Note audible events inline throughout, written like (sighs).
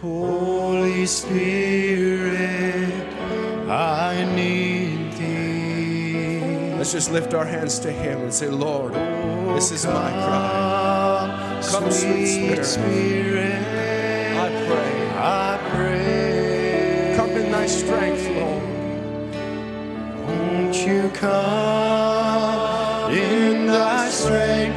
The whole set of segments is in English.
Holy Spirit, I need thee. Let's just lift our hands to Him and say, Lord, oh, this is my cry. Come, sweet Spirit. I pray. I pray. Come in thy strength, Lord. Won't you come in thy strength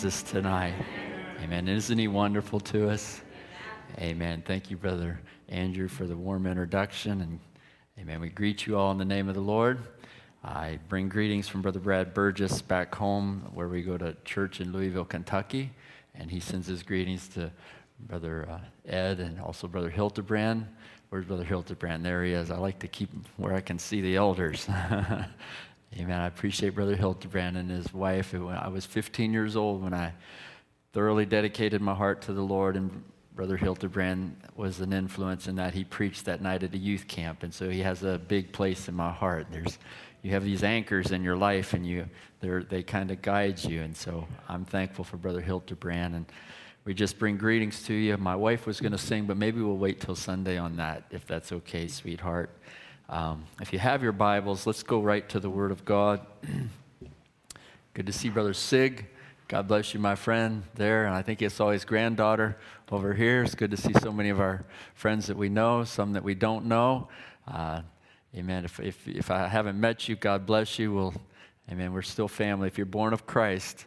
Jesus tonight? Amen. Isn't he wonderful to us? Amen. Thank you, Brother Andrew, for the warm introduction. And amen. We greet you all in the name of the Lord. I bring greetings from Brother Brad Burgess back home, where we go to church in Louisville, Kentucky. And he sends his greetings to Brother uh, Ed and also Brother Hildebrand. Where's Brother Hildebrand? There he is. I like to keep where I can see the elders. (laughs) Amen. I appreciate Brother Hildebrand and his wife. I was 15 years old when I thoroughly dedicated my heart to the Lord, and Brother Hildebrand was an influence in that he preached that night at a youth camp, and so he has a big place in my heart. There's, you have these anchors in your life, and you, they kind of guide you, and so I'm thankful for Brother Hildebrand, and we just bring greetings to you. My wife was going to sing, but maybe we'll wait till Sunday on that, if that's okay, sweetheart. Um, if you have your Bibles, let's go right to the Word of God. (clears throat) Good to see Brother Sig. God bless you, my friend, there. And I think it's always granddaughter over here. It's good to see so many of our friends that we know, some that we don't know. Uh, amen. If, if, if I haven't met you, God bless you. Well, amen. We're still family. If you're born of Christ,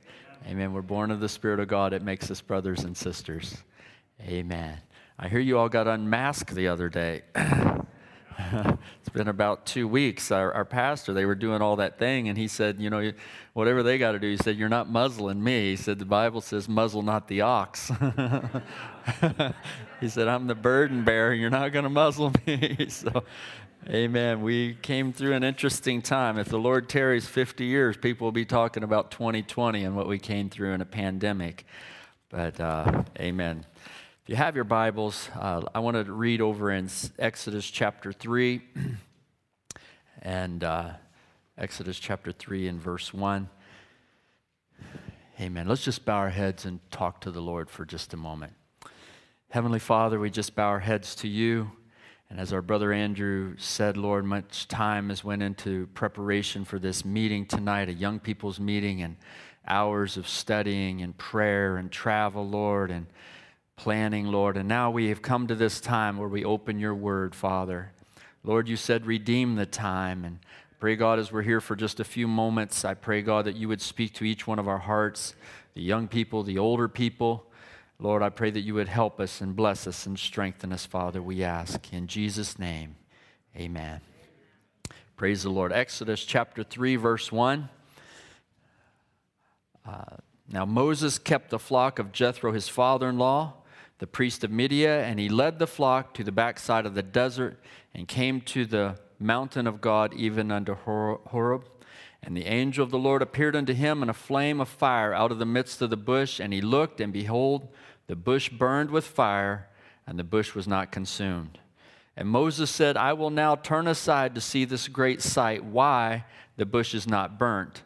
amen. We're born of the Spirit of God. It makes us brothers and sisters. Amen. I hear you all got unmasked the other day. (clears throat) (laughs) it's been about two weeks. Our, our, pastor, they were doing all that thing, and he said, You know, whatever they got to do, he said, You're not muzzling me. He said, The Bible says, Muzzle not the ox. (laughs) he said, I'm the burden bearer. You're not going to muzzle me. (laughs) so, amen. We came through an interesting time. If the Lord tarries 50 years, people will be talking about 2020 and what we came through in a pandemic. But, uh, amen. If you have your Bibles, uh, I want to read over in Exodus chapter 3 and uh, Exodus chapter 3 and verse 1. Amen. Let's just bow our heads and talk to the Lord for just a moment. Heavenly Father, we just bow our heads to you. And as our brother Andrew said, Lord, much time has went into preparation for this meeting tonight, a young people's meeting, and hours of studying and prayer and travel, Lord, and planning, Lord. And now we have come to this time where we open your word, Father. Lord, you said redeem the time. And pray, God, as we're here for just a few moments, I pray, God, that you would speak to each one of our hearts, the young people, the older people. Lord, I pray that you would help us and bless us and strengthen us, Father, we ask. In Jesus' name, amen. Praise the Lord. Exodus chapter 3, verse 1. Uh, now Moses kept the flock of Jethro, his father in law the priest of Midian, and he led the flock to the backside of the desert and came to the mountain of God, even unto Horeb. And the angel of the Lord appeared unto him in a flame of fire out of the midst of the bush. And he looked, and behold, the bush burned with fire, and the bush was not consumed. And Moses said, I will now turn aside to see this great sight, why the bush is not burnt.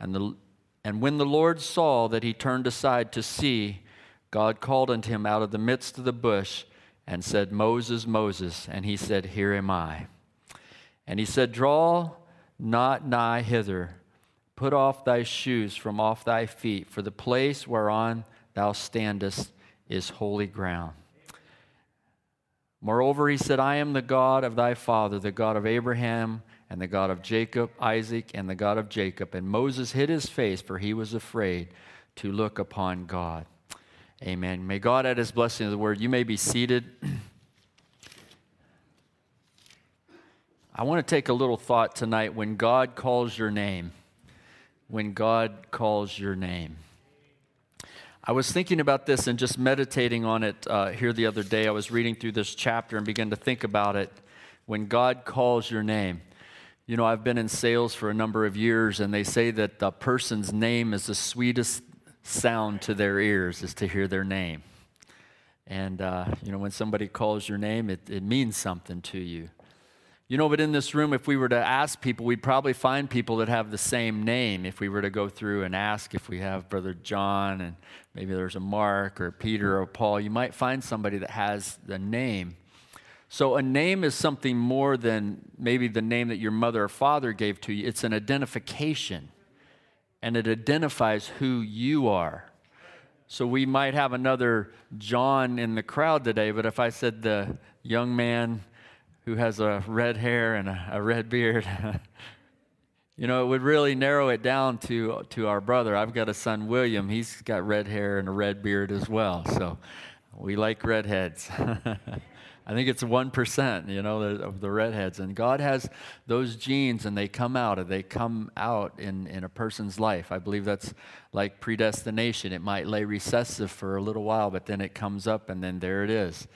And, the, and when the Lord saw that he turned aside to see, God called unto him out of the midst of the bush and said, Moses, Moses. And he said, Here am I. And he said, Draw not nigh hither, Put off thy shoes from off thy feet, for the place whereon thou standest is holy ground. Moreover, he said, I am the God of thy father, the God of Abraham, and the God of Jacob, Isaac, and the God of Jacob. And Moses hid his face, for he was afraid to look upon God. Amen. May God add his blessing to the word. You may be seated. I want to take a little thought tonight when God calls your name. When God calls your name. I was thinking about this and just meditating on it uh, here the other day. I was reading through this chapter and began to think about it when God calls your name. You know, I've been in sales for a number of years, and they say that a person's name is the sweetest sound to their ears, is to hear their name. And, uh, you know, when somebody calls your name, it, it means something to you. You know, but in this room, if we were to ask people, we'd probably find people that have the same name. If we were to go through and ask if we have Brother John and maybe there's a Mark or Peter or Paul, you might find somebody that has the name. So a name is something more than maybe the name that your mother or father gave to you, it's an identification, and it identifies who you are. So we might have another John in the crowd today, but if I said the young man, who has a red hair and a, a red beard. (laughs) you know, it would really narrow it down to, to our brother. I've got a son, William. He's got red hair and a red beard as well. So we like redheads. (laughs) I think it's 1%, you know, of the redheads. And God has those genes and they come out, and they come out in, in a person's life. I believe that's like predestination. It might lay recessive for a little while, but then it comes up and then there it is.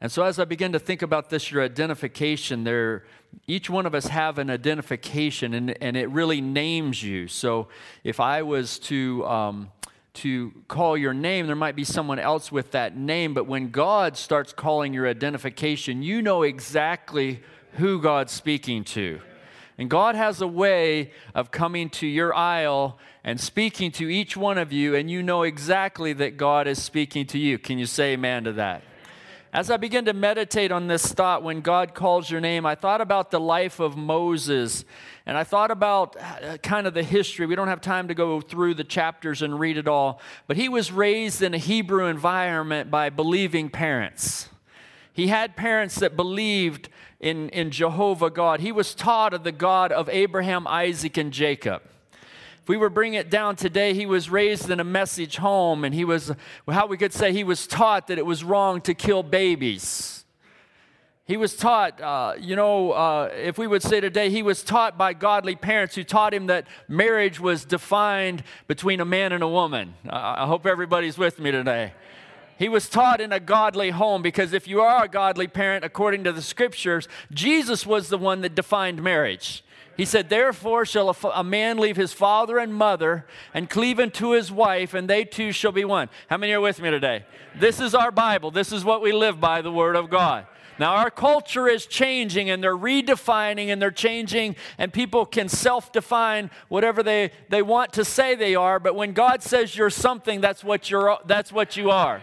And so as I begin to think about this, your identification, there, each one of us have an identification, and, and it really names you. So if I was to um, to call your name, there might be someone else with that name. But when God starts calling your identification, you know exactly who God's speaking to. And God has a way of coming to your aisle and speaking to each one of you, and you know exactly that God is speaking to you. Can you say amen to that? As I began to meditate on this thought, when God calls your name, I thought about the life of Moses. And I thought about uh, kind of the history. We don't have time to go through the chapters and read it all. But he was raised in a Hebrew environment by believing parents. He had parents that believed in, in Jehovah God. He was taught of the God of Abraham, Isaac, and Jacob. If we were bringing it down today, he was raised in a message home, and he was, how we could say, he was taught that it was wrong to kill babies. He was taught, uh, you know, uh, if we would say today, he was taught by godly parents who taught him that marriage was defined between a man and a woman. I hope everybody's with me today. He was taught in a godly home because if you are a godly parent, according to the scriptures, Jesus was the one that defined marriage. He said, Therefore shall a, man leave his father and mother and cleave unto his wife, and they two shall be one. How many are with me today? This is our Bible. This is what we live by, the Word of God. Now, our culture is changing and they're redefining and they're changing, and people can self define whatever they, they want to say they are, but when God says you're something, that's what, you're, that's what you are.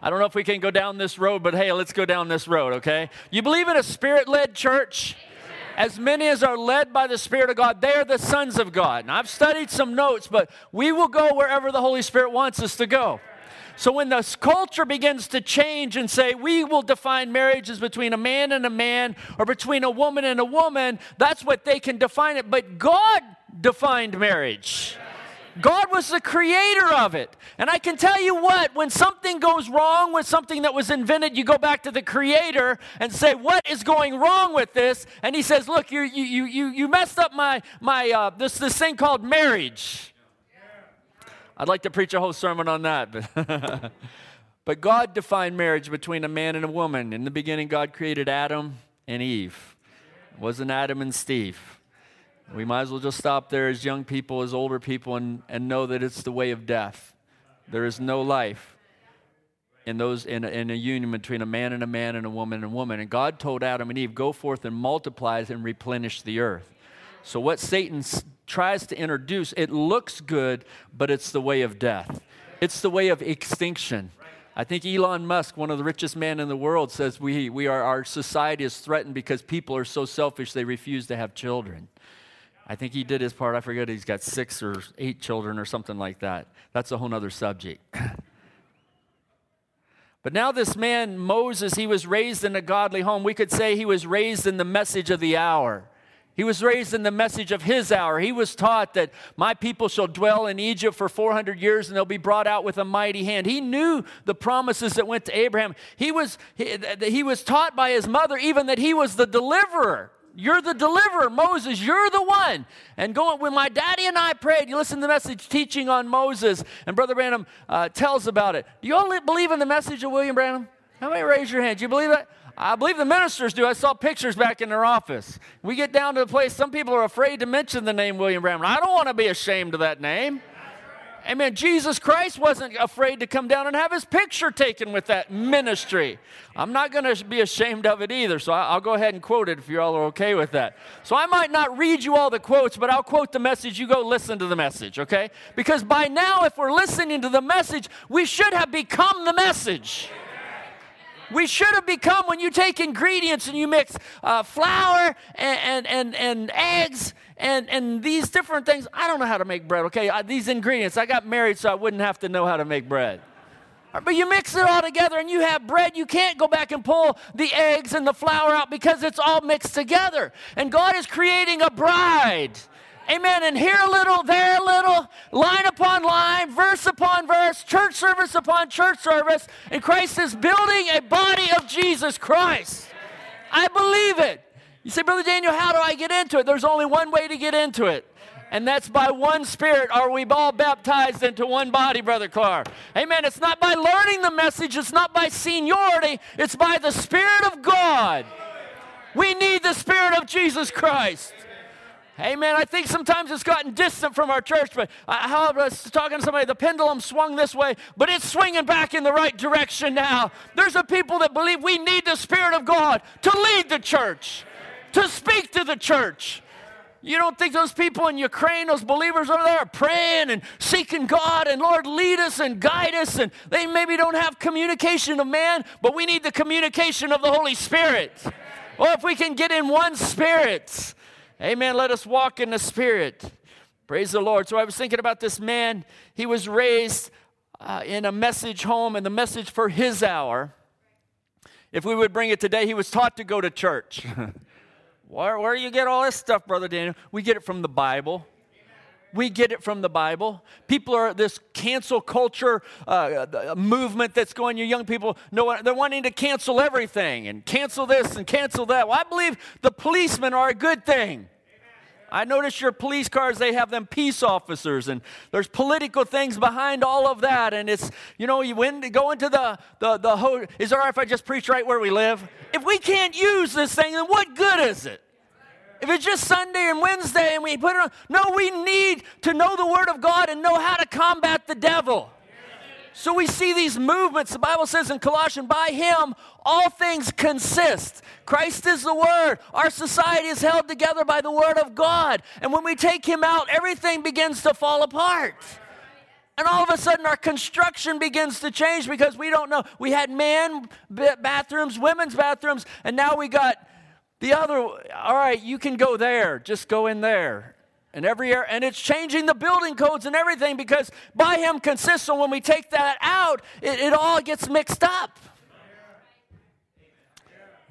I don't know if we can go down this road, but hey, let's go down this road, okay? You believe in a spirit led church? As many as are led by the Spirit of God, they are the sons of God. Now, I've studied some notes, but we will go wherever the Holy Spirit wants us to go. So when the culture begins to change and say we will define marriage as between a man and a man or between a woman and a woman, that's what they can define it. But God defined marriage. God was the creator of it. And I can tell you what, when something goes wrong with something that was invented, you go back to the creator and say, What is going wrong with this? And he says, Look, you, you, you, you messed up my, my uh, this, this thing called marriage. I'd like to preach a whole sermon on that. But, (laughs) but God defined marriage between a man and a woman. In the beginning, God created Adam and Eve. It wasn't Adam and Steve. We might as well just stop there as young people, as older people, and, and know that it's the way of death. There is no life in, those, in, a, in a union between a man and a man and a woman and a woman. And God told Adam and Eve, Go forth and multiply and replenish the earth. So, what Satan tries to introduce, it looks good, but it's the way of death, it's the way of extinction. I think Elon Musk, one of the richest men in the world, says we, we are, our society is threatened because people are so selfish they refuse to have children. I think he did his part. I forget he's got six or eight children or something like that. That's a whole nother subject. (clears throat) but now, this man, Moses, he was raised in a godly home. We could say he was raised in the message of the hour. He was raised in the message of his hour. He was taught that my people shall dwell in Egypt for 400 years and they'll be brought out with a mighty hand. He knew the promises that went to Abraham. He was, he, he was taught by his mother even that he was the deliverer. You're the deliverer, Moses. You're the one. And going when my daddy and I prayed, you listen to the message teaching on Moses, and Brother Branham uh, tells about it. Do you all believe in the message of William Branham? How many raise your hand? Do you believe that? I believe the ministers do. I saw pictures back in their office. We get down to the place, some people are afraid to mention the name William Branham. I don't want to be ashamed of that name. Amen. Jesus Christ wasn't afraid to come down and have his picture taken with that ministry. I'm not going to be ashamed of it either, so I'll go ahead and quote it if you all are okay with that. So I might not read you all the quotes, but I'll quote the message. You go listen to the message, okay? Because by now, if we're listening to the message, we should have become the message. We should have become when you take ingredients and you mix uh, flour and, and, and, and eggs and, and these different things. I don't know how to make bread, okay? I, these ingredients, I got married so I wouldn't have to know how to make bread. But you mix it all together and you have bread. You can't go back and pull the eggs and the flour out because it's all mixed together. And God is creating a bride. Amen. And here a little, there a little, line upon line, verse upon verse, church service upon church service. And Christ is building a body of Jesus Christ. I believe it. You say, Brother Daniel, how do I get into it? There's only one way to get into it. And that's by one spirit are we all baptized into one body, Brother Clark. Amen. It's not by learning the message, it's not by seniority, it's by the Spirit of God. We need the Spirit of Jesus Christ. Amen. I think sometimes it's gotten distant from our church, but I, I was talking to somebody, the pendulum swung this way, but it's swinging back in the right direction now. There's a people that believe we need the Spirit of God to lead the church, to speak to the church. You don't think those people in Ukraine, those believers over there, are praying and seeking God and Lord, lead us and guide us, and they maybe don't have communication of man, but we need the communication of the Holy Spirit. Well, if we can get in one spirit, Amen. Let us walk in the Spirit. Praise the Lord. So I was thinking about this man. He was raised uh, in a message home and the message for his hour. If we would bring it today, he was taught to go to church. (laughs) where, where you get all this stuff, Brother Daniel? We get it from the Bible. We get it from the Bible. People are this cancel culture uh, movement that's going. Your young people know they're wanting to cancel everything and cancel this and cancel that. Well, I believe the policemen are a good thing. I notice your police cars, they have them peace officers, and there's political things behind all of that. And it's, you know, you win, go into the, the, the, ho- is it all right if I just preach right where we live? If we can't use this thing, then what good is it? If it's just Sunday and Wednesday and we put it on, no, we need to know the Word of God and know how to combat the devil. So we see these movements. The Bible says in Colossians, by him all things consist. Christ is the Word. Our society is held together by the Word of God. And when we take him out, everything begins to fall apart. And all of a sudden, our construction begins to change because we don't know. We had man bathrooms, women's bathrooms, and now we got the other, all right, you can go there, just go in there. And every year, and it's changing the building codes and everything because by him consists. So when we take that out, it, it all gets mixed up.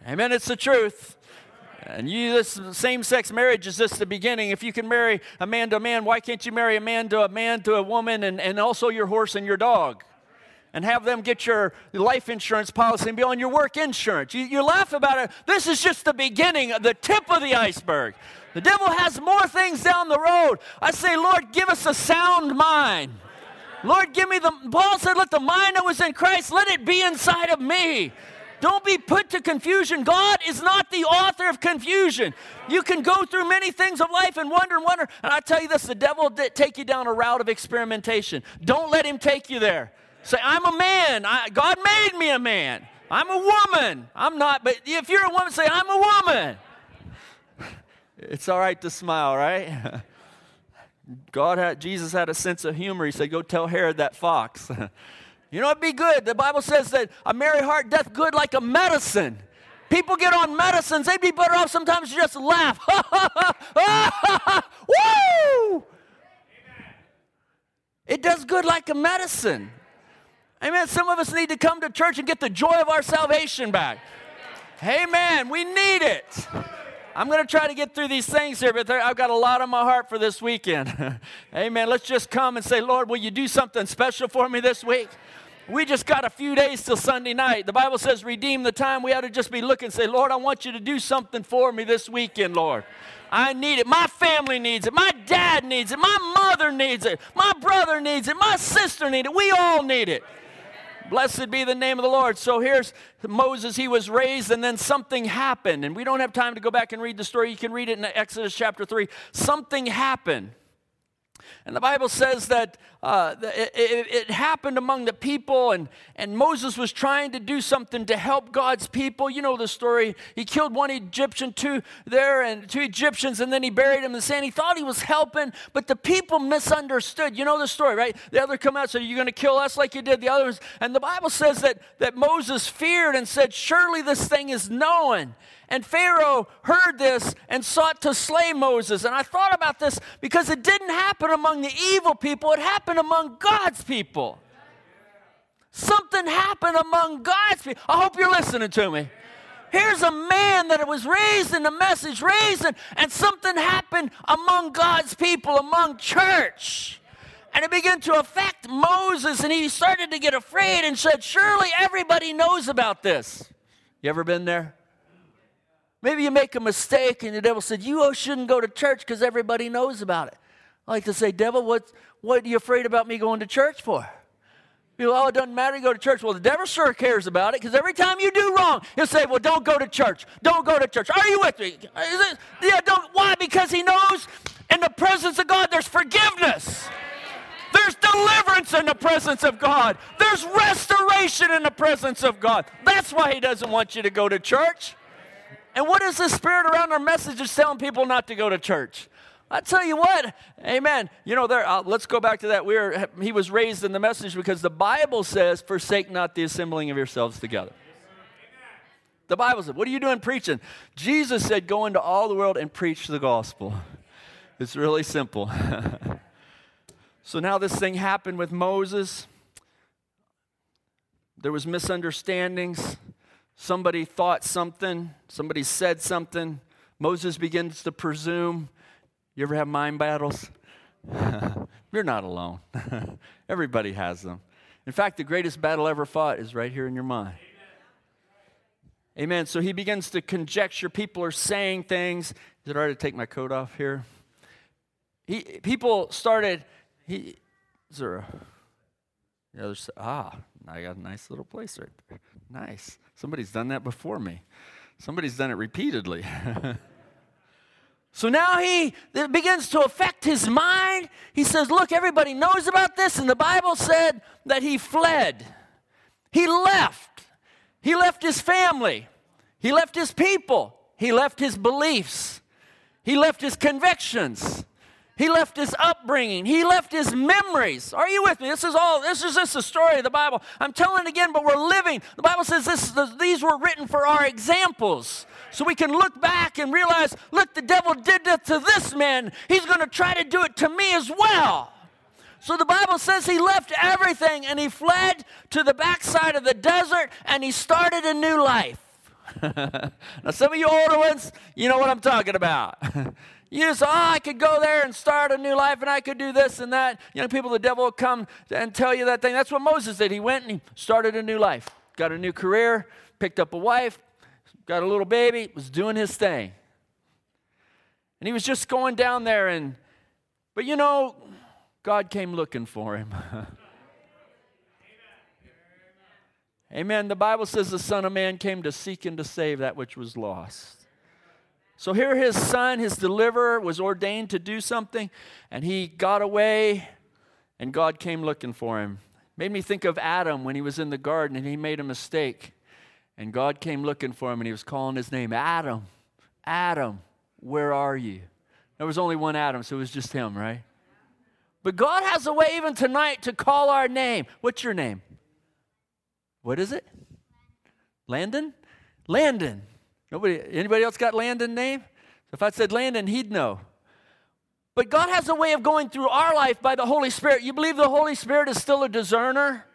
Amen. It's the truth. And you, this same sex marriage is just the beginning. If you can marry a man to a man, why can't you marry a man to a man to a woman and, and also your horse and your dog? And have them get your life insurance policy and be on your work insurance. You, you laugh about it. This is just the beginning, the tip of the iceberg. The devil has more things down the road. I say, Lord, give us a sound mind. Lord, give me the, Paul said, let the mind that was in Christ, let it be inside of me. Don't be put to confusion. God is not the author of confusion. You can go through many things of life and wonder and wonder. And I tell you this the devil will take you down a route of experimentation. Don't let him take you there. Say, I'm a man. I, God made me a man. I'm a woman. I'm not, but if you're a woman, say, I'm a woman. (laughs) It's all right to smile, right? (laughs) God had, Jesus had a sense of humor. He said, Go tell Herod that fox. (laughs) you know, it'd be good. The Bible says that a merry heart doth good like a medicine. People get on medicines, they'd be better off sometimes to just laugh. Woo! It does good like a medicine. Amen. Some of us need to come to church and get the joy of our salvation back. Amen. We need it. I'm going to try to get through these things here, but I've got a lot on my heart for this weekend. (laughs) Amen. Let's just come and say, Lord, will you do something special for me this week? We just got a few days till Sunday night. The Bible says, redeem the time. We ought to just be looking and say, Lord, I want you to do something for me this weekend, Lord. I need it. My family needs it. My dad needs it. My mother needs it. My brother needs it. My sister needs it. We all need it. Blessed be the name of the Lord. So here's Moses. He was raised, and then something happened. And we don't have time to go back and read the story. You can read it in Exodus chapter 3. Something happened. And the Bible says that uh, it, it, happened among the people, and, and Moses was trying to do something to help God's people. You know the story. He killed one Egyptian, two there, and two Egyptians, and then he buried him in the sand. He thought he was helping, but the people misunderstood. You know the story, right? The other come out said, You're going to kill us like you did the others. And the Bible says that, that Moses feared and said, Surely this thing is known. And Pharaoh heard this and sought to slay Moses. And I thought about this because it didn't happen among the evil people, it happened among God's people. Something happened among God's people. I hope you're listening to me. Here's a man that was raised in the message, raised, in, and something happened among God's people, among church. And it began to affect Moses, and he started to get afraid and said, Surely everybody knows about this. You ever been there? Maybe you make a mistake and the devil said, You shouldn't go to church because everybody knows about it. I like to say, Devil, what, what are you afraid about me going to church for? People, oh, it doesn't matter, you go to church. Well, the devil sure cares about it because every time you do wrong, he'll say, Well, don't go to church. Don't go to church. Are you with me? Yeah, don't. Why? Because he knows in the presence of God there's forgiveness. There's deliverance in the presence of God. There's restoration in the presence of God. That's why he doesn't want you to go to church. And what is the spirit around our messages telling people not to go to church? I tell you what, amen. You know, there. Uh, let's go back to that. We are, he was raised in the message because the Bible says, "Forsake not the assembling of yourselves together." The Bible said, "What are you doing preaching?" Jesus said, "Go into all the world and preach the gospel." It's really simple. (laughs) so now this thing happened with Moses. There was misunderstandings. Somebody thought something, somebody said something. Moses begins to presume. You ever have mind battles? (laughs) You're not alone. (laughs) Everybody has them. In fact, the greatest battle ever fought is right here in your mind. Amen. So he begins to conjecture. People are saying things. Is it all right to take my coat off here? He, people started. He, is there a, the other side? Ah, I got a nice little place right there. Nice. Somebody's done that before me. Somebody's done it repeatedly. (laughs) so now he begins to affect his mind. He says, Look, everybody knows about this, and the Bible said that he fled. He left. He left his family. He left his people. He left his beliefs. He left his convictions. He left his upbringing. He left his memories. Are you with me? This is all, this is just the story of the Bible. I'm telling it again, but we're living. The Bible says this, these were written for our examples. So we can look back and realize, look, the devil did that to this man. He's going to try to do it to me as well. So the Bible says he left everything and he fled to the backside of the desert and he started a new life. (laughs) now, some of you older ones, you know what I'm talking about. (laughs) You just, oh, I could go there and start a new life and I could do this and that. Young people, the devil will come and tell you that thing. That's what Moses did. He went and he started a new life, got a new career, picked up a wife, got a little baby, was doing his thing. And he was just going down there and, but you know, God came looking for him. (laughs) Amen. The Bible says the Son of Man came to seek and to save that which was lost. So here his son, his deliverer, was ordained to do something, and he got away, and God came looking for him. Made me think of Adam when he was in the garden and he made a mistake. And God came looking for him and he was calling his name Adam, Adam, where are you? There was only one Adam, so it was just him, right? But God has a way even tonight to call our name. What's your name? What is it? Landon? Landon. Nobody, anybody else got Landon name? If I said Landon, he'd know. But God has a way of going through our life by the Holy Spirit. You believe the Holy Spirit is still a discerner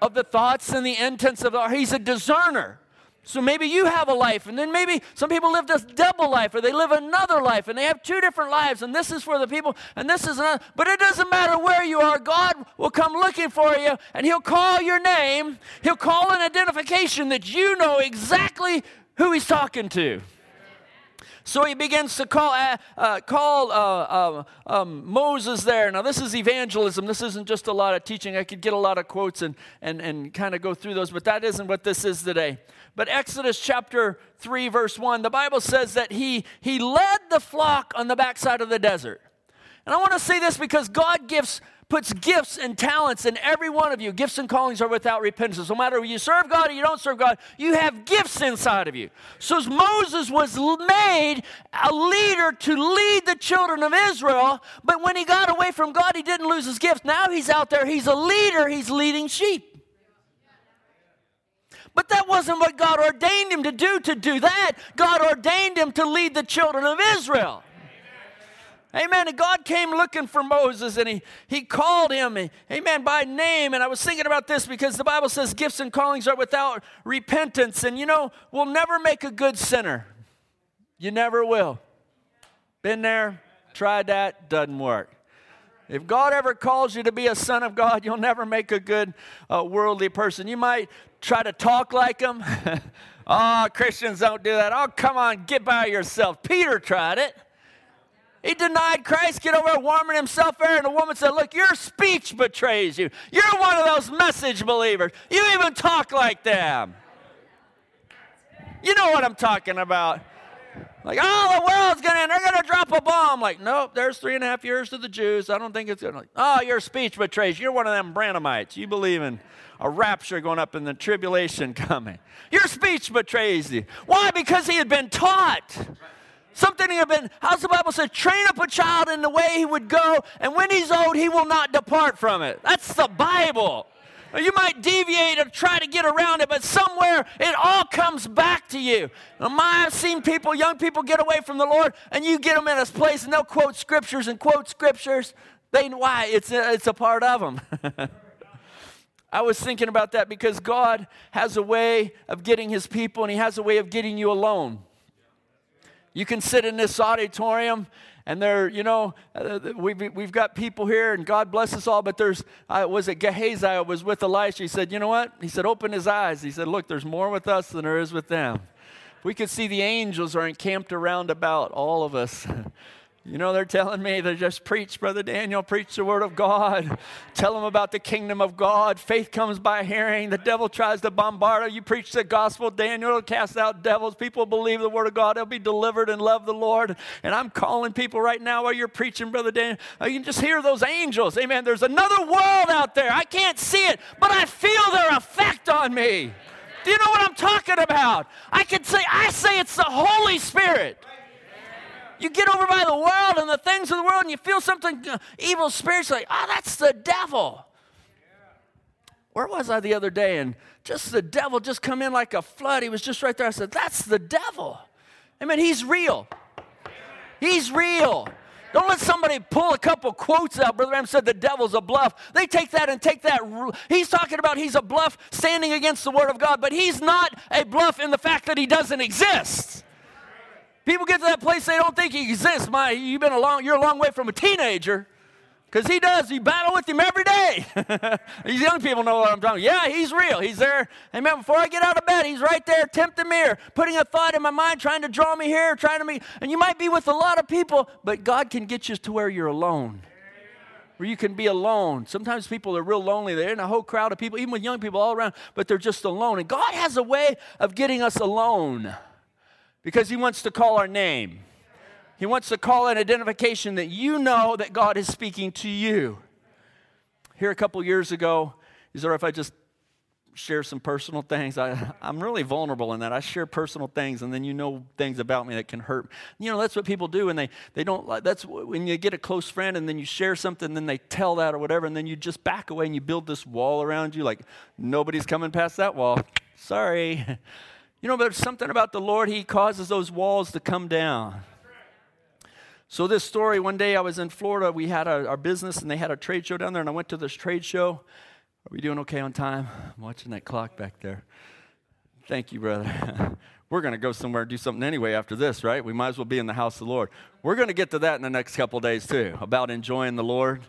of the thoughts and the intents of our He's a discerner. So maybe you have a life, and then maybe some people live this double life, or they live another life, and they have two different lives, and this is for the people, and this is another. But it doesn't matter where you are, God will come looking for you, and He'll call your name. He'll call an identification that you know exactly who He's talking to. So he begins to call, uh, uh, call uh, um, um, Moses there. Now, this is evangelism. This isn't just a lot of teaching. I could get a lot of quotes and, and, and kind of go through those, but that isn't what this is today. But Exodus chapter 3, verse 1, the Bible says that he, he led the flock on the backside of the desert. And I want to say this because God gives puts gifts and talents in every one of you. Gifts and callings are without repentance. No matter you serve God or you don't serve God, you have gifts inside of you. So as Moses was made a leader to lead the children of Israel, but when he got away from God, he didn't lose his gifts. Now he's out there, he's a leader, he's leading sheep. But that wasn't what God ordained him to do, to do that. God ordained him to lead the children of Israel. Amen. And God came looking for Moses and he, he called him, amen, by name. And I was thinking about this because the Bible says gifts and callings are without repentance. And you know, we'll never make a good sinner. You never will. Been there, tried that, doesn't work. If God ever calls you to be a son of God, you'll never make a good uh, worldly person. You might try to talk like him. oh, (laughs) Christians don't do that. Oh, come on, get by yourself. Peter tried it. He denied Christ, get over warming himself there, and the woman said, Look, your speech betrays you. You're one of those message believers. You even talk like them. You know what I'm talking about. Like, oh, the world's gonna, they're gonna drop a bomb. Like, nope, there's three and a half years to the Jews. I don't think it's gonna. Like, oh, your speech betrays. You. You're one of them Branhamites. You believe in a rapture going up and the tribulation coming. Your speech betrays you. Why? Because he had been taught. Something had been, how's the Bible say, train up a child in the way he would go, and when he's old, he will not depart from it. That's the Bible. You might deviate or try to get around it, but somewhere it all comes back to you. I've seen people, young people, get away from the Lord, and you get them in a place and they'll quote scriptures and quote scriptures. They why it's a, it's a part of them. (laughs) I was thinking about that because God has a way of getting His people, and He has a way of getting you alone. You can sit in this auditorium and there, you know, uh, we've, we've got people here, and God bless us all. But there's, uh, was it Gehazi? I was with Elisha. He said, you know what? He said, open his eyes. He said, look, there's more with us than there is with them. We could see the angels are encamped around about all of us. (laughs) You know, they're telling me they just preach, Brother Daniel, preach the word of God. Tell them about the kingdom of God. Faith comes by hearing. The devil tries to bombard you. You preach the gospel, Daniel, will cast out devils. People believe the word of God. They'll be delivered and love the Lord. And I'm calling people right now while you're preaching, Brother Daniel. Uh, you can just hear those angels. Amen. There's another world out there. I can't see it, but I feel their effect on me. Do you know what I'm talking about? I can say, I say it's the Holy Spirit. You get over by the world and the things of the world, and you feel something uh, evil spiritually. Oh, that's the devil. Where was I the other day? And just the devil just come in like a flood. He was just right there. I said, That's the devil. I mean, he's real. He's real. Don't let somebody pull a couple quotes out. Brother Branham said the devil's a bluff. They take that and take that. He's talking about he's a bluff standing against the word of God, but he's not a bluff in the fact that he doesn't exist. People get to that place they don't think he exists. My, you've been a long, you're a long way from a teenager. Because he does. You battle with him every day. (laughs) These young people know what I'm talking. Yeah, he's real. He's there. Amen. Before I get out of bed, he's right there tempting me or putting a thought in my mind, trying to draw me here, trying to me. And you might be with a lot of people, but God can get you to where you're alone. Where you can be alone. Sometimes people are real lonely. They're in a whole crowd of people, even with young people all around, but they're just alone. And God has a way of getting us alone because He wants to call our name. He wants to call an identification that you know that God is speaking to you. Here a couple years ago, is there if I just share some personal things? I, I'm really vulnerable in that. I share personal things, and then you know things about me that can hurt. You know, that's what people do, and they, they don't like that's when you get a close friend and then you share something, then they tell that or whatever, and then you just back away and you build this wall around you like nobody's coming past that wall. Sorry. (laughs) You know, there's something about the Lord, He causes those walls to come down. So, this story one day I was in Florida, we had a, our business and they had a trade show down there, and I went to this trade show. Are we doing okay on time? I'm watching that clock back there. Thank you, brother. (laughs) We're going to go somewhere and do something anyway after this, right? We might as well be in the house of the Lord. We're going to get to that in the next couple days, too, about enjoying the Lord.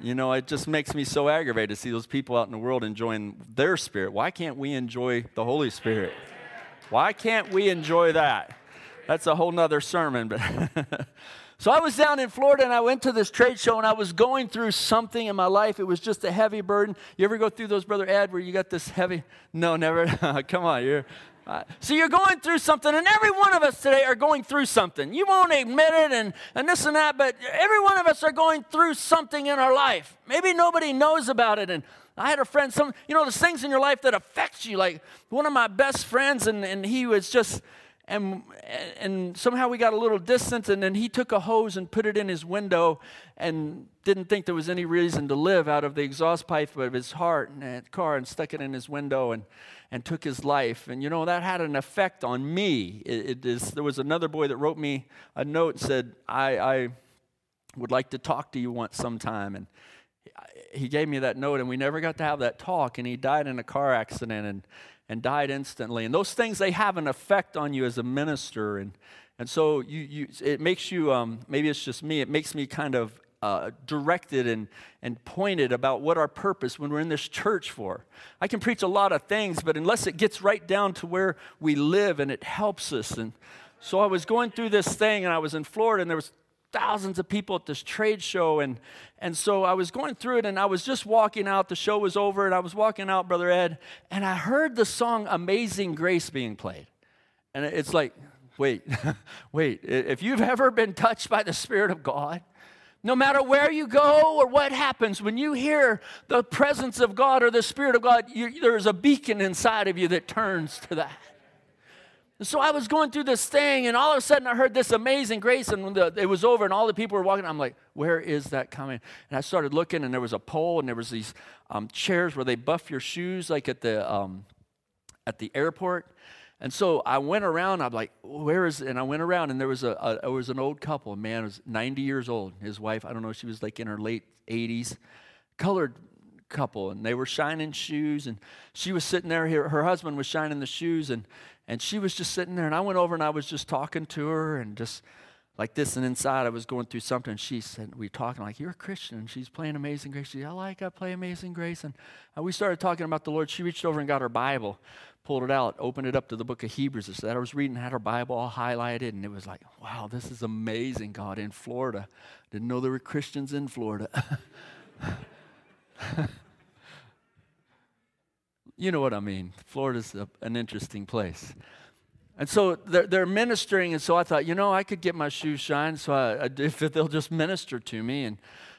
You know, it just makes me so aggravated to see those people out in the world enjoying their spirit. Why can't we enjoy the Holy Spirit? Why can't we enjoy that? That's a whole nother sermon. But (laughs) so I was down in Florida and I went to this trade show and I was going through something in my life. It was just a heavy burden. You ever go through those, Brother Ed, where you got this heavy? No, never. (laughs) Come on, you're uh, so you're going through something, and every one of us today are going through something. You won't admit it, and, and this and that, but every one of us are going through something in our life. Maybe nobody knows about it. And I had a friend, some, you know, there's things in your life that affects you. Like one of my best friends, and, and he was just, and, and somehow we got a little distance, and then he took a hose and put it in his window and didn't think there was any reason to live out of the exhaust pipe of his heart and car and stuck it in his window. And and took his life. And you know, that had an effect on me. It, it is, there was another boy that wrote me a note and said, I, I would like to talk to you once sometime. And he gave me that note, and we never got to have that talk. And he died in a car accident and, and died instantly. And those things, they have an effect on you as a minister. And, and so you, you, it makes you, um, maybe it's just me, it makes me kind of uh, directed and, and pointed about what our purpose when we're in this church for. I can preach a lot of things, but unless it gets right down to where we live and it helps us. And so I was going through this thing and I was in Florida and there was thousands of people at this trade show and and so I was going through it and I was just walking out the show was over and I was walking out brother Ed and I heard the song Amazing Grace being played. And it's like wait (laughs) wait if you've ever been touched by the spirit of God no matter where you go or what happens, when you hear the presence of God or the Spirit of God, you, there's a beacon inside of you that turns to that. And so I was going through this thing, and all of a sudden I heard this amazing grace, and when the, it was over, and all the people were walking, I'm like, where is that coming? And I started looking, and there was a pole, and there was these um, chairs where they buff your shoes, like at the um, at the airport. And so I went around. I'm like, where is? And I went around, and there was a, a there was an old couple. A man was 90 years old. His wife, I don't know, she was like in her late 80s, colored couple, and they were shining shoes. And she was sitting there. Her, her husband was shining the shoes, and and she was just sitting there. And I went over and I was just talking to her, and just like this. And inside, I was going through something. And she said, "We were talking like you're a Christian." And she's playing Amazing Grace. She, said, I like I play Amazing Grace, and we started talking about the Lord. She reached over and got her Bible pulled it out, opened it up to the book of Hebrews. That I was reading, had her Bible all highlighted, and it was like, wow, this is amazing, God, in Florida. Didn't know there were Christians in Florida. (laughs) (laughs) you know what I mean. Florida's a, an interesting place. And so they're, they're, ministering, and so I thought, you know, I could get my shoes shined, so I, I, (laughs) if they'll just minister to me. And,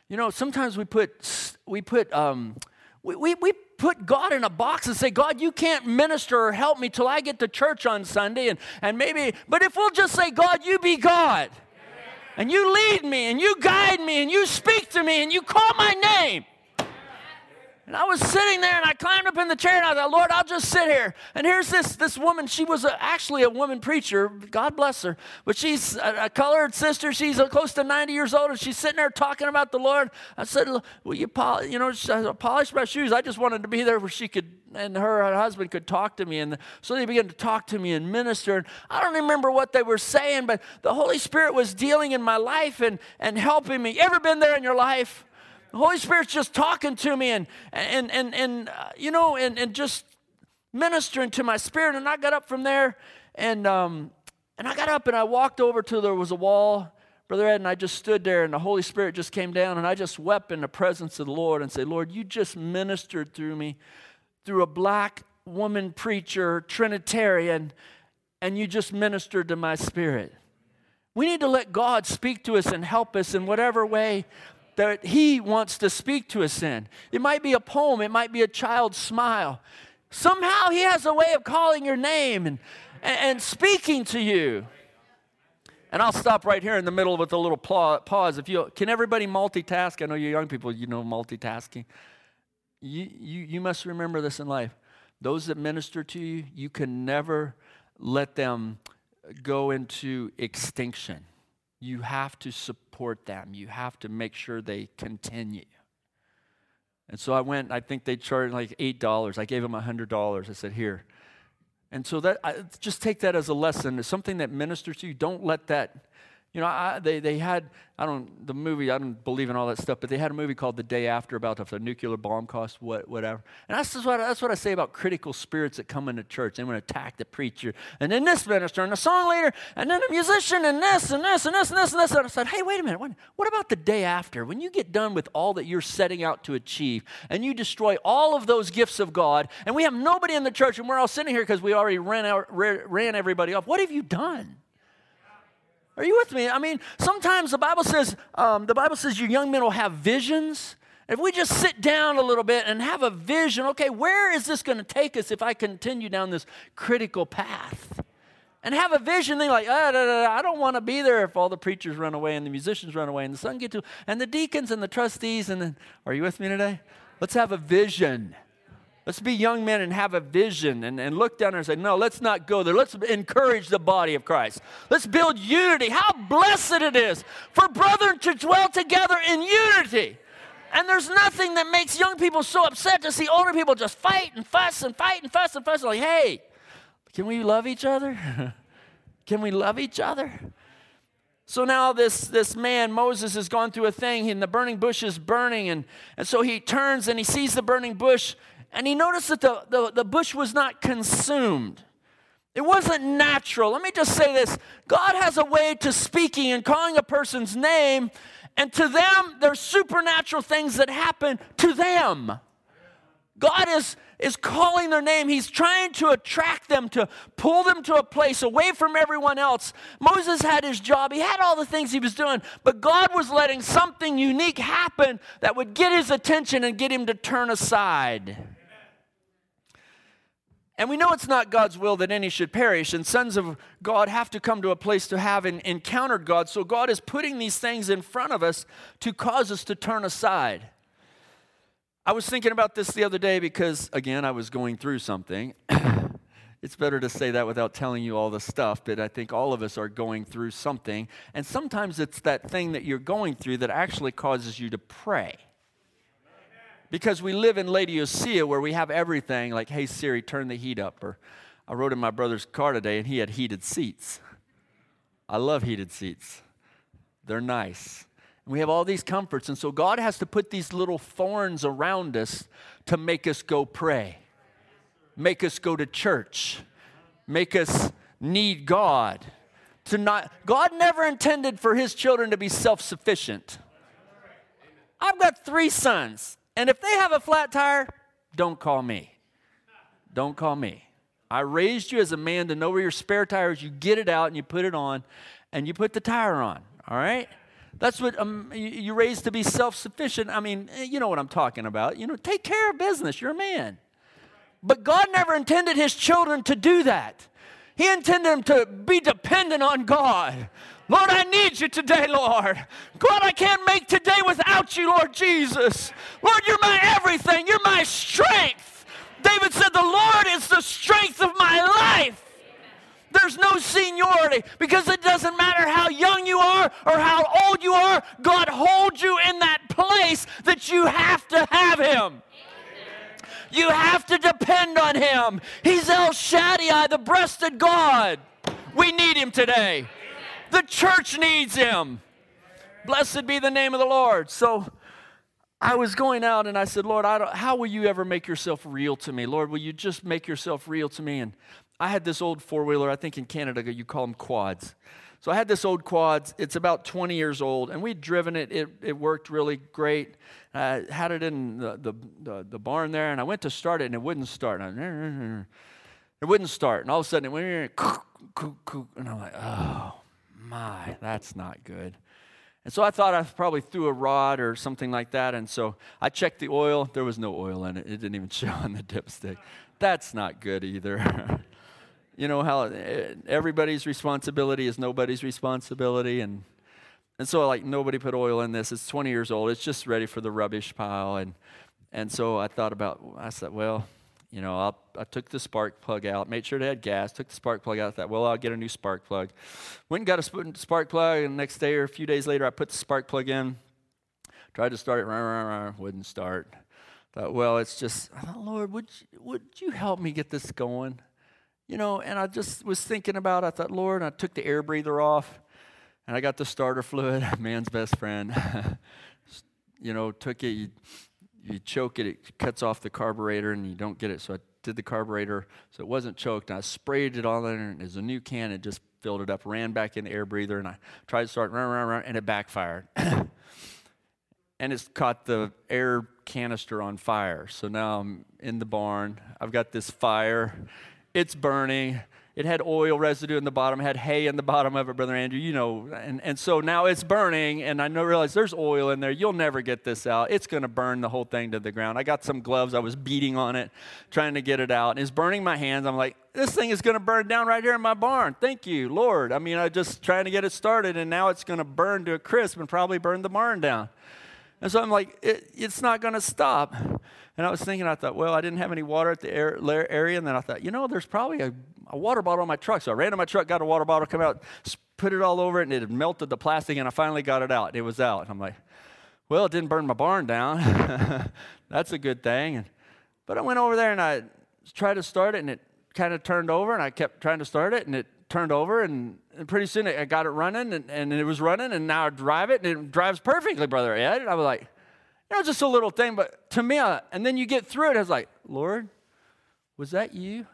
you know, sometimes we put, we put, um, we, we, we put God in a box and say, God, you can't minister or help me till I get to church on Sunday. And, and maybe, but if we'll just say, God, you be God. And you lead me and you guide me and you speak to me and you call my name. And I was sitting there and I climbed up in the chair and I thought, Lord, I'll just sit here. And here's this, this woman. She was a, actually a woman preacher. God bless her. But she's a, a colored sister. She's close to 90 years old and she's sitting there talking about the Lord. I said, Will you, polish, you know, I polish my shoes? I just wanted to be there where she could, and her, her husband could talk to me. And so they began to talk to me and minister. And I don't remember what they were saying, but the Holy Spirit was dealing in my life and, and helping me. Ever been there in your life? Holy Spirit's just talking to me and, and, and, and uh, you know, and, and just ministering to my spirit. And I got up from there and, um, and I got up and I walked over to there was a wall, Brother Ed, and I just stood there and the Holy Spirit just came down and I just wept in the presence of the Lord and said, Lord, you just ministered through me, through a black woman preacher, Trinitarian, and you just ministered to my spirit. We need to let God speak to us and help us in whatever way that He wants to speak to us in. It might be a poem, it might be a child's smile. Somehow He has a way of calling your name and, and, speaking to you. And I'll stop right here in the middle with a little pause. If you can, everybody multitask. I know you young people, you know multitasking. You, you, you must remember this in life. those that minister to you, you can never let them go into extinction. You have to support them, you have to make sure they continue. And so I went, I think they charged like $8. I gave them $100. I said, Here. And so that, I, just take that as a lesson. It's something that ministers to you. Don't let that you know, I, they, they had, I don't, the movie, I don't believe in all that stuff, but they had a movie called The Day After about if a nuclear bomb cost what, whatever. And that's what, that's what I say about critical spirits that come into church. They want to attack the preacher, and then this minister, and the song leader, and then the musician, and this, and this, and this, and this, and this. And I said, hey, wait a minute. What, what about the day after? When you get done with all that you're setting out to achieve, and you destroy all of those gifts of God, and we have nobody in the church, and we're all sitting here because we already ran, out, ran everybody off, what have you done? Are you with me? I mean, sometimes the Bible says, um, the Bible says you young men will have visions. If we just sit down a little bit and have a vision, okay, where is this going to take us if I continue down this critical path? And have a vision, then like, ah, da, da, da, I don't want to be there if all the preachers run away and the musicians run away and the sun get to, and the deacons and the trustees and are you with me today? Let's have a vision. Let's be young men and have a vision and, and look down there and say, no, let's not go there. Let's encourage the body of Christ. Let's build unity. How blessed it is for brethren to dwell together in unity. And there's nothing that makes young people so upset to see older people just fight and fuss and fight and fuss and fuss. Like, hey, can we love each other? (laughs) can we love each other? So now this, this man, Moses, has gone through a thing, and the burning bush is burning. And, and so he turns and he sees the burning bush, and he noticed that the, the, the bush was not consumed. It wasn't natural. Let me just say this God has a way to speaking and calling a person's name, and to them, there's supernatural things that happen to them. God is, is calling their name. He's trying to attract them, to pull them to a place away from everyone else. Moses had his job, he had all the things he was doing, but God was letting something unique happen that would get his attention and get him to turn aside. And we know it's not God's will that any should perish, and sons of God have to come to a place to have encountered God. So God is putting these things in front of us to cause us to turn aside. I was thinking about this the other day because, again, I was going through something. (clears throat) it's better to say that without telling you all the stuff, but I think all of us are going through something. And sometimes it's that thing that you're going through that actually causes you to pray. Because we live in Laodicea where we have everything like, hey, Siri, turn the heat up. Or I rode in my brother's car today and he had heated seats. I love heated seats, they're nice. We have all these comforts. And so God has to put these little thorns around us to make us go pray, make us go to church, make us need God. To not, God never intended for his children to be self sufficient. I've got three sons. And if they have a flat tire, don't call me. Don't call me. I raised you as a man to know where your spare tire is. You get it out and you put it on and you put the tire on. All right? That's what um, you raised to be self sufficient. I mean, eh, you know what I'm talking about. You know, take care of business. You're a man. But God never intended his children to do that. He intended them to be dependent on God. Lord, I need you today, Lord. God, I can't make today without you, Lord Jesus. Lord, you're my everything. You're my strength. David said, The Lord is the strength of my life. There's no seniority because it doesn't matter how young you are or how old you are, God holds you in that place that you have to have Him. You have to depend on Him. He's El Shaddai, the breasted God. We need Him today. The church needs him. Blessed be the name of the Lord. So I was going out and I said, Lord, I how will you ever make yourself real to me? Lord, will you just make yourself real to me? And I had this old four wheeler, I think in Canada you call them quads. So I had this old quads. It's about 20 years old, and we'd driven it. It, it worked really great. I had it in the, the, the, the barn there, and I went to start it, and it wouldn't start. it wouldn't start. And all of a sudden, it went, (laughs) and I'm like, oh, my, that's not good. And so I thought I probably threw a rod or something like that. And so I checked the oil. There was no oil in it. It didn't even (laughs) show on the dipstick. That's not good either. (laughs) you know how eh, everybody's responsibility is nobody's responsibility. And, and so, like, nobody put oil in this. It's 20 years old. It's just ready for the rubbish pile. And, and so I thought about, I said, well, you know, I'll, i took the spark plug out, made sure it had gas, took the spark plug out. Thought, well, I'll get a new spark plug. Went and got a spark plug, and the next day or a few days later, I put the spark plug in. Tried to start it, rah, rah, rah, wouldn't start. Thought, well, it's just, oh, Lord, would you, would you help me get this going? You know, and I just was thinking about. It. I thought, Lord, I took the air breather off, and I got the starter fluid, (laughs) man's best friend. (laughs) you know, took it. You, you choke it, it cuts off the carburetor and you don't get it. So I did the carburetor so it wasn't choked. And I sprayed it all in and as a new can, it just filled it up, ran back in the air breather, and I tried to start run, run, run, and it backfired. (coughs) and it's caught the air canister on fire. So now I'm in the barn. I've got this fire. It's burning it had oil residue in the bottom, had hay in the bottom of it, Brother Andrew, you know. And, and so now it's burning, and I know, realize there's oil in there. You'll never get this out. It's going to burn the whole thing to the ground. I got some gloves. I was beating on it, trying to get it out. And it's burning my hands. I'm like, this thing is going to burn down right here in my barn. Thank you, Lord. I mean, I just trying to get it started, and now it's going to burn to a crisp and probably burn the barn down. And so I'm like, it, it's not going to stop. And I was thinking, I thought, well, I didn't have any water at the area. And then I thought, you know, there's probably a, a water bottle in my truck. So I ran to my truck, got a water bottle, come out, put it all over it, and it had melted the plastic. And I finally got it out. It was out. And I'm like, well, it didn't burn my barn down. (laughs) That's a good thing. And, but I went over there and I tried to start it, and it kind of turned over. And I kept trying to start it, and it turned over. And, and pretty soon I got it running, and, and it was running. And now I drive it, and it drives perfectly, Brother Ed. And I was like, you know, just a little thing, but to me, I, and then you get through it, I was like, Lord, was that you?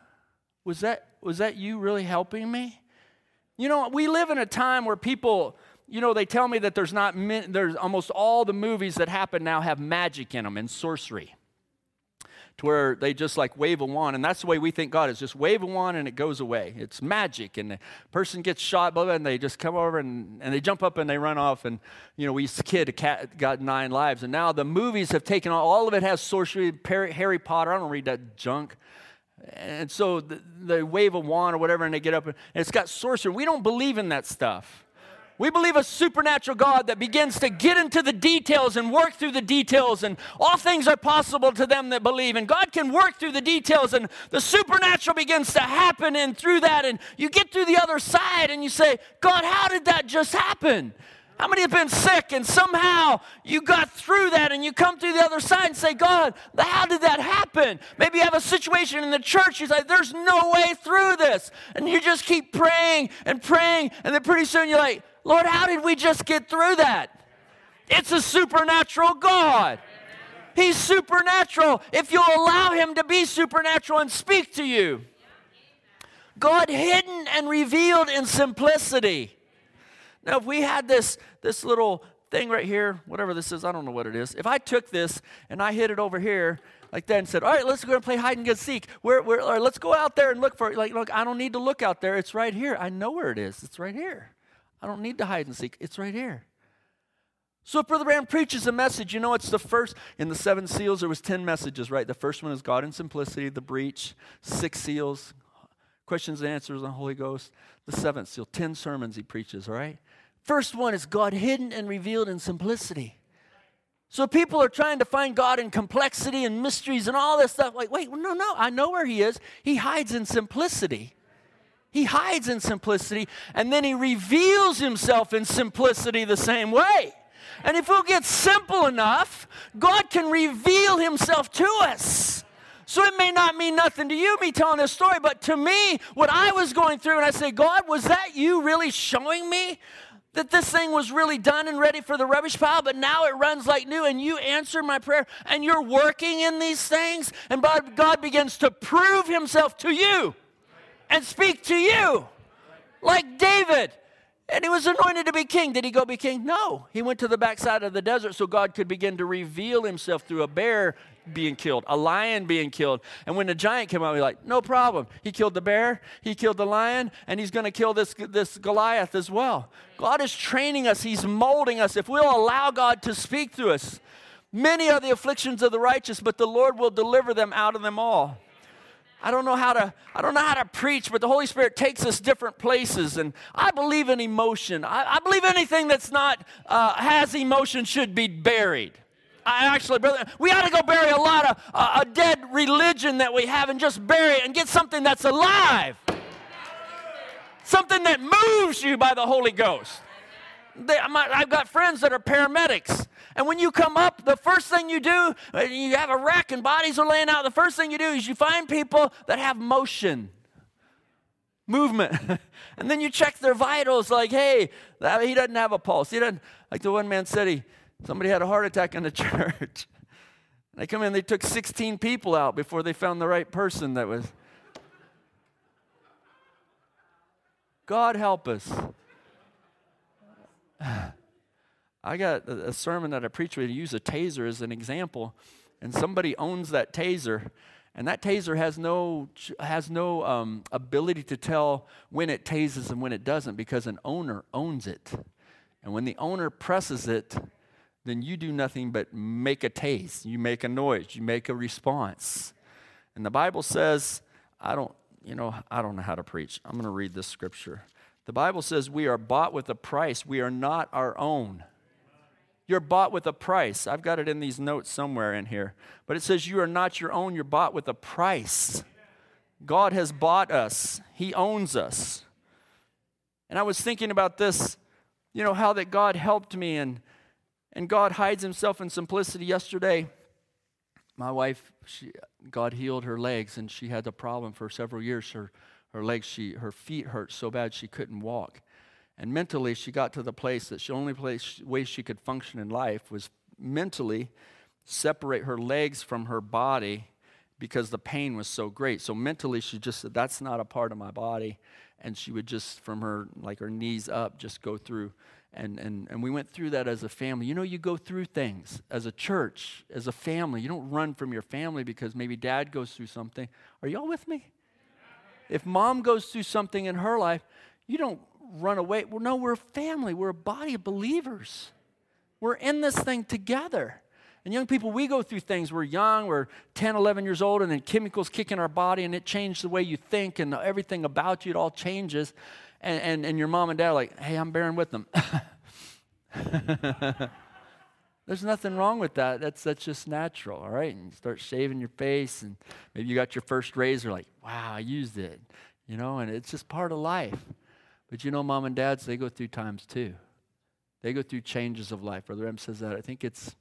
Was that, was that you really helping me? You know, we live in a time where people, you know, they tell me that there's not, there's almost all the movies that happen now have magic in them and sorcery to where they just like wave a wand. And that's the way we think God is just wave a wand and it goes away. It's magic. And the person gets shot, blah, blah, and they just come over and, and they jump up and they run off. And, you know, we used to kid, a cat got nine lives. And now the movies have taken all, all of it has sorcery, Harry Potter. I don't read that junk. And so they wave a wand or whatever and they get up and it's got sorcery. We don't believe in that stuff. We believe a supernatural God that begins to get into the details and work through the details, and all things are possible to them that believe. And God can work through the details, and the supernatural begins to happen, and through that, and you get through the other side, and you say, God, how did that just happen? How many have been sick and somehow you got through that and you come through the other side and say, God, how did that happen? Maybe you have a situation in the church, you say, there's no way through this. And you just keep praying and praying, and then pretty soon you're like, Lord, how did we just get through that? It's a supernatural God. He's supernatural if you'll allow Him to be supernatural and speak to you. God hidden and revealed in simplicity. Now, if we had this, this little thing right here, whatever this is, I don't know what it is. If I took this and I hid it over here like that and said, all right, let's go and play hide and go seek. All right, let's go out there and look for it. Like, look, I don't need to look out there. It's right here. I know where it is. It's right here. I don't need to hide and seek. It's right here. So if Brother Branham preaches a message, you know it's the first in the seven seals. There was ten messages, right? The first one is God in simplicity, the breach, six seals, questions and answers on the Holy Ghost. The seventh seal, ten sermons he preaches. All right. First one is God hidden and revealed in simplicity. So people are trying to find God in complexity and mysteries and all this stuff. Like, wait, no, no, I know where He is. He hides in simplicity. He hides in simplicity, and then he reveals himself in simplicity the same way. And if we'll get simple enough, God can reveal himself to us. So it may not mean nothing to you, me telling this story, but to me, what I was going through, and I say, God, was that you really showing me that this thing was really done and ready for the rubbish pile, but now it runs like new, and you answer my prayer, and you're working in these things, and God begins to prove himself to you and speak to you like David. And he was anointed to be king. Did he go be king? No. He went to the backside of the desert so God could begin to reveal himself through a bear being killed, a lion being killed. And when the giant came out, he's like, no problem. He killed the bear, he killed the lion, and he's going to kill this, this Goliath as well. God is training us, he's molding us. If we'll allow God to speak through us, many are the afflictions of the righteous, but the Lord will deliver them out of them all. I don't know how to I don't know how to preach, but the Holy Spirit takes us different places, and I believe in emotion. I, I believe anything that's not uh, has emotion should be buried. I actually, brother, we ought to go bury a lot of uh, a dead religion that we have and just bury it and get something that's alive. Something that moves you by the Holy Ghost. They, I've got friends that are paramedics. And when you come up, the first thing you do, uh, you have a wreck and bodies are laying out, the first thing you do is you find people that have motion, movement. (laughs) and then you check their vitals like, hey, he doesn't have a pulse. He doesn't, like the one man said, he, somebody had a heart attack in the (laughs) church. They come in, they took 16 people out before they found the right person that was. God help us. (sighs) I got a sermon that I preached where you use a taser as an example, and somebody owns that taser, and that taser has no has no um, ability to tell when it tases and when it doesn't because an owner owns it, and when the owner presses it, then you do nothing but make a tase, you make a noise, you make a response, and the Bible says, I don't, you know, I don't know how to preach. I'm going to read this scripture. The Bible says we are bought with a price. We are not our own. You're bought with a price. I've got it in these notes somewhere in here. But it says you are not your own. You're bought with a price. God has bought us, He owns us. And I was thinking about this, you know, how that God helped me and, and God hides Himself in simplicity. Yesterday, my wife, she, God healed her legs and she had the problem for several years. Her, her legs, she, her feet hurt so bad she couldn't walk. And mentally, she got to the place that the only place, way she could function in life was mentally separate her legs from her body because the pain was so great. So mentally, she just said, That's not a part of my body. And she would just, from her, like her knees up, just go through. And, and, and we went through that as a family. You know, you go through things as a church, as a family. You don't run from your family because maybe dad goes through something. Are y'all with me? If mom goes through something in her life, you don't run away. Well, no, we're a family. We're a body of believers. We're in this thing together. And young people, we go through things. We're young, we're 10, 11 years old, and then chemicals kick in our body, and it changes the way you think, and everything about you, it all changes. And, and, and your mom and dad are like, hey, I'm bearing with them. (laughs) There's nothing wrong with that. That's, that's just natural, all right? And you start shaving your face, and maybe you got your first razor, like, wow, I used it, you know, and it's just part of life. But you know, mom and dads, they go through times too. They go through changes of life. Brother M says that. I think it's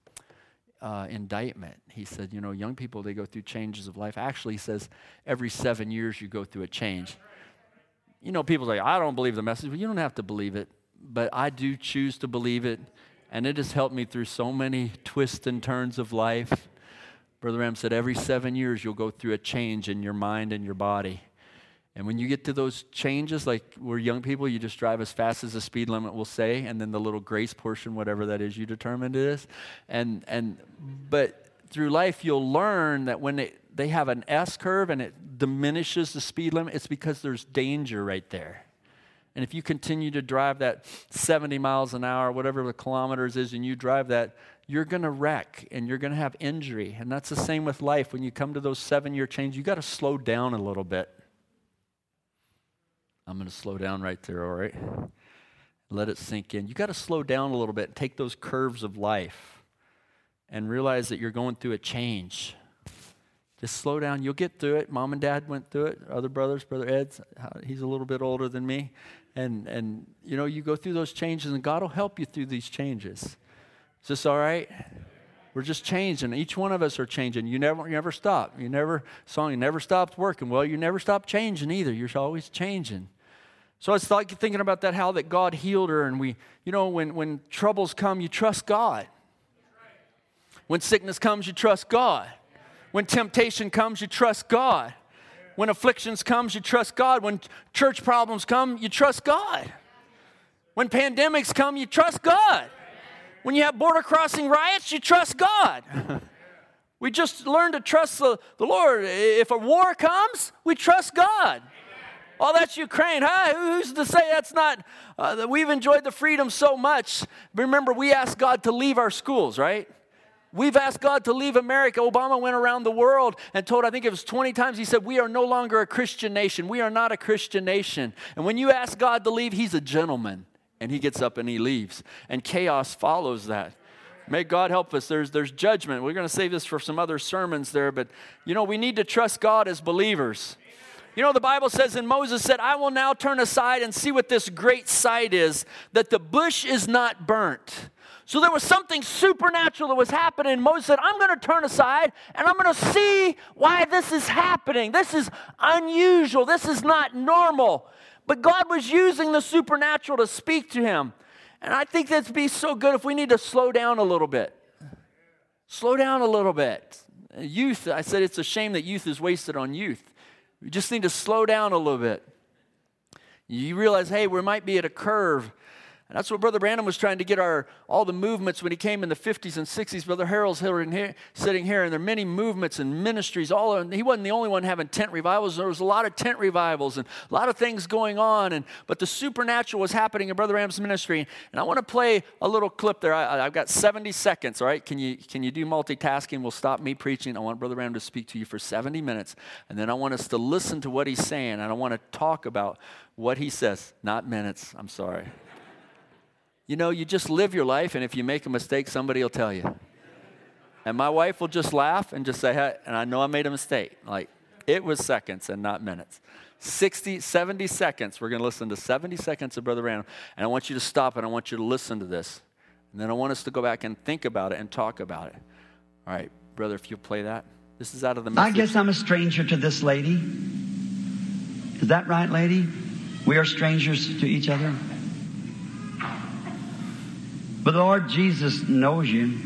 uh, indictment. He said, you know, young people, they go through changes of life. Actually, he says every seven years you go through a change. You know, people say, I don't believe the message. Well, you don't have to believe it, but I do choose to believe it. And it has helped me through so many twists and turns of life. Brother Branham said, every seven years you'll go through a change in your mind and your body. And when you get to those changes, like we're young people, you just drive as fast as the speed limit will say, and then the little grace portion, whatever that is you determined it is. And, and, but through life, you'll learn that when it, they have an S curve and it diminishes the speed limit, it's because there's danger right there. And if you continue to drive that 70 miles an hour, whatever the kilometers is, and you drive that, you're going to wreck and you're going to have injury. And that's the same with life. When you come to those seven year changes, you got to slow down a little bit. I'm going to slow down right there, all right? Let it sink in. You got to slow down a little bit, and take those curves of life, and realize that you're going through a change. Just slow down. You'll get through it. Mom and dad went through it. Other brothers, Brother Ed's, uh, he's a little bit older than me. And, and you know, you go through those changes, and God will help you through these changes. Is this all right? We're just changing. Each one of us are changing. You never, you never stop. You never, song, you never stopped working. Well, you never stop changing either. You're always changing. So it's like thinking about that, how that God healed her. And we, you know, when, when troubles come, you trust God. When sickness comes, you trust God. When temptation comes, you trust God. When afflictions comes, you trust God. When church problems come, you trust God. When pandemics come, you trust God. When you have border crossing riots, you trust God. (laughs) we just learn to trust the, the Lord. If a war comes, we trust God. Oh, that's Ukraine. Huh? Who's to say that's not? Uh, we've enjoyed the freedom so much. Remember, we asked God to leave our schools, right? We've asked God to leave America. Obama went around the world and told, I think it was 20 times, he said, We are no longer a Christian nation. We are not a Christian nation. And when you ask God to leave, he's a gentleman and he gets up and he leaves. And chaos follows that. May God help us. There's, there's judgment. We're going to save this for some other sermons there, but you know, we need to trust God as believers. You know, the Bible says, and Moses said, I will now turn aside and see what this great sight is that the bush is not burnt. So there was something supernatural that was happening. Moses said, I'm going to turn aside and I'm going to see why this is happening. This is unusual. This is not normal. But God was using the supernatural to speak to him. And I think that'd be so good if we need to slow down a little bit. Slow down a little bit. Youth, I said it's a shame that youth is wasted on youth. We just need to slow down a little bit. You realize, hey, we might be at a curve and that's what Brother Branham was trying to get our all the movements when he came in the 50s and 60s. Brother Harold's here, sitting here, and there are many movements and ministries. All of, he wasn't the only one having tent revivals. There was a lot of tent revivals and a lot of things going on. And but the supernatural was happening in Brother Branham's ministry. And I want to play a little clip there. I, have got 70 seconds. All right, can you can you do multitasking? We'll stop me preaching. I want Brother Branham to speak to you for 70 minutes, and then I want us to listen to what he's saying, and I want to talk about what he says. Not minutes. I'm sorry. You know, you just live your life, and if you make a mistake, somebody will tell you. And my wife will just laugh and just say, hey, and I know I made a mistake. Like, it was seconds and not minutes. 60, 70 seconds. We're going to listen to 70 seconds of Brother Branham. And I want you to stop and I want you to listen to this. And then I want us to go back and think about it and talk about it. All right, brother, if you'll play that. This is out of the message. I guess I'm a stranger to this lady. Is that right, lady? We are strangers to each other. But the Lord Jesus knows you.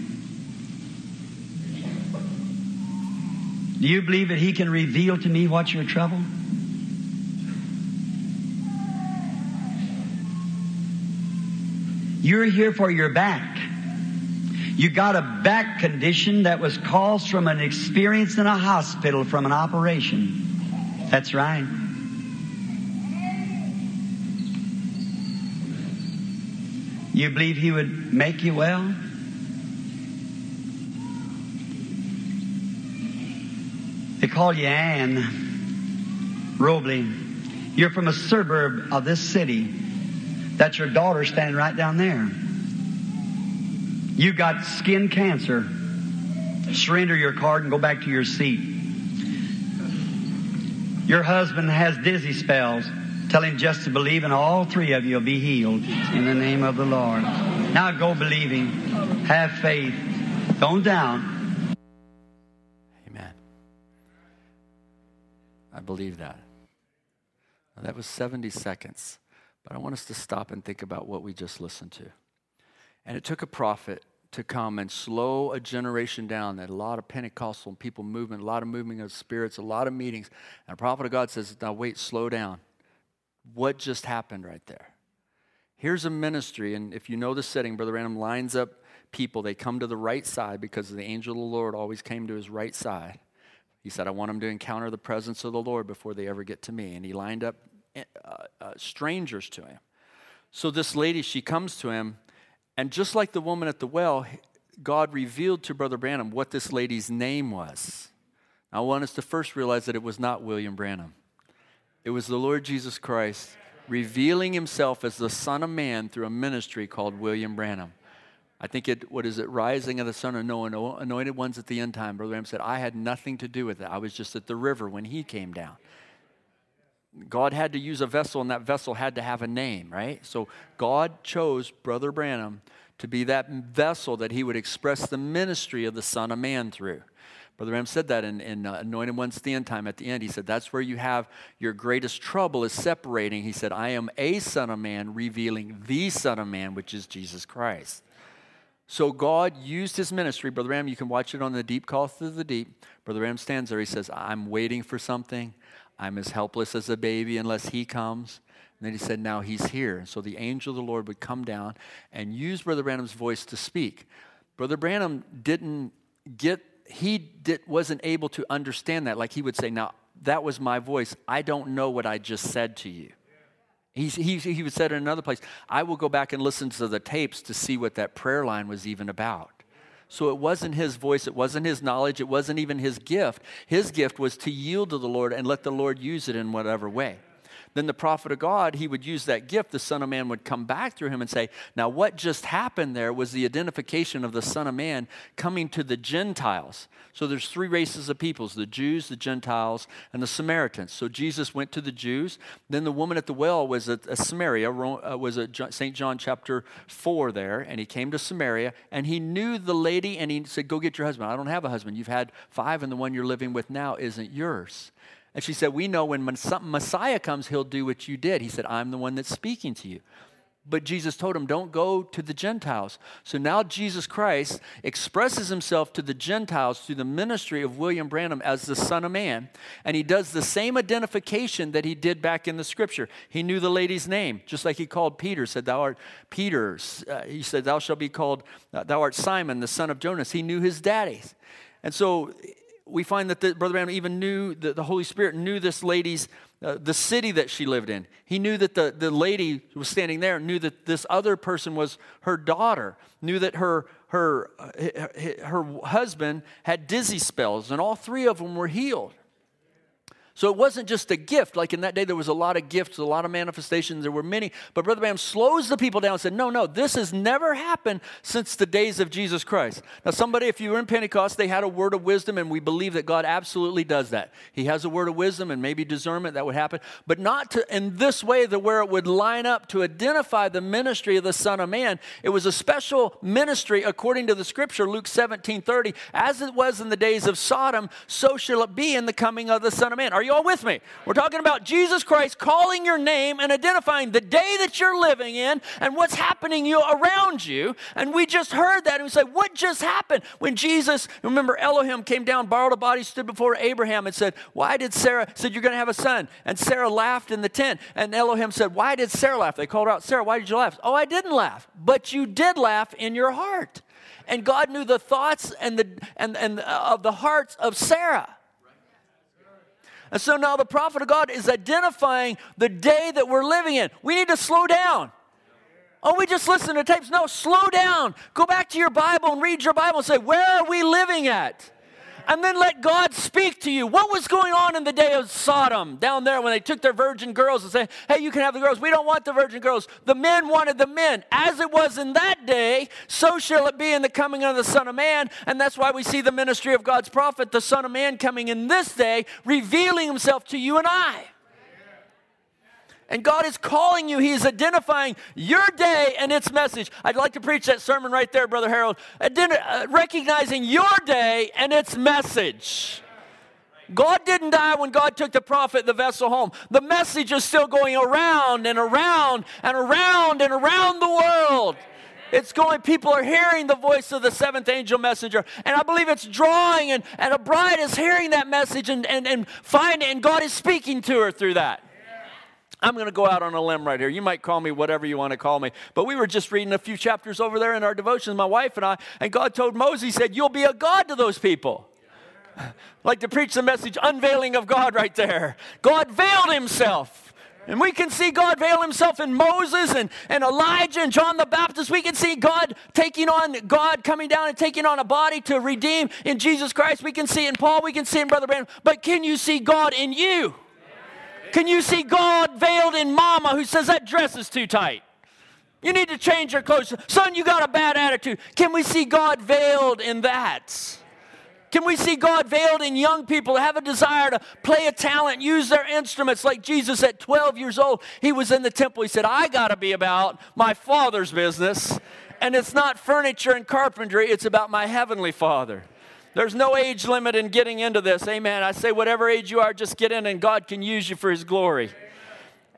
Do you believe that He can reveal to me what's your trouble? You're here for your back. You got a back condition that was caused from an experience in a hospital from an operation. That's right. You believe He would make you well? They call you Anne Robley. You're from a suburb of this city. That's your daughter standing right down there. You got skin cancer. Surrender your card and go back to your seat. Your husband has dizzy spells. Tell him just to believe, and all three of you will be healed in the name of the Lord. Now go believing. Have faith. Don't down. Amen. I believe that. Now, that was 70 seconds, but I want us to stop and think about what we just listened to. And it took a prophet to come and slow a generation down. That a lot of Pentecostal people movement, a lot of moving of spirits, a lot of meetings. And a prophet of God says, Now wait, slow down what just happened right there. Here's a ministry, and if you know the setting, Brother Branham lines up people. They come to the right side because the angel of the Lord always came to his right side. He said, I want them to encounter the presence of the Lord before they ever get to me. And he lined up uh, uh, strangers to him. So this lady, she comes to him, and just like the woman at the well, God revealed to Brother Branham what this lady's name was. I want us to first realize that it was not William Branham. It was the Lord Jesus Christ revealing himself as the Son of Man through a ministry called William Branham. I think it, what is it, Rising of the Son of Noah, anointed ones at the end time. Brother Branham said, I had nothing to do with it. I was just at the river when he came down. God had to use a vessel, and that vessel had to have a name, right? So God chose Brother Branham to be that vessel that he would express the ministry of the Son of Man through. Brother Branham said that in, in uh, Anointed One Stand Time at the end. He said, That's where you have your greatest trouble is separating. He said, I am a Son of Man revealing the Son of Man, which is Jesus Christ. So God used his ministry. Brother Branham, you can watch it on the deep call through the deep. Brother Branham stands there. He says, I'm waiting for something. I'm as helpless as a baby unless he comes. And then he said, Now he's here. So the angel of the Lord would come down and use Brother Branham's voice to speak. Brother Branham didn't get he did, wasn't able to understand that. Like he would say, Now, that was my voice. I don't know what I just said to you. He, he, he would say in another place, I will go back and listen to the tapes to see what that prayer line was even about. So it wasn't his voice, it wasn't his knowledge, it wasn't even his gift. His gift was to yield to the Lord and let the Lord use it in whatever way. Then the prophet of God, he would use that gift. The Son of Man would come back through him and say, Now, what just happened there was the identification of the Son of Man coming to the Gentiles. So there's three races of peoples the Jews, the Gentiles, and the Samaritans. So Jesus went to the Jews. Then the woman at the well was at a Samaria, uh, was at St. John chapter 4 there, and he came to Samaria, and he knew the lady, and he said, Go get your husband. I don't have a husband. You've had five, and the one you're living with now isn't yours. And she said, We know when Messiah comes, he'll do what you did. He said, I'm the one that's speaking to you. But Jesus told him, Don't go to the Gentiles. So now Jesus Christ expresses himself to the Gentiles through the ministry of William Branham as the Son of Man. And he does the same identification that he did back in the scripture. He knew the lady's name, just like he called Peter, said, Thou art Peter. Uh, he said, Thou shalt be called, uh, Thou art Simon, the son of Jonas. He knew his daddy. And so we find that the, Brother Branham even knew, the, the Holy Spirit knew this lady's, uh, the city that she lived in. He knew that the, the lady was standing there knew that this other person was her daughter, knew that her, her, her, her husband had dizzy spells, and all three of them were healed. So it wasn't just a gift. Like in that day, there was a lot of gifts, a lot of manifestations. There were many. But Brother Branham slows the people down and said, No, no, this has never happened since the days of Jesus Christ. Now, somebody, if you were in Pentecost, they had a word of wisdom, and we believe that God absolutely does that. He has a word of wisdom and maybe discernment that would happen, but not to, in this way that where it would line up to identify the ministry of the Son of Man. It was a special ministry according to the scripture, Luke 17 30. As it was in the days of Sodom, so shall it be in the coming of the Son of Man. Are you all with me? We're talking about Jesus Christ calling your name and identifying the day that you're living in and what's happening you around you. And we just heard that and we say, What just happened? When Jesus, remember Elohim came down, borrowed a body, stood before Abraham and said, Why did Sarah said you're gonna have a son? And Sarah laughed in the tent. And Elohim said, Why did Sarah laugh? They called her out, Sarah, why did you laugh? Oh, I didn't laugh, but you did laugh in your heart. And God knew the thoughts and the and, and uh, of the hearts of Sarah. And so now the prophet of God is identifying the day that we're living in. We need to slow down. Oh, we just listen to tapes. No, slow down. Go back to your Bible and read your Bible and say, where are we living at? And then let God speak to you. What was going on in the day of Sodom down there when they took their virgin girls and say, hey, you can have the girls. We don't want the virgin girls. The men wanted the men. As it was in that day, so shall it be in the coming of the Son of Man. And that's why we see the ministry of God's prophet, the Son of Man, coming in this day, revealing himself to you and I. And God is calling you. He is identifying your day and its message. I'd like to preach that sermon right there, Brother Harold. Uh, recognizing your day and its message. God didn't die when God took the prophet, the vessel home. The message is still going around and around and around and around the world. It's going, people are hearing the voice of the seventh angel messenger. And I believe it's drawing, and, and a bride is hearing that message and, and, and finding, and God is speaking to her through that. I'm going to go out on a limb right here. You might call me whatever you want to call me. But we were just reading a few chapters over there in our devotions, my wife and I, and God told Moses, He said, You'll be a God to those people. (laughs) like to preach the message, unveiling of God right there. God veiled Himself. And we can see God veil himself in Moses and, and Elijah and John the Baptist. We can see God taking on, God coming down and taking on a body to redeem in Jesus Christ. We can see in Paul. We can see in Brother Branham. But can you see God in you? Can you see God veiled in mama who says that dress is too tight? You need to change your clothes. Son, you got a bad attitude. Can we see God veiled in that? Can we see God veiled in young people have a desire to play a talent, use their instruments like Jesus at 12 years old? He was in the temple. He said, I got to be about my Father's business. And it's not furniture and carpentry, it's about my Heavenly Father. There's no age limit in getting into this. Amen. I say, whatever age you are, just get in and God can use you for His glory.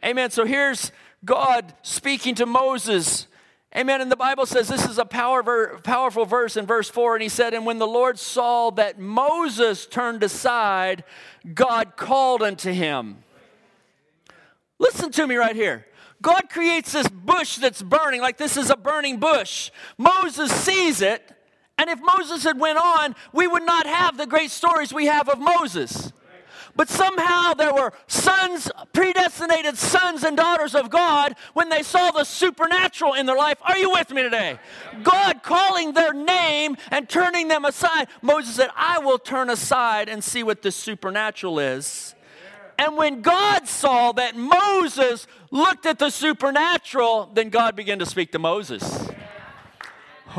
Amen. So here's God speaking to Moses. Amen. And the Bible says this is a power, powerful verse in verse 4. And he said, And when the Lord saw that Moses turned aside, God called unto him. Listen to me right here. God creates this bush that's burning, like this is a burning bush. Moses sees it and if Moses had went on, we would not have the great stories we have of Moses. But somehow there were sons, predestinated sons and daughters of God when they saw the supernatural in their life. Are you with me today? God calling their name and turning them aside. Moses said, I will turn aside and see what the supernatural is. And when God saw that Moses looked at the supernatural, then God began to speak to Moses.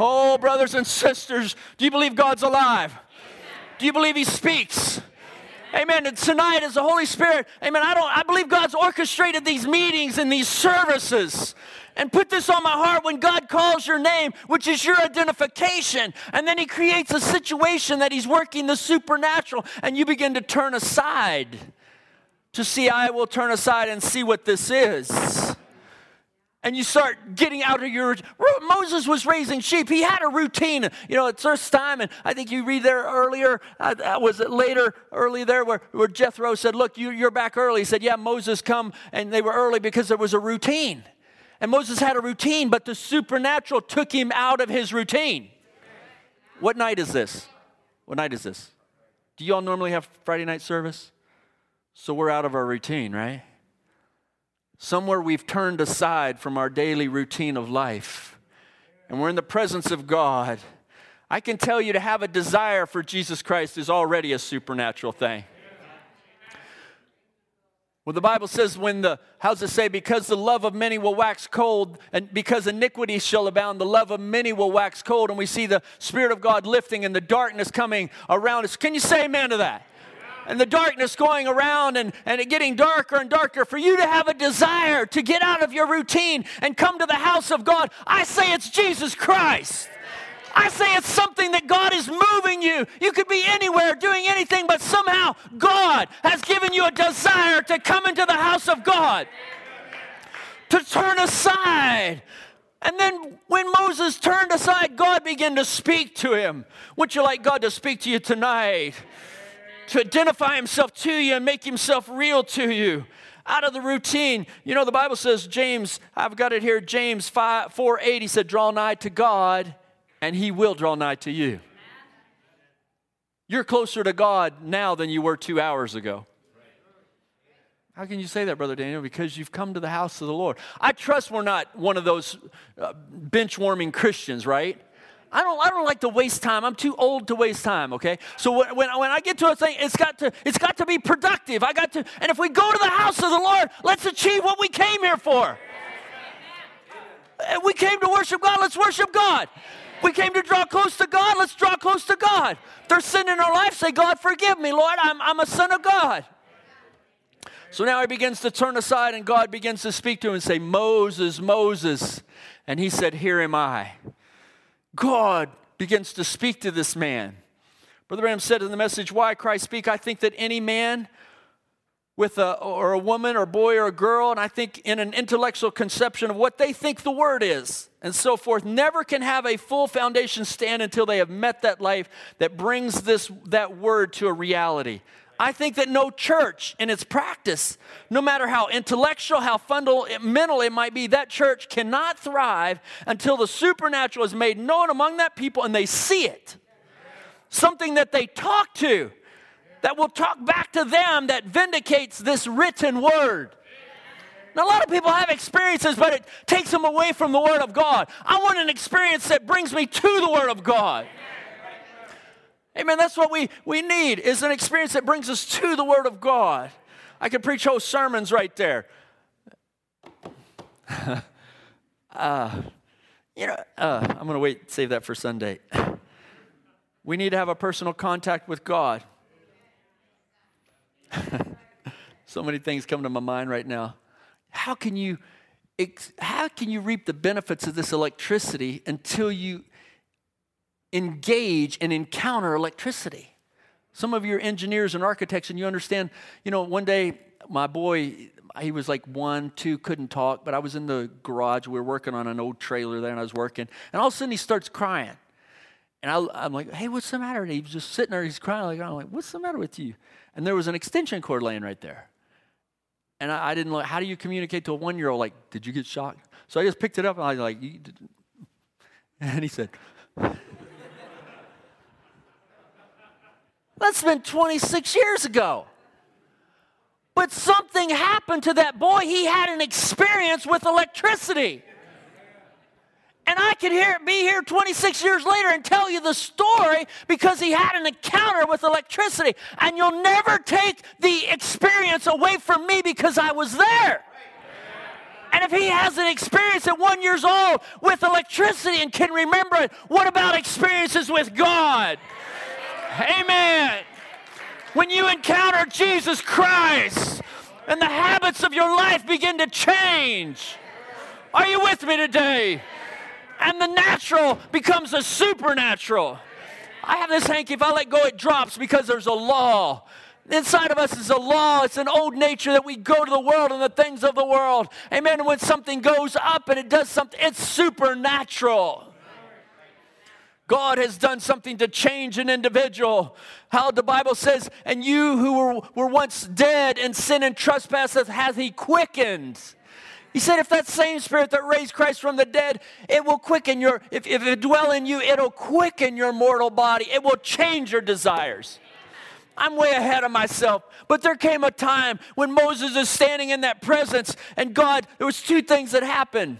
Oh, brothers and sisters, do you believe God's alive? Do you believe He speaks? Amen. And tonight, as the Holy Spirit, amen, I, don't, I believe God's orchestrated these meetings and these services and put this on my heart when God calls your name, which is your identification. And then He creates a situation that He's working the supernatural, and you begin to turn aside to see, I will turn aside and see what this is and you start getting out of your moses was raising sheep. He had a routine. You know it's first time and i think you read there earlier uh, was it later early there where, where jethro said look you, you're back early. He said yeah moses come and they were early because there was a routine. And moses had a routine but the supernatural took him out of his routine. What night is this? What night is this? Do you all normally have friday night service? So we're out of our routine right Somewhere we've turned aside from our daily routine of life, and we're in the presence of God. I can tell you to have a desire for Jesus Christ is already a supernatural thing. Well, the Bible says, when the, how's it say, because the love of many will wax cold, and because iniquity shall abound, the love of many will wax cold. And we see the Spirit of God lifting and the darkness coming around us. Can you say amen to that? And the darkness going around and, and it getting darker and darker, for you to have a desire to get out of your routine and come to the house of God, I say it's Jesus Christ. I say it's something that God is moving you. You could be anywhere doing anything, but somehow God has given you a desire to come into the house of God, to turn aside. And then when Moses turned aside, God began to speak to him. Would you like God to speak to you tonight? To identify himself to you and make himself real to you out of the routine. You know, the Bible says, James, I've got it here, James 5, 4 8, he said, Draw nigh to God, and he will draw nigh to you. You're closer to God now than you were two hours ago. How can you say that, Brother Daniel? Because you've come to the house of the Lord. I trust we're not one of those uh, bench warming Christians, right? I don't, I don't like to waste time. I'm too old to waste time, okay? So when, when, when I get to a thing, it's got to, it's got to be productive. I got to, and if we go to the house of the Lord, let's achieve what we came here for. Uh, we came to worship God, let's worship God. We came to draw close to God, let's draw close to God. there's sin in our life, say, God, forgive me, Lord, I'm, I'm a son of God. So now he begins to turn aside, and God begins to speak to him and say, Moses, Moses. And he said, Here am I. God begins to speak to this man. Brother Branham said in the message, Why Cry? Speak, I think that any man with a, or a woman or a boy or a girl, and I think in an intellectual conception of what they think the word is and so forth, never can have a full foundation stand until they have met that life that brings this, that word to a reality. I think that no church in its practice, no matter how intellectual, how fundamental it might be, that church cannot thrive until the supernatural is made known among that people and they see it. Something that they talk to, that will talk back to them that vindicates this written word. Now, a lot of people have experiences, but it takes them away from the Word of God. I want an experience that brings me to the Word of God. Amen. That's what we, we need is an experience that brings us to the Word of God. I could preach whole sermons right there. (laughs) uh, you know, uh, I'm going to wait, save that for Sunday. We need to have a personal contact with God. (laughs) so many things come to my mind right now. How can you how can you reap the benefits of this electricity until you engage and encounter electricity. Some of you are engineers and architects, and you understand, you know, one day my boy, he was like one, two, couldn't talk, but I was in the garage. We were working on an old trailer there, and I was working. And all of a sudden, he starts crying. And I, am like, hey, what's the matter? And he was just sitting there, he's crying. Like, I'm like, what's the matter with you? And there was an extension cord laying right there. And I, I didn't like, how do you communicate to a one year old? Like, did you get shocked? So I just picked it up and I was like, (laughs) and he said, That's been 26 years ago. But something happened to that boy. He had an experience with electricity. And I can hear, be here 26 years later and tell you the story because he had an encounter with electricity. And you'll never take the experience away from me because I was there. And if he has an experience at one years old with electricity and can remember it, what about experiences with God? Amen. When you encounter Jesus Christ and the habits of your life begin to change. Are you with me today? And the natural becomes a supernatural. I have this hanky, if I let go, it drops because there's a law. Inside of us is a law. It's an old nature that we go to the world and the things of the world. Amen. When something goes up and it does something, it's supernatural. God has done something to change an individual. How the Bible says, and you who were, were once dead in sin and trespasses hath he quickened. He said, if that same spirit that raised Christ from the dead, it will quicken your, if, if it dwell in you, it'll quicken your mortal body. It will change your desires. I'm way ahead of myself. But there came a time when Moses is standing in that presence, and God, there was two things that happened.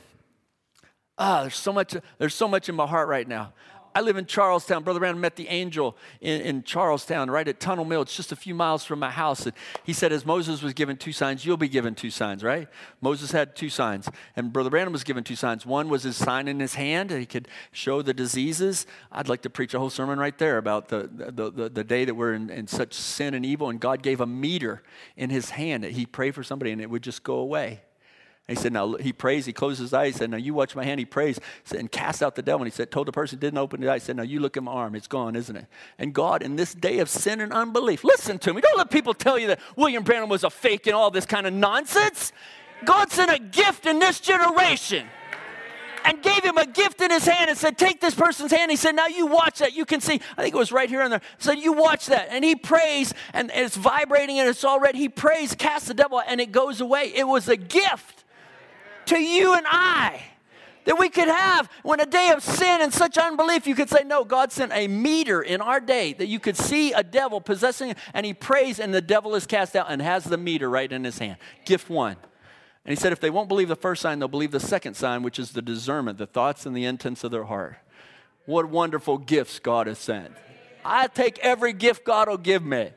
Ah, there's so much, there's so much in my heart right now. I live in Charlestown. Brother Branham met the angel in, in, Charlestown, right at Tunnel Mill. It's just a few miles from my house. And he said, as Moses was given two signs, you'll be given two signs, right? Moses had two signs. And Brother Branham was given two signs. One was his sign in his hand, he could show the diseases. I'd like to preach a whole sermon right there about the, the, the, the day that we're in, in such sin and evil. And God gave a meter in his hand that he prayed for somebody and it would just go away. And he said, Now he prays, he closes his eyes. He said, Now you watch my hand. He prays and cast out the devil. And he said, Told the person didn't open his eyes. He said, Now you look at my arm. It's gone, isn't it? And God, in this day of sin and unbelief, listen to me. Don't let people tell you that William Branham was a fake and all this kind of nonsense. God sent a gift in this generation and gave him a gift in his hand and said, Take this person's hand. He said, Now you watch that. You can see, I think it was right here in there. He said, You watch that. And he prays, and it's vibrating and it's all red. He prays, casts the devil, and it goes away. It was a gift to you and I that we could have when a day of sin and such unbelief, you could say, No, God sent a meter in our day that you could see a devil possessing, and he prays, and the devil is cast out and has the meter right in his hand. Gift one. And he said, If they won't believe the first sign, they'll believe the second sign, which is the discernment, the thoughts and the intents of their heart. What wonderful gifts God has sent. I take every gift God will give me.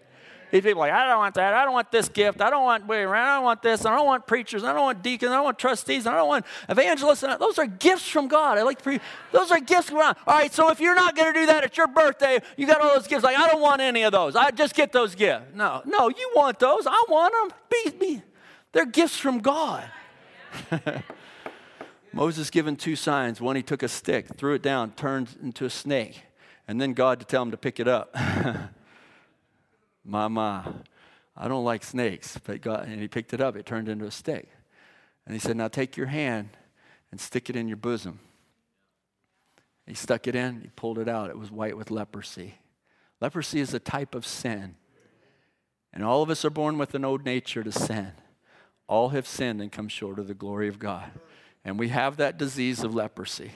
These people like, I don't want that. I don't want this gift. I don't want I don't want this. I don't want preachers. I don't want deacons. I don't want trustees. I don't want evangelists. Those are gifts from God. I like to pre- those are gifts from God. All right, so if you're not going to do that at your birthday, you got all those gifts. Like, I don't want any of those. I just get those gifts. No, no, you want those. I want them. Be, be. They're gifts from God. (laughs) Moses given two signs. One, he took a stick, threw it down, turned into a snake, and then God to tell him to pick it up. (laughs) Mama, I don't like snakes. But God, and he picked it up, it turned into a stick. And he said, Now take your hand and stick it in your bosom. He stuck it in, he pulled it out. It was white with leprosy. Leprosy is a type of sin. And all of us are born with an old nature to sin. All have sinned and come short of the glory of God. And we have that disease of leprosy.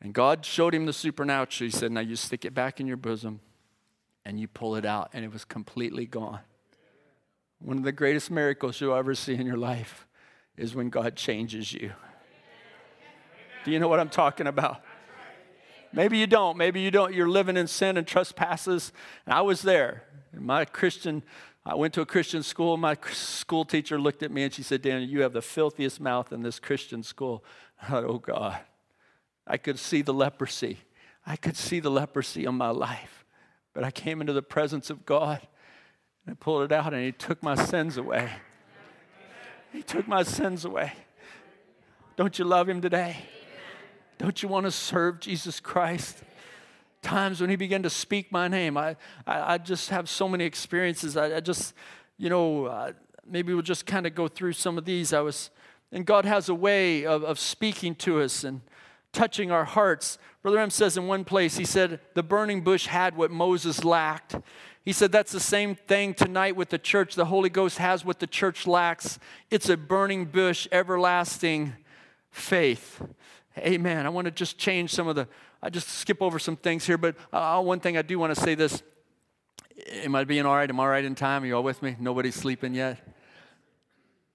And God showed him the supernatural. He said, Now you stick it back in your bosom and you pull it out, and it was completely gone. One of the greatest miracles you'll ever see in your life is when God changes you. Do you know what I'm talking about? Maybe you don't. Maybe you don't. You're living in sin and trespasses. And I was there. My Christian, I went to a Christian school. My school teacher looked at me and she said, Daniel, you have the filthiest mouth in this Christian school. I thought, (laughs) oh God. I could see the leprosy. I could see the leprosy in my life. But I came into the presence of God and I pulled it out and He took my sins away. He took my sins away. Don't you love Him today? Don't you want to serve Jesus Christ? Times when He began to speak my name, I, I, I just have so many experiences. I, I just, you know, uh, maybe we'll just kind of go through some of these. I was, and God has a way of, of speaking to us and touching our hearts. Brother M says in one place, he said, the burning bush had what Moses lacked. He said, that's the same thing tonight with the church. The Holy Ghost has what the church lacks. It's a burning bush, everlasting faith. Amen. I want to just change some of the, I just skip over some things here, but uh, one thing I do want to say this. Am I being all right? Am I all right in time? Are you all with me? Nobody's sleeping yet?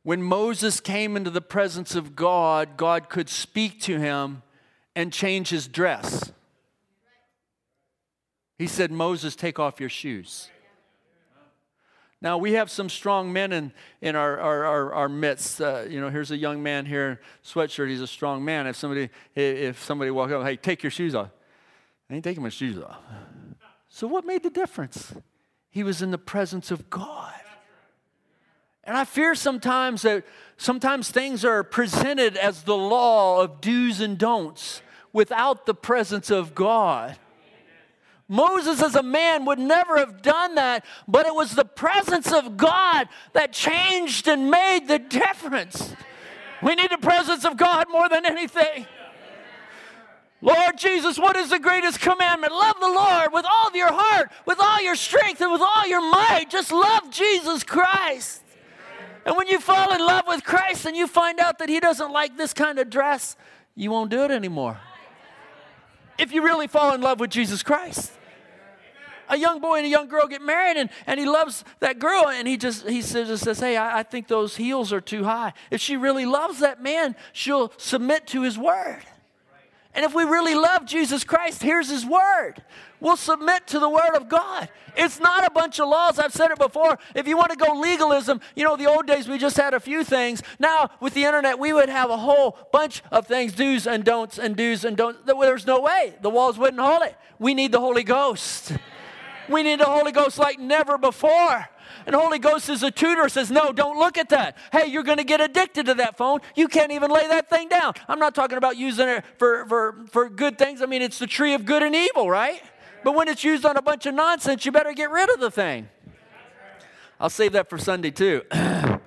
When Moses came into the presence of God, God could speak to him and change his dress. He said, Moses, take off your shoes. Now, we have some strong men in, in our, our, our, our midst. Uh, you know, here's a young man here, sweatshirt, he's a strong man. If somebody, if somebody walk up, hey, take your shoes off. I ain't taking my shoes off. So, what made the difference? He was in the presence of God. And I fear sometimes that sometimes things are presented as the law of do's and don'ts without the presence of God. Moses, as a man, would never have done that, but it was the presence of God that changed and made the difference. We need the presence of God more than anything. Lord Jesus, what is the greatest commandment? Love the Lord with all of your heart, with all your strength, and with all your might. Just love Jesus Christ. And when you fall in love with Christ and you find out that He doesn't like this kind of dress, you won't do it anymore. If you really fall in love with Jesus Christ. A young boy and a young girl get married and, and he loves that girl and he just he says, just says hey I, I think those heels are too high. If she really loves that man she'll submit to his word. And if we really love jesus christ here's his word we'll submit to the word of god it's not a bunch of laws i've said it before if you want to go legalism you know the old days we just had a few things now with the internet we would have a whole bunch of things do's and don'ts and do's and don'ts there's no way the walls wouldn't hold it we need the holy ghost we need the Holy Ghost like never before. And Holy Ghost is a tutor, says, No, don't look at that. Hey, you're going to get addicted to that phone. You can't even lay that thing down. I'm not talking about using it for, for, for good things. I mean, it's the tree of good and evil, right? But when it's used on a bunch of nonsense, you better get rid of the thing. I'll save that for Sunday too. (clears throat)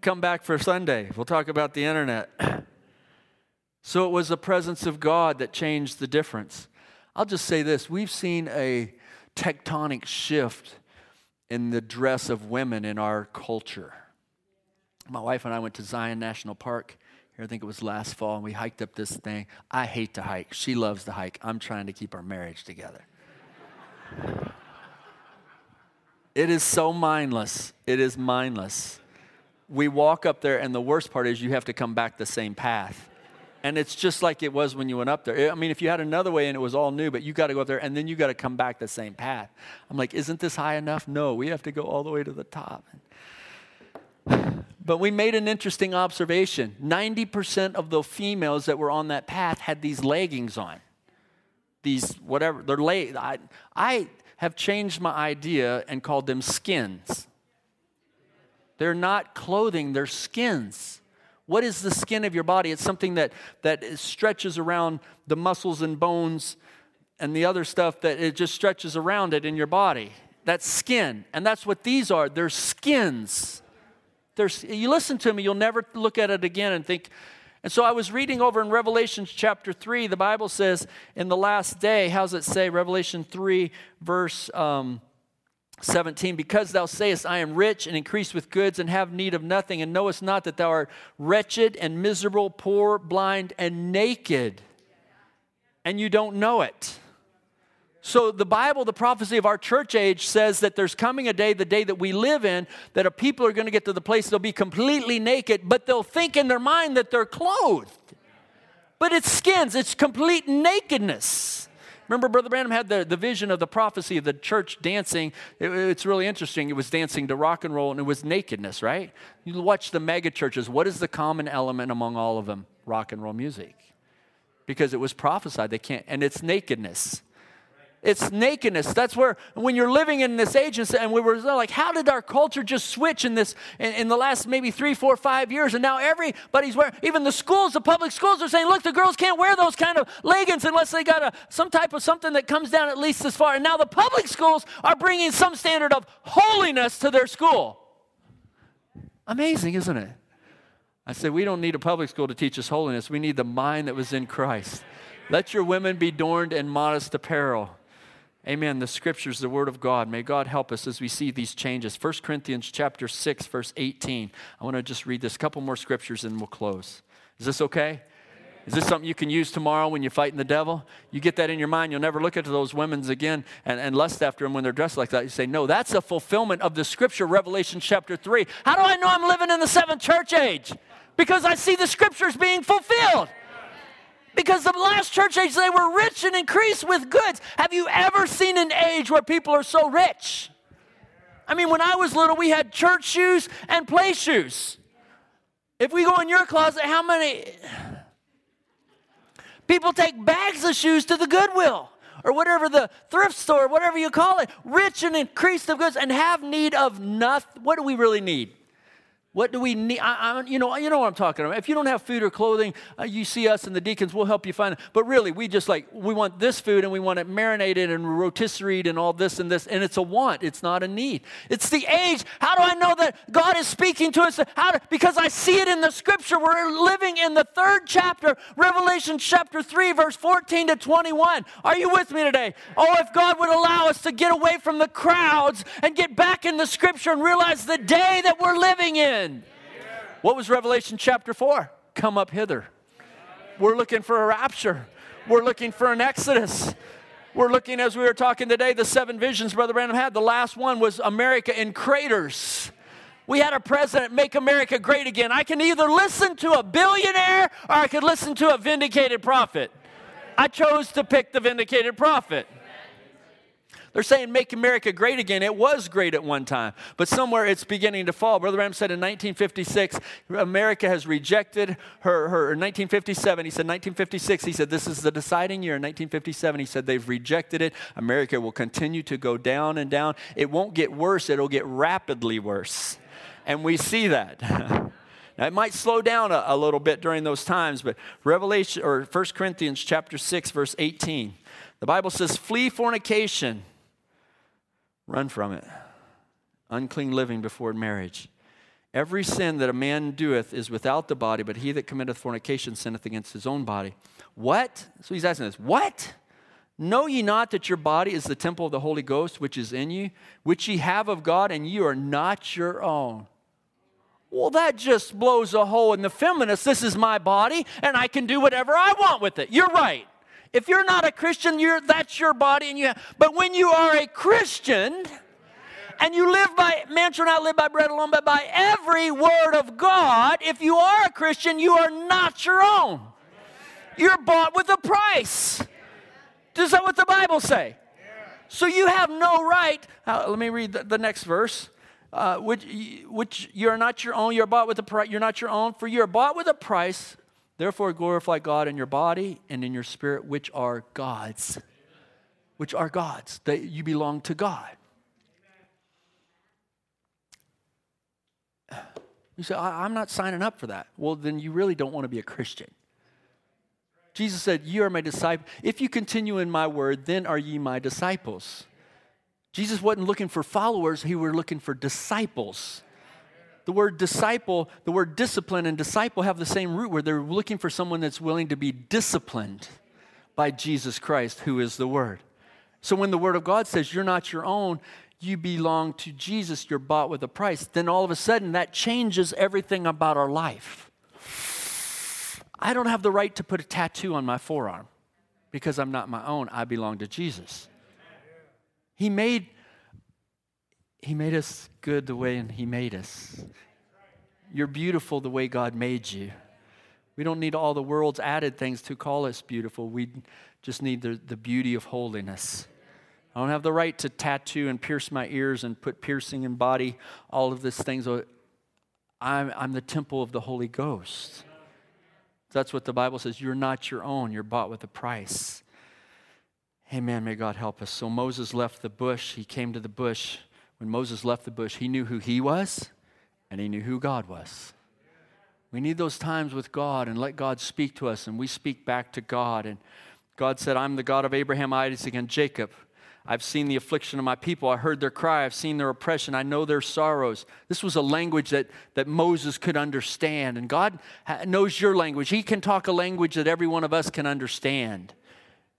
Come back for Sunday. We'll talk about the internet. (clears throat) so it was the presence of God that changed the difference. I'll just say this we've seen a tectonic shift in the dress of women in our culture. My wife and I went to Zion National Park here, I think it was last fall, and we hiked up this thing. I hate to hike. She loves to hike. I'm trying to keep our marriage together. it is so mindless. It is mindless. We walk up there, and the worst part is you have to come back the same path and it's just like it was when you went up there. I mean, if you had another way and it was all new, but you got to go up there and then you got to come back the same path. I'm like, isn't this high enough? No, we have to go all the way to the top. But we made an interesting observation 90% of the females that were on that path had these leggings on. These, whatever, they're leg. I, I have changed my idea and called them skins. They're not clothing, they're skins. What is the skin of your body? It's something that, that stretches around the muscles and bones and the other stuff that it just stretches around it in your body. That's skin. And that's what these are. They're skins. They're, you listen to me, you'll never look at it again and think. And so I was reading over in Revelation chapter 3. The Bible says, in the last day, how's it say? Revelation 3, verse. Um, 17 because thou sayest i am rich and increased with goods and have need of nothing and knowest not that thou art wretched and miserable poor blind and naked and you don't know it so the bible the prophecy of our church age says that there's coming a day the day that we live in that a people are going to get to the place they'll be completely naked but they'll think in their mind that they're clothed but it's skins it's complete nakedness Remember, Brother Branham had the, the vision of the prophecy of the church dancing. It, it's really interesting. It was dancing to rock and roll, and it was nakedness, right? You watch the mega churches. What is the common element among all of them? Rock and roll music. Because it was prophesied, they can't, and it's nakedness. It's nakedness. That's where, when you're living in this age, and we were like, how did our culture just switch in this, in, in, the last maybe three, four, five years? And now everybody's wearing, even the schools, the public schools are saying, look, the girls can't wear those kind of leggings unless they got a, some type of something that comes down at least as far. And now the public schools are bringing some standard of holiness to their school. Amazing, isn't it? I said, we don't need a public school to teach us holiness. We need the mind that was in Christ. Let your women be adorned in modest apparel. Amen. The scriptures, the word of God. May God help us as we see these changes. 1 Corinthians chapter 6, verse 18. I want to just read this couple more scriptures and we'll close. Is this okay? Is this something you can use tomorrow when you're fighting the devil? You get that in your mind, you'll never look at those women's again and, and lust after them when they're dressed like that. You say, No, that's a fulfillment of the scripture, Revelation chapter 3. How do I know I'm living in the seventh church age? Because I see the scriptures being fulfilled. Because the last church age, they were rich and increased with goods. Have you ever seen an age where people are so rich? I mean, when I was little, we had church shoes and play shoes. If we go in your closet, how many people take bags of shoes to the Goodwill or whatever the thrift store, whatever you call it, rich and increased of goods and have need of nothing? What do we really need? What do we need? I, I, you, know, you know what I'm talking about. If you don't have food or clothing, uh, you see us and the deacons, we'll help you find it. But really, we just like, we want this food and we want it marinated and rotisserie and all this and this. And it's a want, it's not a need. It's the age. How do I know that God is speaking to us? How do, because I see it in the scripture. We're living in the third chapter, Revelation chapter 3, verse 14 to 21. Are you with me today? Oh, if God would allow us to get away from the crowds and get back in the scripture and realize the day that we're living in. What was Revelation chapter 4? Come up hither. We're looking for a rapture. We're looking for an exodus. We're looking, as we were talking today, the seven visions Brother Branham had. The last one was America in craters. We had a president make America great again. I can either listen to a billionaire or I could listen to a vindicated prophet. I chose to pick the vindicated prophet. They're saying make America great again. It was great at one time, but somewhere it's beginning to fall. Brother Branham said in 1956, America has rejected her, her 1957. He said 1956, he said this is the deciding year. In 1957, he said they've rejected it. America will continue to go down and down. It won't get worse, it'll get rapidly worse. And we see that. (laughs) Now, it might slow down a, a, little bit during those times, but Revelation or 1 Corinthians chapter 6 verse 18. The Bible says flee fornication. Run from it. Unclean living before marriage. Every sin that a man doeth is without the body, but he that committeth fornication sinneth against his own body. What? So he's asking this. What? Know ye not that your body is the temple of the Holy Ghost which is in you, which ye have of God, and you are not your own? Well, that just blows a hole in the feminist. This is my body, and I can do whatever I want with it. You're right. If you're not a Christian, you're, that's your body. And you have, but when you are a Christian and you live by, man shall not live by bread alone, but by every word of God, if you are a Christian, you are not your own. You're bought with a price. Does that what the Bible say? So you have no right. Uh, let me read the, the next verse. Uh, which, which you're not your own. You're bought with a price. You're not your own, for you're bought with a price. Therefore, glorify God in your body and in your spirit, which are God's. Which are God's. That you belong to God. You say, I'm not signing up for that. Well, then you really don't want to be a Christian. Jesus said, You are my disciple. If you continue in my word, then are ye my disciples. Jesus wasn't looking for followers, he was looking for disciples. The word disciple, the word discipline and disciple have the same root where they're looking for someone that's willing to be disciplined by Jesus Christ, who is the Word. So when the Word of God says you're not your own, you belong to Jesus, you're bought with a price, then all of a sudden that changes everything about our life. I don't have the right to put a tattoo on my forearm because I'm not my own. I belong to Jesus. He made he made us good the way He made us. You're beautiful the way God made you. We don't need all the world's added things to call us beautiful. We just need the, the beauty of holiness. I don't have the right to tattoo and pierce my ears and put piercing in body, all of these things. I'm, I'm the temple of the Holy Ghost. That's what the Bible says. You're not your own, you're bought with a price. Amen. May God help us. So Moses left the bush. He came to the bush when Moses left the bush, he knew who he was and he knew who God was. We need those times with God and let God speak to us and we speak back to God. And God said, I'm the God of Abraham, Isaac, and Jacob. I've seen the affliction of my people. I heard their cry. I've seen their oppression. I know their sorrows. This was a language that, that Moses could understand. And God knows your language. He can talk a language that every one of us can understand.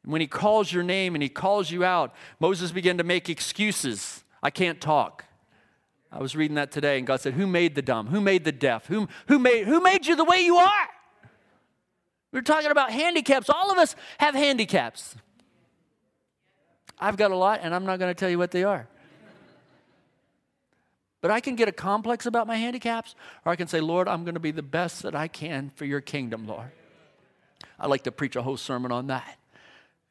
When He calls your name and He calls you out, Moses began to make excuses. I can't talk. I was reading that today, and God said, Who made the dumb? Who made the deaf? Who, who, made, who made you the way you are? We are talking about handicaps. All of us have handicaps. I've got a lot, and I'm not going to tell you what they are. But I can get a complex about my handicaps, or I can say, Lord, I'm going to be the best that I can for your kingdom, Lord. I'd like to preach a whole sermon on that.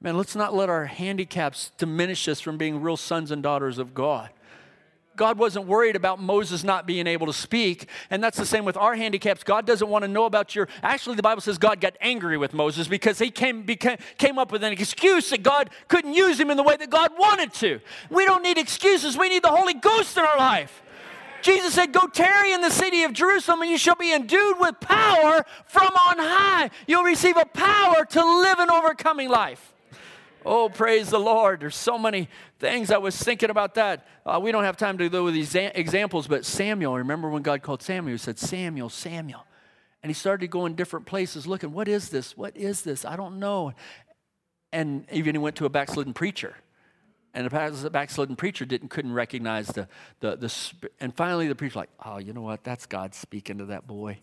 Man, let's not let our handicaps diminish us from being real sons and daughters of God. God wasn't worried about Moses not being able to speak. And that's the same with our handicaps. God doesn't want to know about your. Actually, the Bible says God got angry with Moses because he came, became, came up with an excuse that God couldn't use him in the way that God wanted to. We don't need excuses, we need the Holy Ghost in our life. Jesus said, Go tarry in the city of Jerusalem, and you shall be endued with power from on high. You'll receive a power to live an overcoming life. Oh, praise the Lord. There's so many things. I was thinking about that. Uh, we don't have time to go with these examples, but Samuel, remember when God called Samuel? He said, Samuel, Samuel. And he started going different places looking, what is this? What is this? I don't know. And even he went to a backslidden preacher. And the backslidden preacher didn't couldn't recognize the, the, the and finally the preacher like, oh, you know what? That's God speaking to that boy.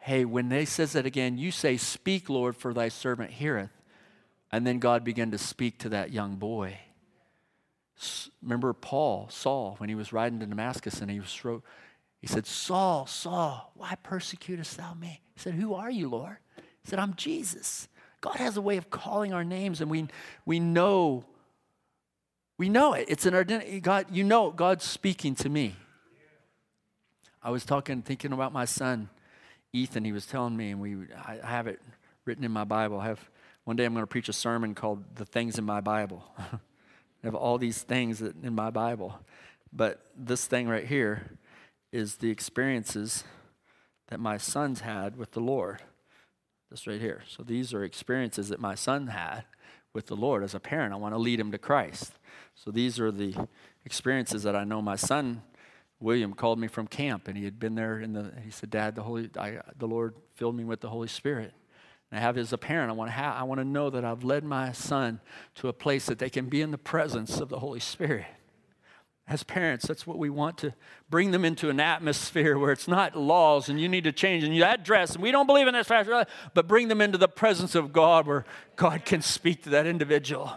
Hey, when they says that again, you say, Speak, Lord, for thy servant heareth. And then God began to speak to that young boy. Remember Paul, Saul, when he was riding to Damascus and he was he said, Saul, Saul, why persecutest thou me? He said, Who are you, Lord? He said, I'm Jesus. God has a way of calling our names, and we, we know, we know it. It's an identity. God, you know God's speaking to me. I was talking, thinking about my son, Ethan. He was telling me, and we I have it written in my Bible. I have one day I'm going to preach a sermon called The Things in My Bible. (laughs) I have all these things in my Bible. But this thing right here is the experiences that my sons had with the Lord. This right here. So these are experiences that my son had with the Lord. As a parent, I want to lead him to Christ. So these are the experiences that I know my son William called me from camp, and he had been there. In the he said, "Dad, the Holy, I, the Lord filled me with the Holy Spirit." I have as a parent, I want, to have, I want to know that I've led my son to a place that they can be in the presence of the Holy Spirit. As parents, that's what we want to bring them into an atmosphere where it's not laws and you need to change and you address, and we don't believe in this, but bring them into the presence of God where God can speak to that individual.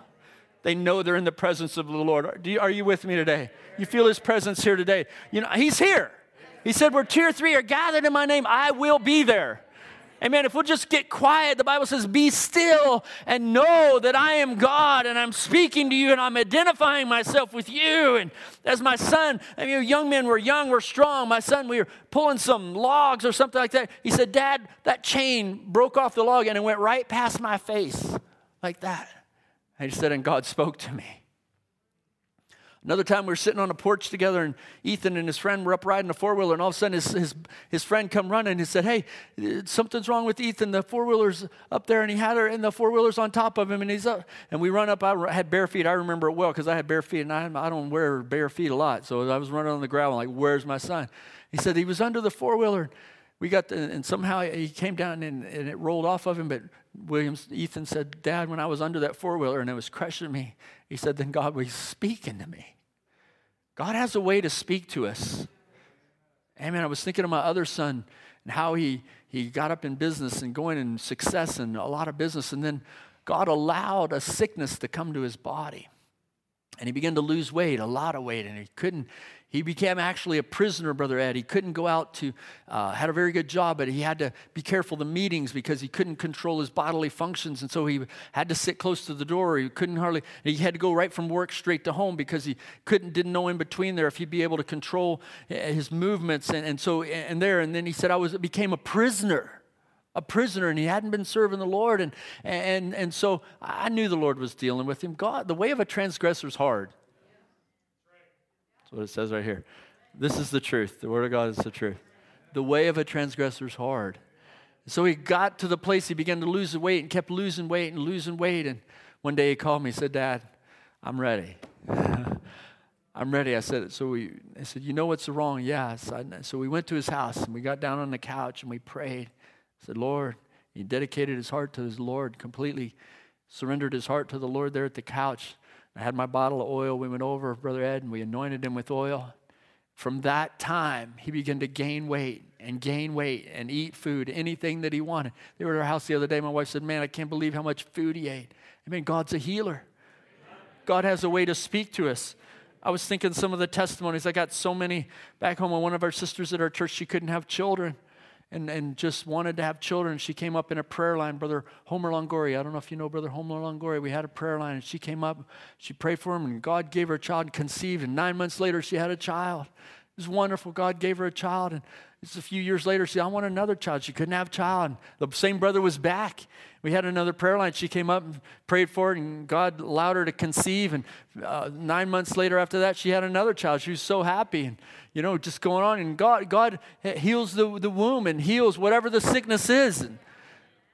They know they're in the presence of the Lord. You, are you with me today? You feel His presence here today? You know, He's here. He said, Where two or three are gathered in my name, I will be there. Amen. If we'll just get quiet, the Bible says, be still and know that I am God and I'm speaking to you and I'm identifying myself with you. And as my son, I mean, young men were young, we're strong. My son, we were pulling some logs or something like that. He said, Dad, that chain broke off the log and it went right past my face like that. And he said, and God spoke to me. Another time we were sitting on a porch together, and Ethan and his friend were up riding a four wheeler, and all of a sudden his, his, his friend come running and he said, Hey, something's wrong with Ethan. The four wheeler's up there, and he had her, and the four wheeler's on top of him, and he's up. And we run up. I had bare feet. I remember it well because I had bare feet, and I, I don't wear bare feet a lot. So I was running on the gravel, like, Where's my son? He said, He was under the four wheeler. We got the, and somehow he came down and, and it rolled off of him. But Williams, Ethan said, Dad, when I was under that four wheeler and it was crushing me, he said, then God was speaking to me. God has a way to speak to us. Amen. I was thinking of my other son and how he, he got up in business and going in success and a lot of business. And then God allowed a sickness to come to his body. And he began to lose weight, a lot of weight, and he couldn't, he became actually a prisoner, Brother Ed. He couldn't go out to, uh, had a very good job, but he had to be careful the meetings because he couldn't control his bodily functions. And so he had to sit close to the door. He couldn't hardly, he had to go right from work straight to home because he couldn't, didn't know in between there if he'd be able to control eh, his movements. And, and so, and there, and then he said, I was, became a prisoner a prisoner and he hadn't been serving the Lord. And, and, and so I knew the Lord was dealing with him. God, the way of a transgressor is hard. That's what it says right here. This is the truth. The Word of God is the truth. The way of a transgressor is hard. So he got to the place he began to lose weight and kept losing weight and losing weight. And one day he called me and said, Dad, I'm ready. (laughs) I'm ready. I said, so we, I said, you know what's wrong? Yes. Yeah. So we went to his house and we got down on the couch and we prayed. I said, Lord, he dedicated his heart to his Lord, completely surrendered his heart to the Lord there at the couch. I had my bottle of oil. We went over, Brother Ed, and we anointed him with oil. From that time, he began to gain weight and gain weight and eat food, anything that he wanted. They were at our house the other day. My wife said, Man, I can't believe how much food he ate. I mean, God's a healer. God has a way to speak to us. I was thinking some of the testimonies. I got so many back home. One of our sisters at our church, she couldn't have children. And, and just wanted to have children. She came up in a prayer line, Brother Homer Longoria. I don't know if you know Brother Homer Longoria. We had a prayer line, and she came up, she prayed for him, and God gave her a child and conceived. And nine months later, she had a child. It was wonderful. God gave her a child. And just a few years later, she said, I want another child. She couldn't have a child. And the same brother was back. We had another prayer line. She came up and prayed for it, and God allowed her to conceive. And uh, nine months later, after that, she had another child. She was so happy. And, you know, just going on. And God, God heals the, the womb and heals whatever the sickness is. And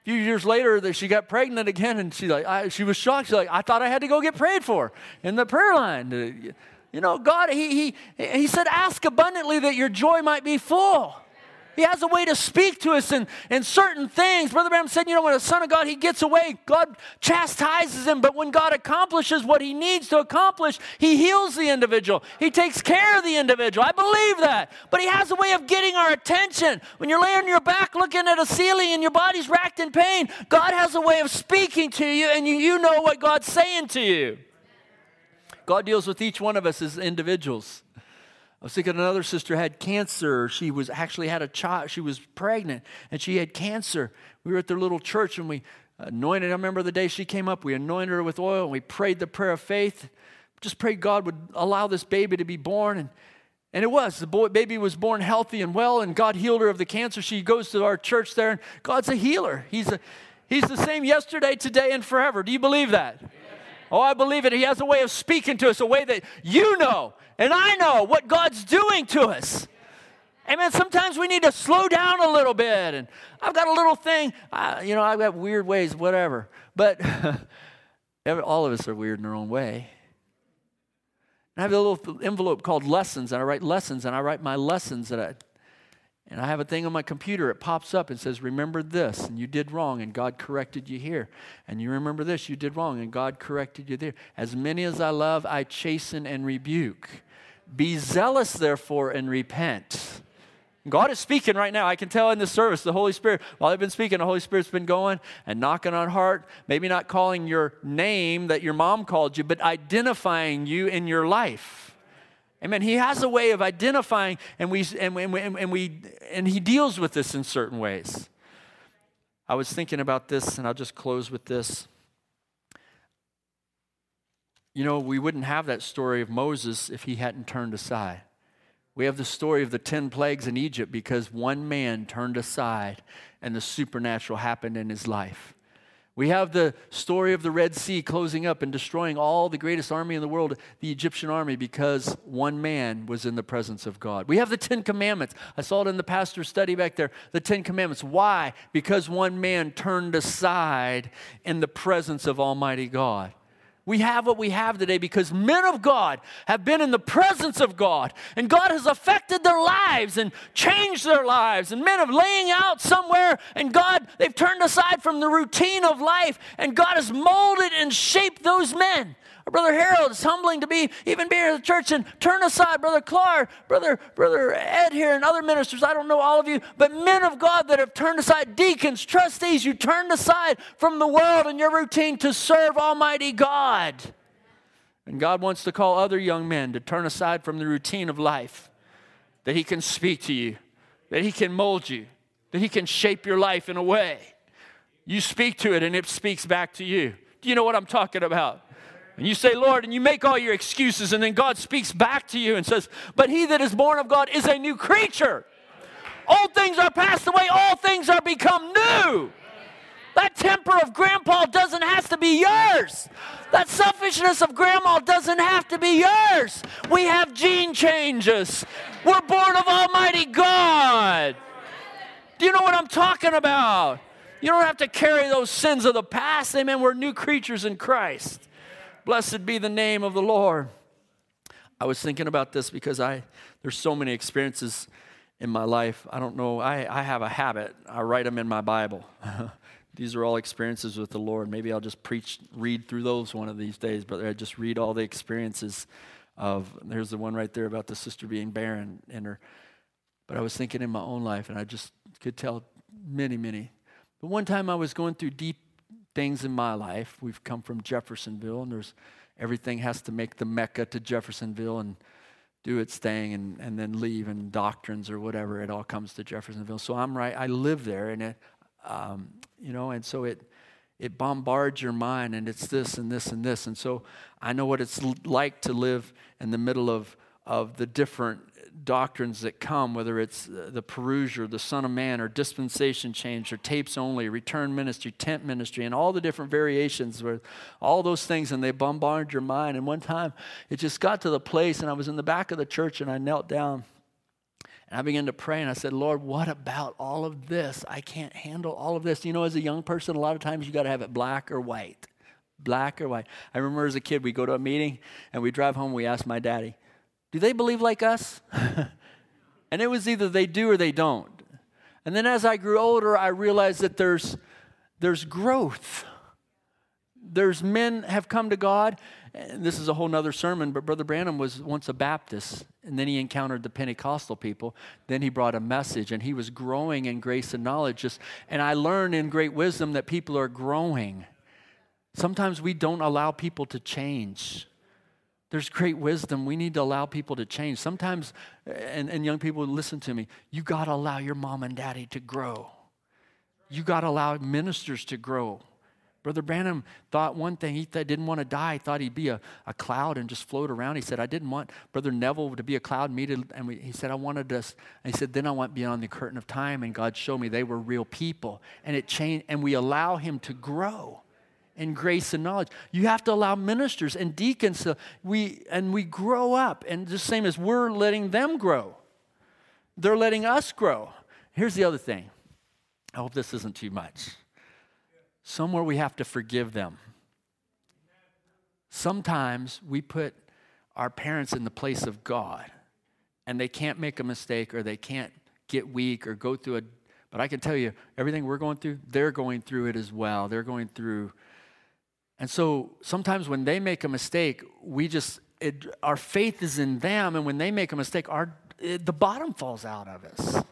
a few years later, that she got pregnant again, and she like I, she was shocked. She's like, I thought I had to go get prayed for in the prayer line. You know, God, he, he, he said, ask abundantly that your joy might be full. He has a way to speak to us in, in certain things. Brother Branham said, you know, when a Son of God, he gets away, God chastises him. But when God accomplishes what he needs to accomplish, he heals the individual. He takes care of the individual. I believe that. But he has a way of getting our attention. When you're laying on your back looking at a ceiling and your body's racked in pain, God has a way of speaking to you and you, you know what God's saying to you. God deals with each one of us as individuals. I was thinking another sister had cancer. She was actually had a child. She was pregnant and she had cancer. We were at their little church and we anointed. I remember the day she came up. We anointed her with oil and we prayed the prayer of faith. Just prayed God would allow this baby to be born and. And it was. The boy, baby was born healthy and well, and God healed her of the cancer. She goes to our church there, and God's a healer. He's, a, he's the same yesterday, today, and forever. Do you believe that? Oh, I believe it. He has a way of speaking to us, a way that you know and I know what God's doing to us. Amen. Sometimes we need to slow down a little bit. And I've got a little thing, uh, you know, I've got weird ways, whatever. But (laughs) all of us are weird in our own way. I have a little envelope called lessons, and I write lessons, and I write my lessons that I and I have a thing on my computer, it pops up and says, Remember this, and you did wrong, and God corrected you here. And you remember this, you did wrong, and God corrected you there. As many as I love, I chasten and rebuke. Be zealous, therefore, and repent. God is speaking right now. I can tell in this service, the Holy Spirit, while I've been speaking, the Holy Spirit's been going and knocking on heart, maybe not calling your name that your mom called you, but identifying you in your life. Amen. He has a way of identifying, and we and, and, and we and he deals with this in certain ways. I was thinking about this, and I'll just close with this. You know, we wouldn't have that story of Moses if he hadn't turned aside. We have the story of the 10 plagues in Egypt because one man turned aside and the supernatural happened in his life. We have the story of the Red Sea closing up and destroying all the greatest army in the world, the Egyptian army, because one man was in the presence of God. We have the Ten Commandments. I saw it in the pastor's study back there. The Ten Commandments. Why? Because one man turned aside in the presence of Almighty God. We have what we have today because men of God have been in the presence of God and God has affected their lives and changed their lives. And men of laying out somewhere and God, they've turned aside from the routine of life and God has molded and shaped those men. Brother Harold, it's humbling to be even be here at the church and turn aside. Brother Clark, Brother, Brother Ed here, and other ministers. I don't know all of you, but men of God that have turned aside, deacons, trustees, you turned aside from the world and your routine to serve Almighty God. And God wants to call other young men to turn aside from the routine of life, that He can speak to you, that He can mold you, that He can shape your life in a way. You speak to it and it speaks back to you. Do you know what I'm talking about? And you say, Lord, and you make all your excuses, and then God speaks back to you and says, But he that is born of God is a new creature. Old things are passed away, all things are become new. That temper of grandpa doesn't have to be yours. That selfishness of grandma doesn't have to be yours. We have gene changes. We're born of Almighty God. Do you know what I'm talking about? You don't have to carry those sins of the past. Amen. We're new creatures in Christ. Blessed be the name of the Lord. I was thinking about this because I there's so many experiences in my life. I don't know. I, I have a habit. I write them in my Bible. (laughs) these are all experiences with the Lord. Maybe I'll just preach, read through those one of these days, but I just read all the experiences of there's the one right there about the sister being barren in her. But I was thinking in my own life, and I just could tell many, many. But one time I was going through deep things in my life. We've come from Jeffersonville, and there's everything has to make the Mecca to Jeffersonville, and do its thing and, and then leave and doctrines or whatever. It all comes to Jeffersonville. So I'm right. I live there, and it, um, you know, and so it it bombards your mind, and it's this and this and this. And so I know what it's like to live in the middle of of the different doctrines that come, whether it's the Parousia or the Son of Man or dispensation change or tapes only, return ministry, tent ministry, and all the different variations where all those things and they bombard your mind. And one time it just got to the place, and I was in the back of the church and I knelt down and I began to pray and I said, Lord, what about all of this? I can't handle all of this. You know, as a young person, a lot of times you got to have it black or white. Black or white. I remember as a kid, we go to a meeting and we drive home, we ask my daddy, do they believe like us? (laughs) and it was either they do or they don't. And then as I grew older, I realized that there's, there's growth. There's men have come to God. And this is a whole nother sermon, but Brother Branham was once a Baptist, and then he encountered the Pentecostal people. Then he brought a message, and he was growing in grace and knowledge. Just, and I learned in great wisdom that people are growing. Sometimes we don't allow people to change there's great wisdom. We need to allow people to change. Sometimes, and, and young people listen to me, you got to allow your mom and daddy to grow. You got to allow ministers to grow. Brother Branham thought one thing. He th- didn't want to die. He thought he'd be a, a cloud and just float around. He said, I didn't want Brother Neville to be a cloud. Me to, and we, he said, I wanted us. And he said, then I went beyond the curtain of time, and God showed me they were real people. And it changed, and we allow him to grow and grace and knowledge. You have to allow ministers and deacons to we and we grow up, and the same as we're letting them grow. They're letting us grow. Here's the other thing. I hope this isn't too much. Somewhere we have to forgive them. Sometimes we put our parents in the place of God, and they can't make a mistake or they can't get weak or go through a but I can tell you, everything we're going through, they're going through it as well. They're going through and so sometimes when they make a mistake, we just, it, our faith is in them. And when they make a mistake, our, it, the bottom falls out of us.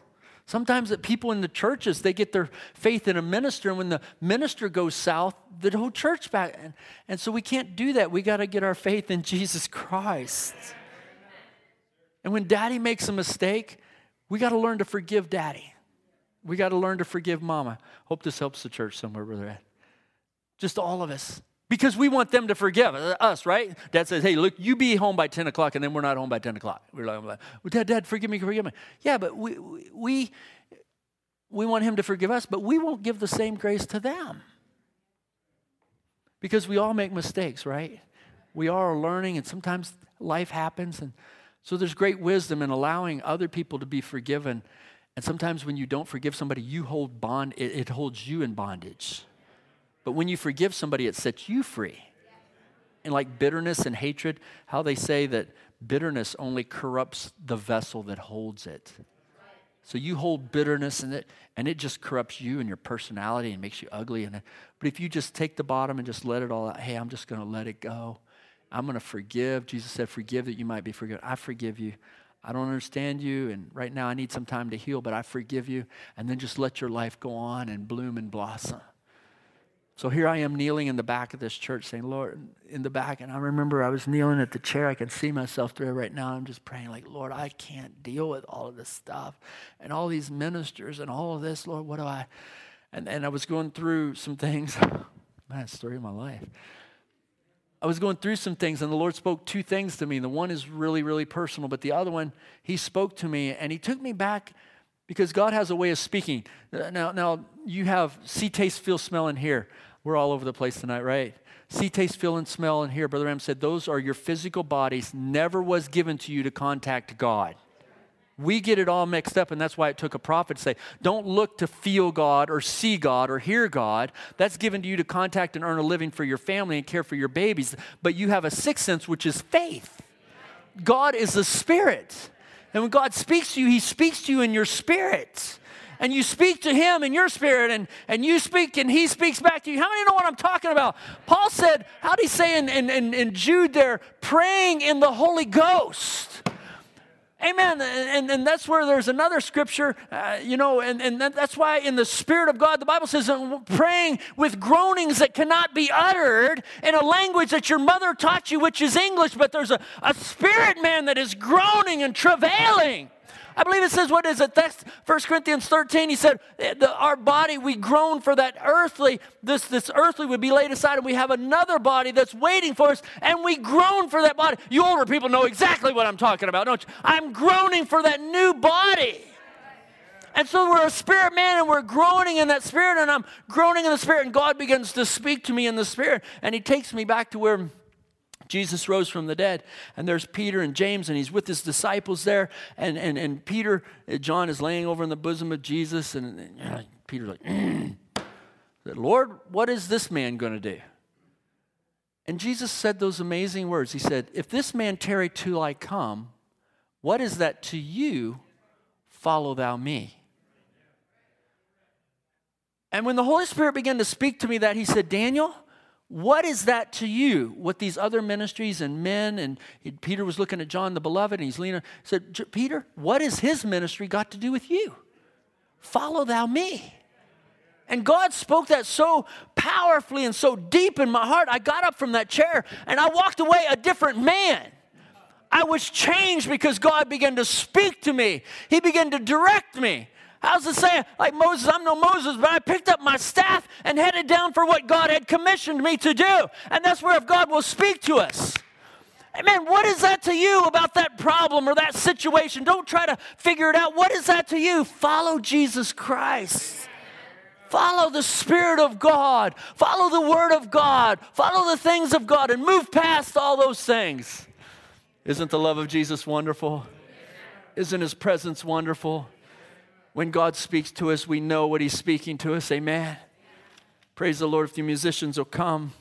Sometimes that people in the churches, they get their faith in a minister, and when the minister goes south, the whole church back. And, and so we can't do that. We got to get our faith in Jesus Christ. And when daddy makes a mistake, we got to learn to forgive daddy. We got to learn to forgive mama. Hope this helps the church somewhere, Brother Ed. Just all of us because we want them to forgive us, right? Dad says, hey, look, you be home by 10 o'clock, and then we're not home by 10 o'clock. We're like, well, Dad, Dad, forgive me, forgive me. Yeah, but we, we, we want him to forgive us, but we won't give the same grace to them. Because we all make mistakes, right? We are learning, and sometimes life happens. And so there's great wisdom in allowing other people to be forgiven. And sometimes when you don't forgive somebody, you hold bond, it, it holds you in bondage. But when you forgive somebody, it sets you free. And like bitterness and hatred, how they say that bitterness only corrupts the vessel that holds it. So you hold bitterness in it, and it just corrupts you and your personality and makes you ugly. And but if you just take the bottom and just let it all out, hey, I'm just going to let it go. I'm going to forgive. Jesus said, "Forgive that you might be forgiven." I forgive you. I don't understand you, and right now I need some time to heal, but I forgive you. And then just let your life go on and bloom and blossom. So here I am kneeling in the back of this church saying, Lord, in the back. And I remember I was kneeling at the chair. I can see myself there right now. I'm just praying, like, Lord, I can't deal with all of this stuff and all these ministers and all of this. Lord, what do I? And, and I was going through some things. (laughs) Man, story of my life. I was going through some things, and the Lord spoke two things to me. The one is really, really personal, but the other one, He spoke to me, and He took me back because God has a way of speaking. Now, now you have see, taste, feel, smell, and hear. We're all over the place tonight, right? See, taste, feel, and smell, and hear. Brother Branham said those are your physical bodies. Never was given to you to contact God. We get it all mixed up, and that's why it took a prophet to say, Don't look to feel God or see God or hear God. That's given to you to contact and earn a living for your family and care for your babies. But you have a sixth sense, which is faith. God is a spirit. And when God speaks to you, He speaks to you in your spirit. And you speak to Him in your spirit, and, and you speak, and He speaks back to you. How many know what I'm talking about? Paul said, how do he say in, in, in, Jude there, praying in the Holy Ghost? Amen. And, and that's where there's another scripture, uh, you know, and, and that's why in the Spirit of God, the Bible says, praying with groanings that cannot be uttered in a language that your mother taught you, which is English, but there's a, a spirit man that is groaning and travailing. I believe it says, what is it? That's 1 Corinthians 13. He said, our body, we groan for that earthly, this, this earthly would be laid aside, and we have another body that's waiting for us, and we groan for that body. You older people know exactly what I'm talking about, don't you? I'm groaning for that new body. And so we're a spirit man and we're groaning in that spirit, and I'm groaning in the spirit, and God begins to speak to me in the spirit, and He takes me back to where Jesus rose from the dead, and there's Peter and James, and he's with his disciples there. And, and, and Peter, uh, John is laying over in the bosom of Jesus, and, and Peter's like, (clears throat) mm. Lord, what is this man going to do? And Jesus said those amazing words. He said, If this man tarry till I come, what is that to you? Follow thou me. And when the Holy Spirit began to speak to me that, he said, Daniel, what is that to you? What these other ministries and men, and Peter was looking at John the Beloved, and he's leaning, said, Peter, what has his ministry got to do with you? Follow thou me. And God spoke that so powerfully and so deep in my heart. I got up from that chair and I walked away a different man. I was changed because God began to speak to me, He began to direct me. How's it saying? Like Moses, I'm no Moses, but I picked up my staff and headed down for what God had commissioned me to do. And that's where if God will speak to us. Amen. What is that to you about that problem or that situation? Don't try to figure it out. What is that to you? Follow Jesus Christ. Follow the Spirit of God. Follow the Word of God. Follow the things of God and move past all those things. Isn't the love of Jesus wonderful? Isn't His presence wonderful? When God speaks to us, we know what He's speaking to us. Amen. Praise the Lord if the musicians will come.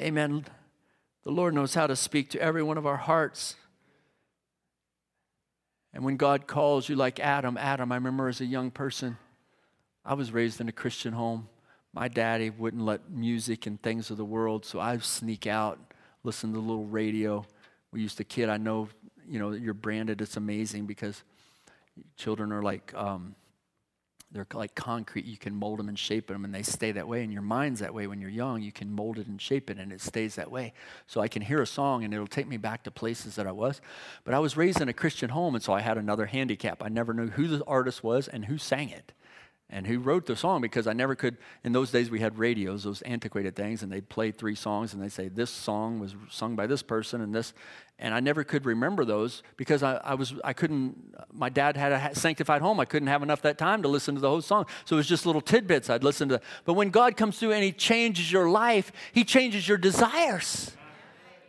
Amen. The Lord knows how to speak to every one of our hearts. And when God calls you, like Adam, Adam, I remember as a young person, I was raised in a Christian home. My daddy wouldn't let music and things of the world, so I'd sneak out, listen to the little radio. We used to kid, I know, you know, you're branded, it's amazing because Children are like, um, they're like concrete. You can mold them and shape them, and they stay that way. And your mind's that way when you're young. You can mold it and shape it, and it stays that way. So I can hear a song, and it'll take me back to places that I was. But I was raised in a Christian home, and so I had another handicap. I never knew who the artist was and who sang it and who wrote the song because I never could. In those days, we had radios, those antiquated things, and they'd play three songs and they'd say, This song was sung by this person and this. And I never could remember those because I, I was, I couldn't, my dad had a sanctified home. I couldn't have enough that time to listen to the whole song. So it was just little tidbits I'd listen to. But when God comes through and He changes your life, He changes your desires.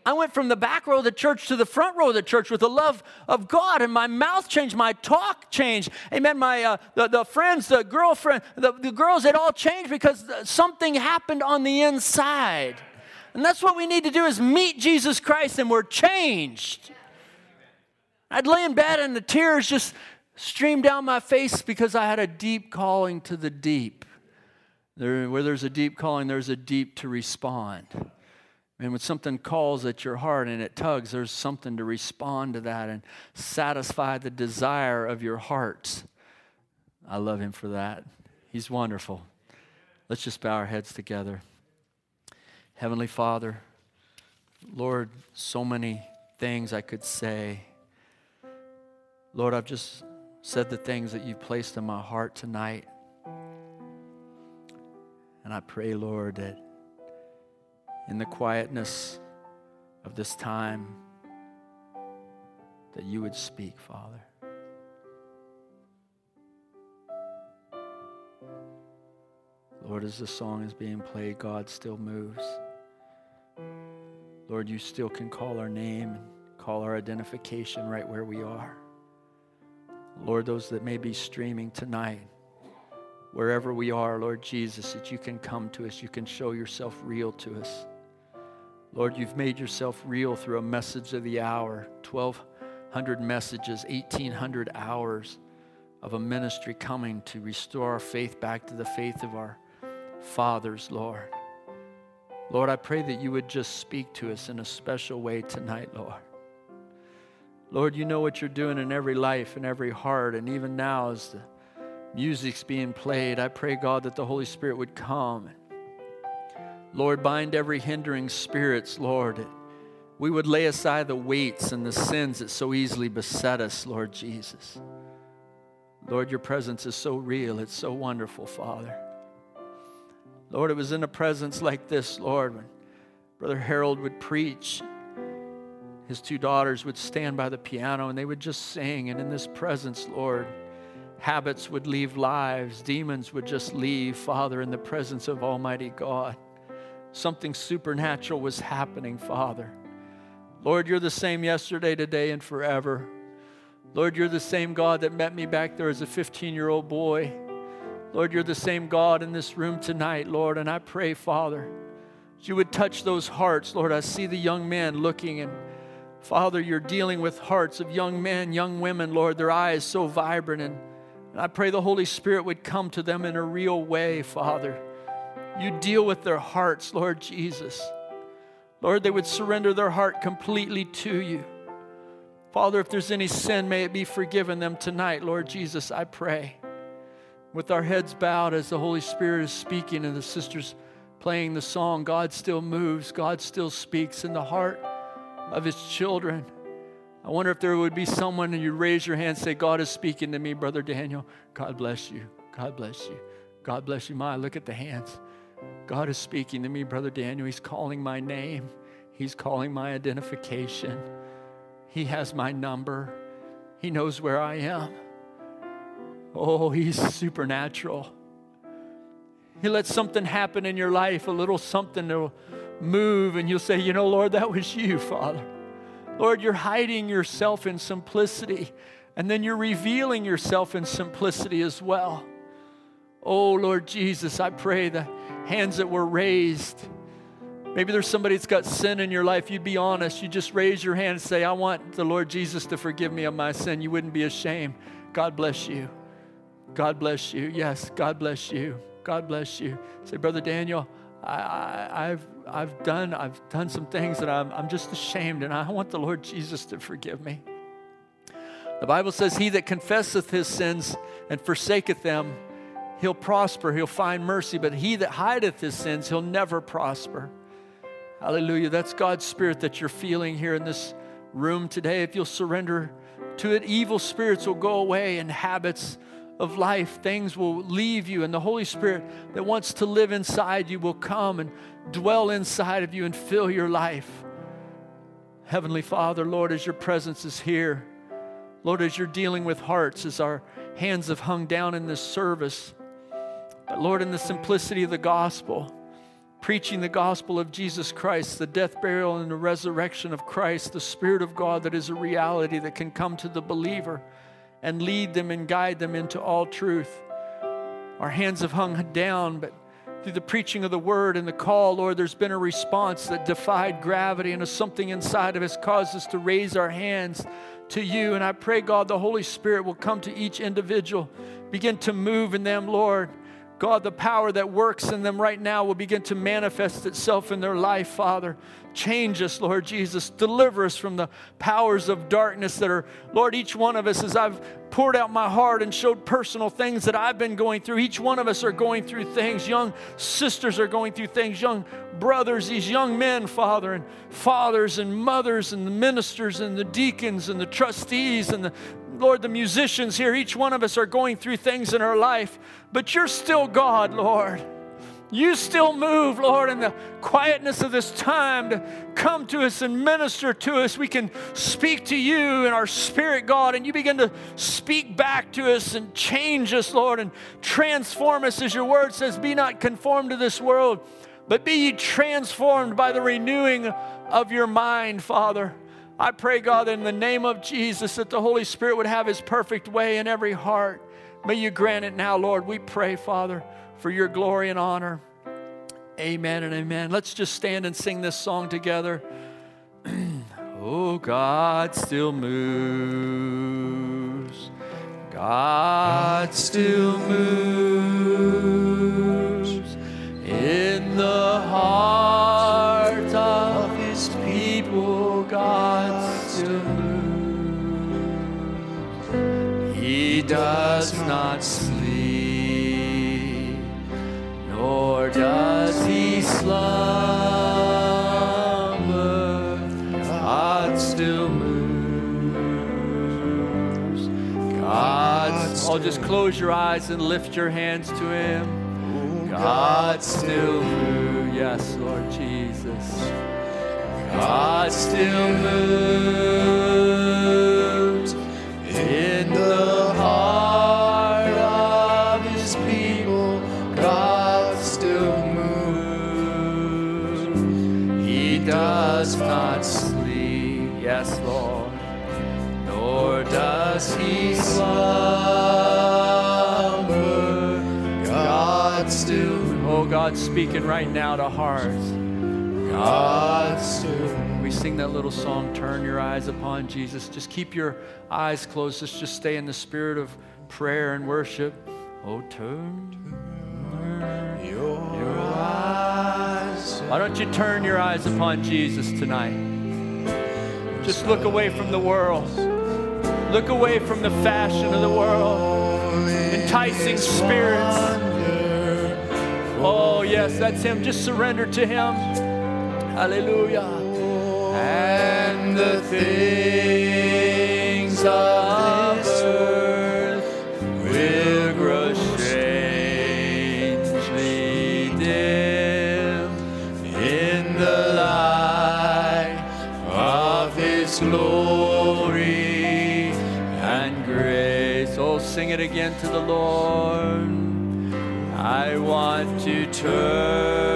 I went from the back row of the church to the front row of the church with the love of God, and my mouth changed, my talk changed. Amen. My uh, the, the friends, the girlfriend, the, the girls, it all changed because something happened on the inside. And that's what we need to do is meet Jesus Christ, and we're changed. I'd lay in bed and the tears just streamed down my face because I had a deep calling to the deep. There, where there's a deep calling, there's a deep to respond. And when something calls at your heart and it tugs, there's something to respond to that and satisfy the desire of your heart. I love him for that. He's wonderful. Let's just bow our heads together. Heavenly Father, Lord, so many things I could say. Lord, I've just said the things that you've placed in my heart tonight. And I pray, Lord, that in the quietness of this time that you would speak, Father. Lord, as the song is being played, God still moves. Lord, you still can call our name and call our identification right where we are. Lord, those that may be streaming tonight, wherever we are, Lord Jesus, that you can come to us, you can show yourself real to us. Lord, you've made yourself real through a message of the hour, 1,200 messages, 1,800 hours of a ministry coming to restore our faith back to the faith of our fathers, Lord. Lord, I pray that you would just speak to us in a special way tonight, Lord. Lord, you know what you're doing in every life and every heart. And even now, as the music's being played, I pray, God, that the Holy Spirit would come. Lord, bind every hindering spirits, Lord. We would lay aside the weights and the sins that so easily beset us, Lord Jesus. Lord, your presence is so real. It's so wonderful, Father. Lord, it was in a presence like this, Lord, when Brother Harold would preach. His two daughters would stand by the piano and they would just sing. And in this presence, Lord, habits would leave lives, demons would just leave, Father, in the presence of Almighty God. Something supernatural was happening, Father. Lord, you're the same yesterday, today, and forever. Lord, you're the same God that met me back there as a 15 year old boy. Lord, you're the same God in this room tonight, Lord. And I pray, Father, that you would touch those hearts. Lord, I see the young men looking, and Father, you're dealing with hearts of young men, young women, Lord, their eyes so vibrant. And, and I pray the Holy Spirit would come to them in a real way, Father. You deal with their hearts, Lord Jesus. Lord, they would surrender their heart completely to you. Father, if there's any sin, may it be forgiven them tonight, Lord Jesus, I pray. With our heads bowed as the Holy Spirit is speaking and the sisters playing the song, God still moves, God still speaks in the heart of His children. I wonder if there would be someone and you raise your hand and say, God is speaking to me, Brother Daniel. God bless you. God bless you. God bless you. My, look at the hands. God is speaking to me, Brother Daniel. He's calling my name, He's calling my identification. He has my number. He knows where I am. Oh, He's supernatural. He lets something happen in your life, a little something to move, and you'll say, You know, Lord, that was you, Father. Lord, you're hiding yourself in simplicity, and then you're revealing yourself in simplicity as well. Oh, Lord Jesus, I pray the hands that were raised Maybe there's somebody that's got sin in your life. You'd be honest. You just raise your hand and say, I want the Lord Jesus to forgive me of my sin. You wouldn't be ashamed. God bless you. God bless you. Yes, God bless you. God bless you. Say, Brother Daniel, I, have I've, done, I've done some things that I'm, I'm just ashamed, and I want the Lord Jesus to forgive me. The Bible says, He that confesseth his sins and forsaketh them, he'll prosper, he'll find mercy, but he that hideth his sins, he'll never prosper. Hallelujah. That's God's Spirit that you're feeling here in this room today. If you'll surrender to it, evil spirits will go away and habits of life, things will leave you, and the Holy Spirit that wants to live inside you will come and dwell inside of you and fill your life. Heavenly Father, Lord, as your presence is here, Lord, as you're dealing with hearts, as our hands have hung down in this service, but Lord, in the simplicity of the gospel, preaching the gospel of Jesus Christ, the death, burial, and the resurrection of Christ, the Spirit of God that is a reality that can come to the believer and lead them and guide them into all truth. Our hands have hung down, but through the preaching of the word and the call, Lord, there's been a response that defied gravity, and something inside of us caused us to raise our hands to you. And I pray, God, the Holy Spirit will come to each individual, begin to move in them, Lord God, the power that works in them right now will begin to manifest itself in their life, Father. Change us, Lord Jesus. Deliver us from the powers of darkness that are, Lord, each one of us, as I've poured out my heart and showed personal things that I've been going through, each one of us are going through things. Young sisters are going through things, young brothers, these young men, Father, and fathers and mothers and the ministers and the deacons and the trustees and the Lord, the musicians here, each one of us are going through things in our life, but you're still God, Lord. You still move, Lord, in the quietness of this time to come to us and minister to us. We can speak to you in our spirit, God, and you begin to speak back to us and change us, Lord, and transform us, as your word says, Be not conformed to this world, but be ye transformed by the renewing of your mind, Father. I pray, God, in the name of Jesus, that the Holy Spirit would have his perfect way in every heart. May you grant it now, Lord. We pray, Father, for your glory and honor. Amen and amen. Let's just stand and sing this song together. (clears throat) oh, God still moves. God still moves in the heart Just close your eyes and lift your hands to Him. God still moves. Yes, Lord Jesus. God still moves in the heart of His people. God still moves. He does not sleep. Yes, Lord. Nor does He slumber. God's speaking right now to hearts. God still. We sing that little song, Turn Your Eyes Upon Jesus. Just keep your eyes closed. Let's just stay in the spirit of prayer and worship. Oh, turn your, your eyes. Why don't you turn your eyes upon Jesus tonight? Just look away from the world. Look away from the fashion of the world, enticing spirits. Oh, yes, that's Him. Just surrender to Him. Hallelujah. And the things of this earth will grow strangely dim in the light of His glory and grace. Oh, sing it again to the Lord. I want to turn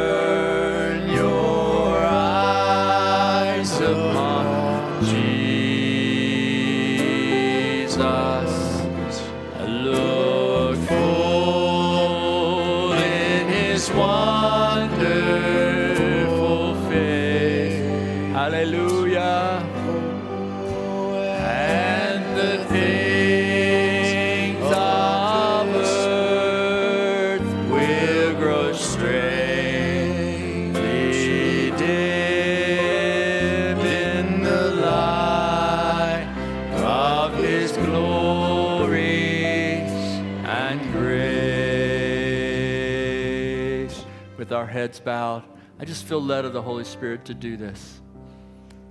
our heads bowed, I just feel led of the Holy Spirit to do this.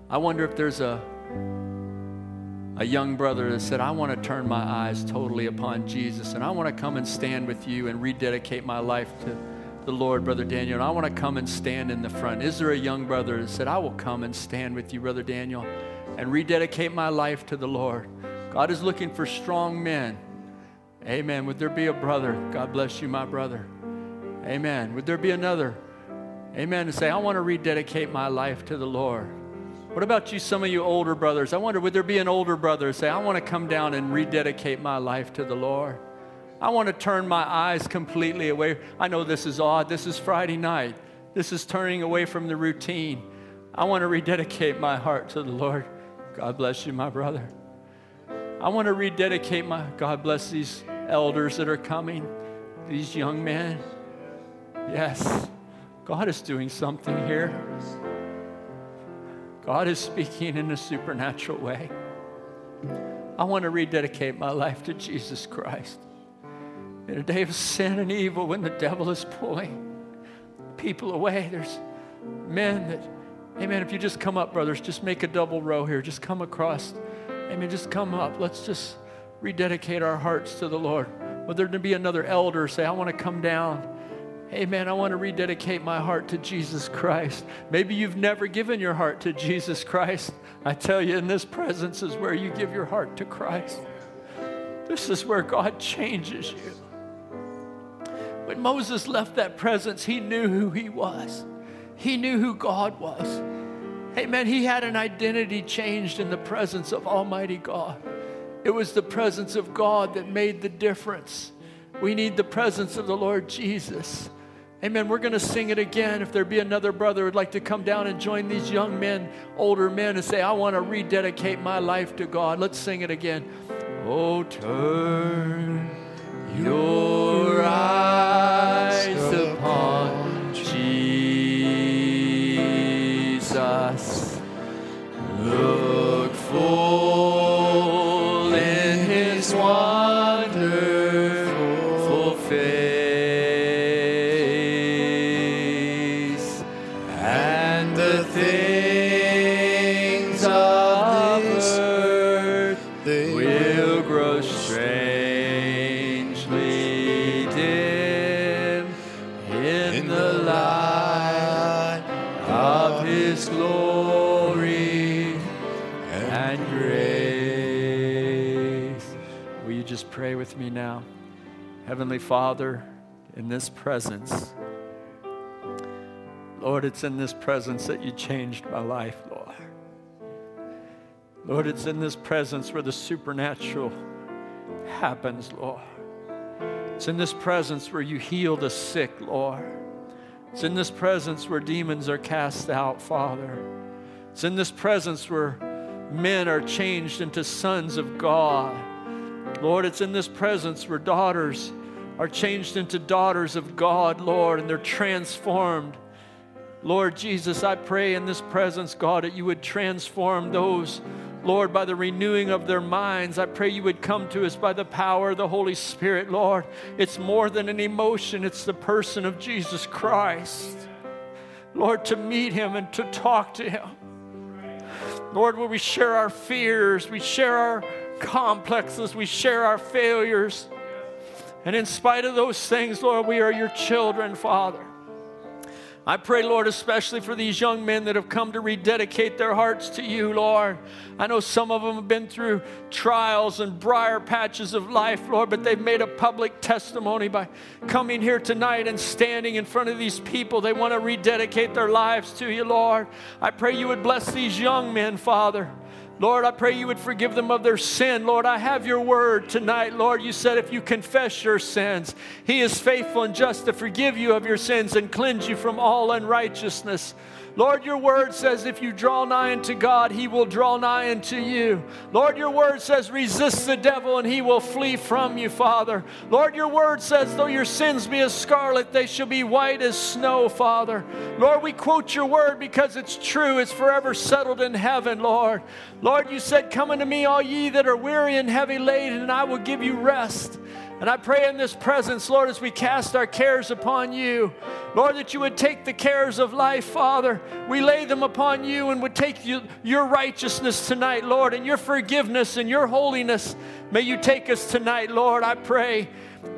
I wonder if there's a a young brother that said, I want to turn my eyes totally upon Jesus and I want to come and stand with you and rededicate my life to the Lord, Brother Daniel. And I want to come and stand in the front. Is there a young brother that said, I will come and stand with you, Brother Daniel, and rededicate my life to the Lord? God is looking for strong men. Amen. Would there be a brother? God bless you, my brother. Amen. Would there be another? Amen. To say, I want to rededicate my life to the Lord. What about you, some of you older brothers? I wonder, would there be an older brother say, I want to come down and rededicate my life to the Lord? I want to turn my eyes completely away. I know this is odd. This is Friday night. This is turning away from the routine. I want to rededicate my heart to the Lord. God bless you, my brother. I want to rededicate my, God bless these elders that are coming, these young men. Yes, God is doing something here. God is speaking in a supernatural way. I want to rededicate my life to Jesus Christ. In a day of sin and evil, when the devil is pulling people away, there's men that, amen, if you just come up, brothers, just make a double row here. Just come across. Amen, just come up. Let's just rededicate our hearts to the Lord. Whether there be another elder, say, I want to come down. Amen. I want to rededicate my heart to Jesus Christ. Maybe you've never given your heart to Jesus Christ. I tell you, in this presence is where you give your heart to Christ. This is where God changes you. When Moses left that presence, he knew who he was, he knew who God was. Amen. He had an identity changed in the presence of Almighty God. It was the presence of God that made the difference. We need the presence of the Lord Jesus. Amen. We're going to sing it again. If there be another brother who'd like to come down and join these young men, older men, and say, I want to rededicate my life to God. Let's sing it again. Oh, turn your eyes upon Jesus. Look full Heavenly Father, in this presence, Lord, it's in this presence that you changed my life, Lord. Lord, it's in this presence where the supernatural happens, Lord. It's in this presence where you heal the sick, Lord. It's in this presence where demons are cast out, Father. It's in this presence where men are changed into sons of God. Lord, it's in this presence where daughters are changed into daughters of God, Lord, and they're transformed. Lord Jesus, I pray in this presence, God, that you would transform those Lord, by the renewing of their minds, I pray you would come to us by the power of the Holy Spirit, Lord. It's more than an emotion, it's the person of Jesus Christ. Lord, to meet him and to talk to him. Lord, will we share our fears, we share our complexes, we share our failures. And in spite of those things, Lord, we are your children, Father. I pray, Lord, especially for these young men that have come to rededicate their hearts to you, Lord. I know some of them have been through trials and briar patches of life, Lord, but they've made a public testimony by coming here tonight and standing in front of these people. They want to rededicate their lives to you, Lord. I pray you would bless these young men, Father. Lord, I pray you would forgive them of their sin. Lord, I have your word tonight. Lord, you said if you confess your sins, He is faithful and just to forgive you of your sins and cleanse you from all unrighteousness. Lord, your word says if you draw nigh unto God, he will draw nigh unto you. Lord, your word says resist the devil and he will flee from you, Father. Lord, your word says though your sins be as scarlet, they shall be white as snow, Father. Lord, we quote your word because it's true. It's forever settled in heaven, Lord. Lord, you said, Come unto me, all ye that are weary and heavy laden, and I will give you rest. And I pray in this presence, Lord, as we cast our cares upon you, Lord, that you would take the cares of life, Father. We lay them upon you and would take you, your righteousness tonight, Lord, and your forgiveness and your holiness. May you take us tonight, Lord. I pray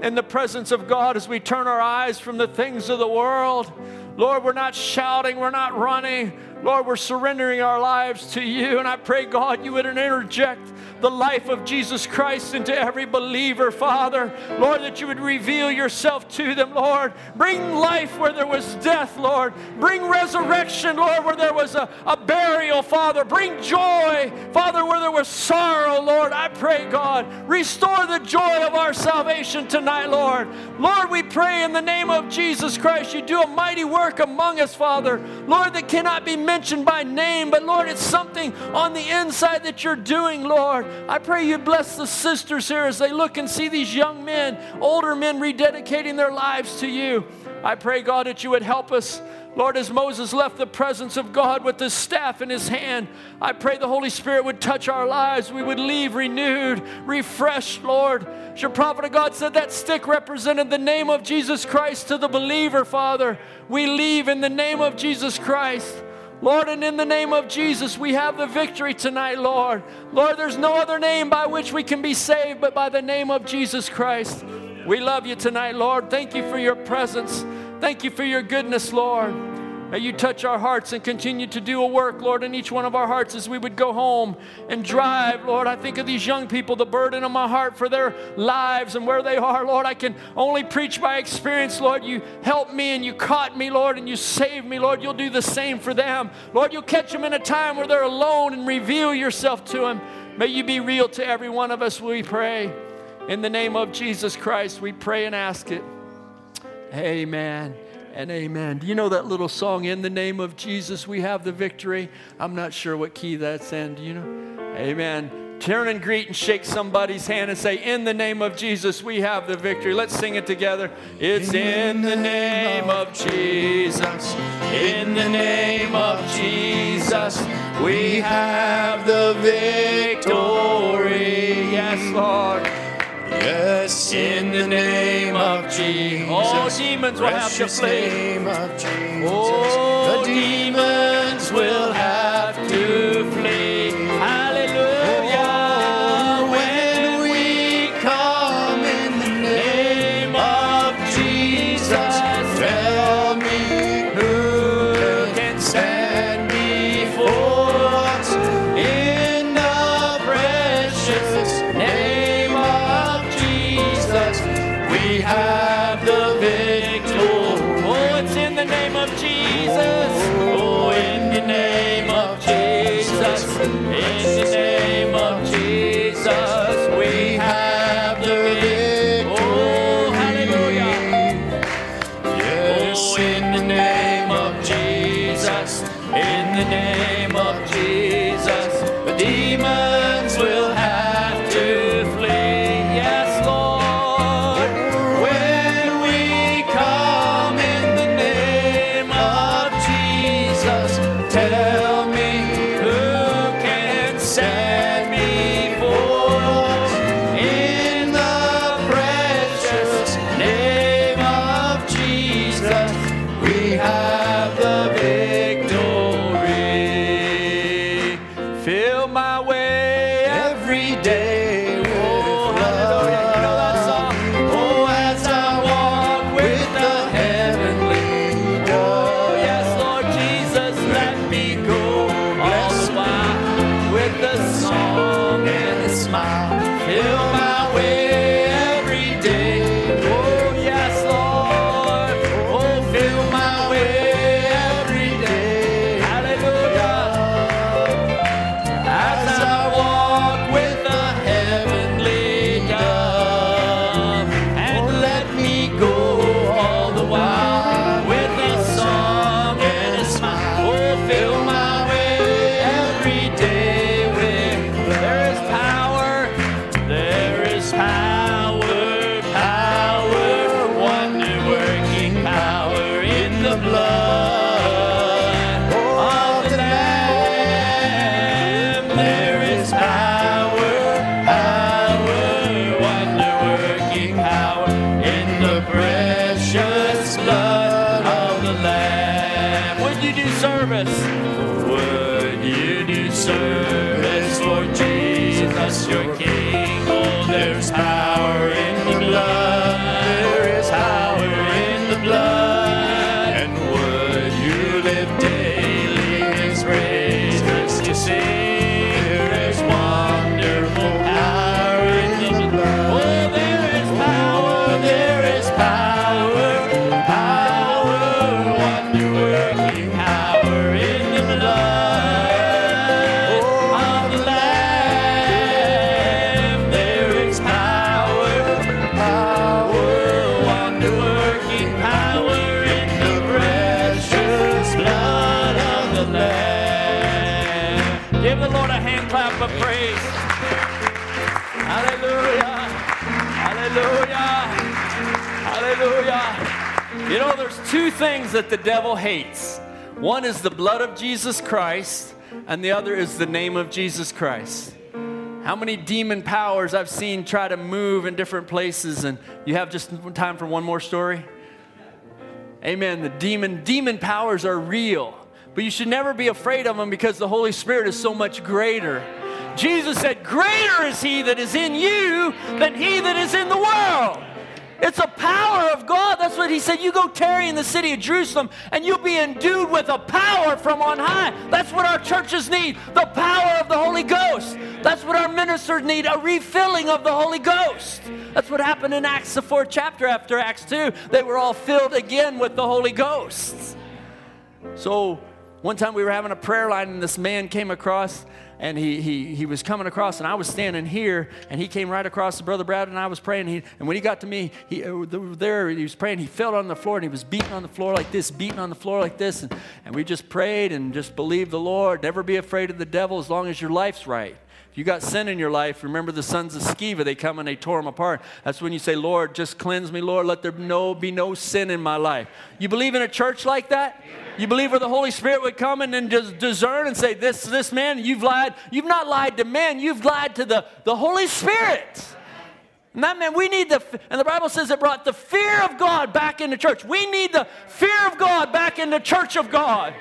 in the presence of God as we turn our eyes from the things of the world. Lord, we're not shouting, we're not running. Lord, we're surrendering our lives to you. And I pray, God, you would interject the life of Jesus Christ into every believer, Father. Lord, that you would reveal yourself to them, Lord. Bring life where there was death, Lord. Bring resurrection, Lord, where there was a, a burial, Father. Bring joy, Father, where there was sorrow, Lord. I pray, God, restore the joy of our salvation tonight, Lord. Lord, we pray in the name of Jesus Christ, you do a mighty work among us, Father. Lord, that cannot be mentioned by name, but Lord, it's something on the inside that you're doing, Lord. I pray you bless the sisters here as they look and see these young men, older men, rededicating their lives to you. I pray, God, that you would help us. Lord, as Moses left the presence of God with his staff in his hand, I pray the Holy Spirit would touch our lives. We would leave renewed, refreshed, Lord. As your prophet of God said, that stick represented the name of Jesus Christ to the believer, Father. We leave in the name of Jesus Christ. Lord, and in the name of Jesus, we have the victory tonight, Lord. Lord, there's no other name by which we can be saved but by the name of Jesus Christ. We love you tonight, Lord. Thank you for your presence. Thank you for your goodness, Lord. May you touch our hearts and continue to do a work, Lord, in each one of our hearts as we would go home and drive, Lord. I think of these young people, the burden on my heart for their lives and where they are, Lord. I can only preach by experience, Lord. You helped me and you caught me, Lord, and you saved me, Lord. You'll do the same for them. Lord, you'll catch them in a time where they're alone and reveal yourself to them. May you be real to every one of us, we pray. In the name of Jesus Christ, we pray and ask it. Amen and amen. Do you know that little song, In the Name of Jesus, We Have the Victory? I'm not sure what key that's in. Do you know? Amen. Turn and greet and shake somebody's hand and say, In the name of Jesus, we have the victory. Let's sing it together. It's in the name of Jesus, in the name of Jesus, we have the victory. Yes, Lord. Yes, in the name of Jesus. All demons will have to flee. name of Jesus. Oh, the demons will have things that the devil hates one is the blood of Jesus Christ, and the other is the name of Jesus Christ. How many demon powers I've seen try to move in different places, and you have just time for one more story? Amen. The demon demon powers are real, but you should never be afraid of them because the Holy Spirit is so much greater. Jesus said, "Greater is he that is in you than he that is in the world." It's a power of God. That's what he said. You go tarry in the city of Jerusalem and you'll be endued with a power from on high. That's what our churches need the power of the Holy Ghost. That's what our ministers need a refilling of the Holy Ghost. That's what happened in Acts, the fourth chapter after Acts 2. They were all filled again with the Holy Ghost. So one time we were having a prayer line and this man came across and he, he, he was coming across and I was standing here and he came right across to Brother Brad and I was praying. He, and when he got to me, he, uh, there he was praying. He fell on the floor and he was beating on the floor like this, beating on the floor like this. And, and we just prayed and just believed the Lord. Never be afraid of the devil as long as your life's right. You got sin in your life, remember the sons of Sceva, they come and they tore them apart. That's when you say, Lord, just cleanse me, Lord. Let there no, be no sin in my life. You believe in a church like that? You believe where the Holy Spirit would come and just discern and say, This, this man, you've lied. You've not lied to men, you've lied to the, the Holy Spirit. And that meant we need the, and the Bible says it brought the fear of God back into church. We need the fear of God back in the church of God.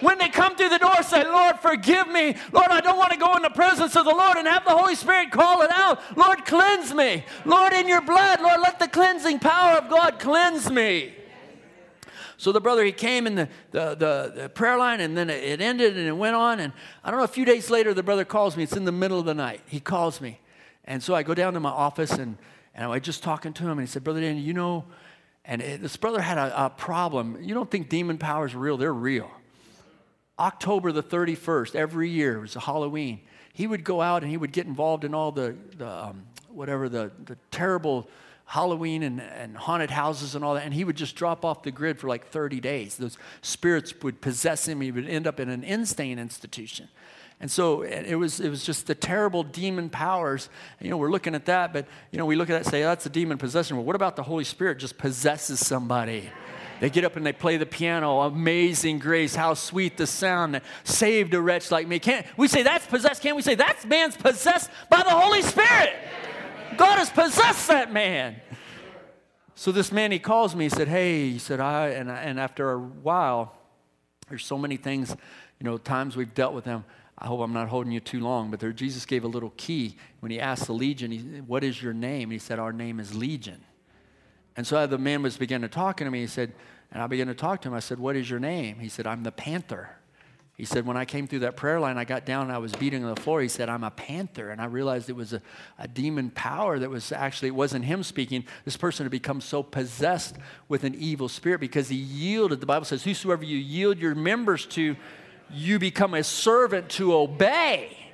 When they come through the door, say, Lord, forgive me. Lord, I don't want to go in the presence of the Lord and have the Holy Spirit call it out. Lord, cleanse me. Lord, in your blood, Lord, let the cleansing power of God cleanse me. So the brother, he came in the, the, the, the, prayer line and then it ended and it went on. And I don't know, a few days later, the brother calls me. It's in the middle of the night. He calls me. And so I go down to my office and, and I was just talking to him. And he said, Brother Danny, you know, and it, this brother had a, a problem. You don't think demon powers are real, they're real. October the 31st, every year, it was Halloween. He would go out and he would get involved in all the, the um, whatever, the, the terrible Halloween and, and haunted houses and all that, and he would just drop off the grid for like 30 days. Those spirits would possess him. He would end up in an insane institution. And so it was, it was just the terrible demon powers. You know, we're looking at that, but, you know, we look at that and say, oh, that's a demon possession. Well, what about the Holy Spirit just possesses somebody? They get up and they play the piano. Amazing grace, how sweet the sound that saved a wretch like me. Can't we say that's possessed? Can't we say that man's possessed by the Holy Spirit? God has possessed that man. So this man, he calls me. He said, "Hey," he said, "I," and, and after a while, there's so many things, you know, times we've dealt with them. I hope I'm not holding you too long, but there, Jesus gave a little key when he asked the legion, he, "What is your name?" And He said, "Our name is Legion." And so the man was beginning to talk to me. He said, and I began to talk to him. I said, "What is your name?" He said, "I'm the Panther." He said, when I came through that prayer line, I got down and I was beating on the floor. He said, I'm a panther. And I realized it was a, a demon power that was actually, it wasn't him speaking. This person had become so possessed with an evil spirit because he yielded. The Bible says, Whosoever you yield your members to, you become a servant to obey.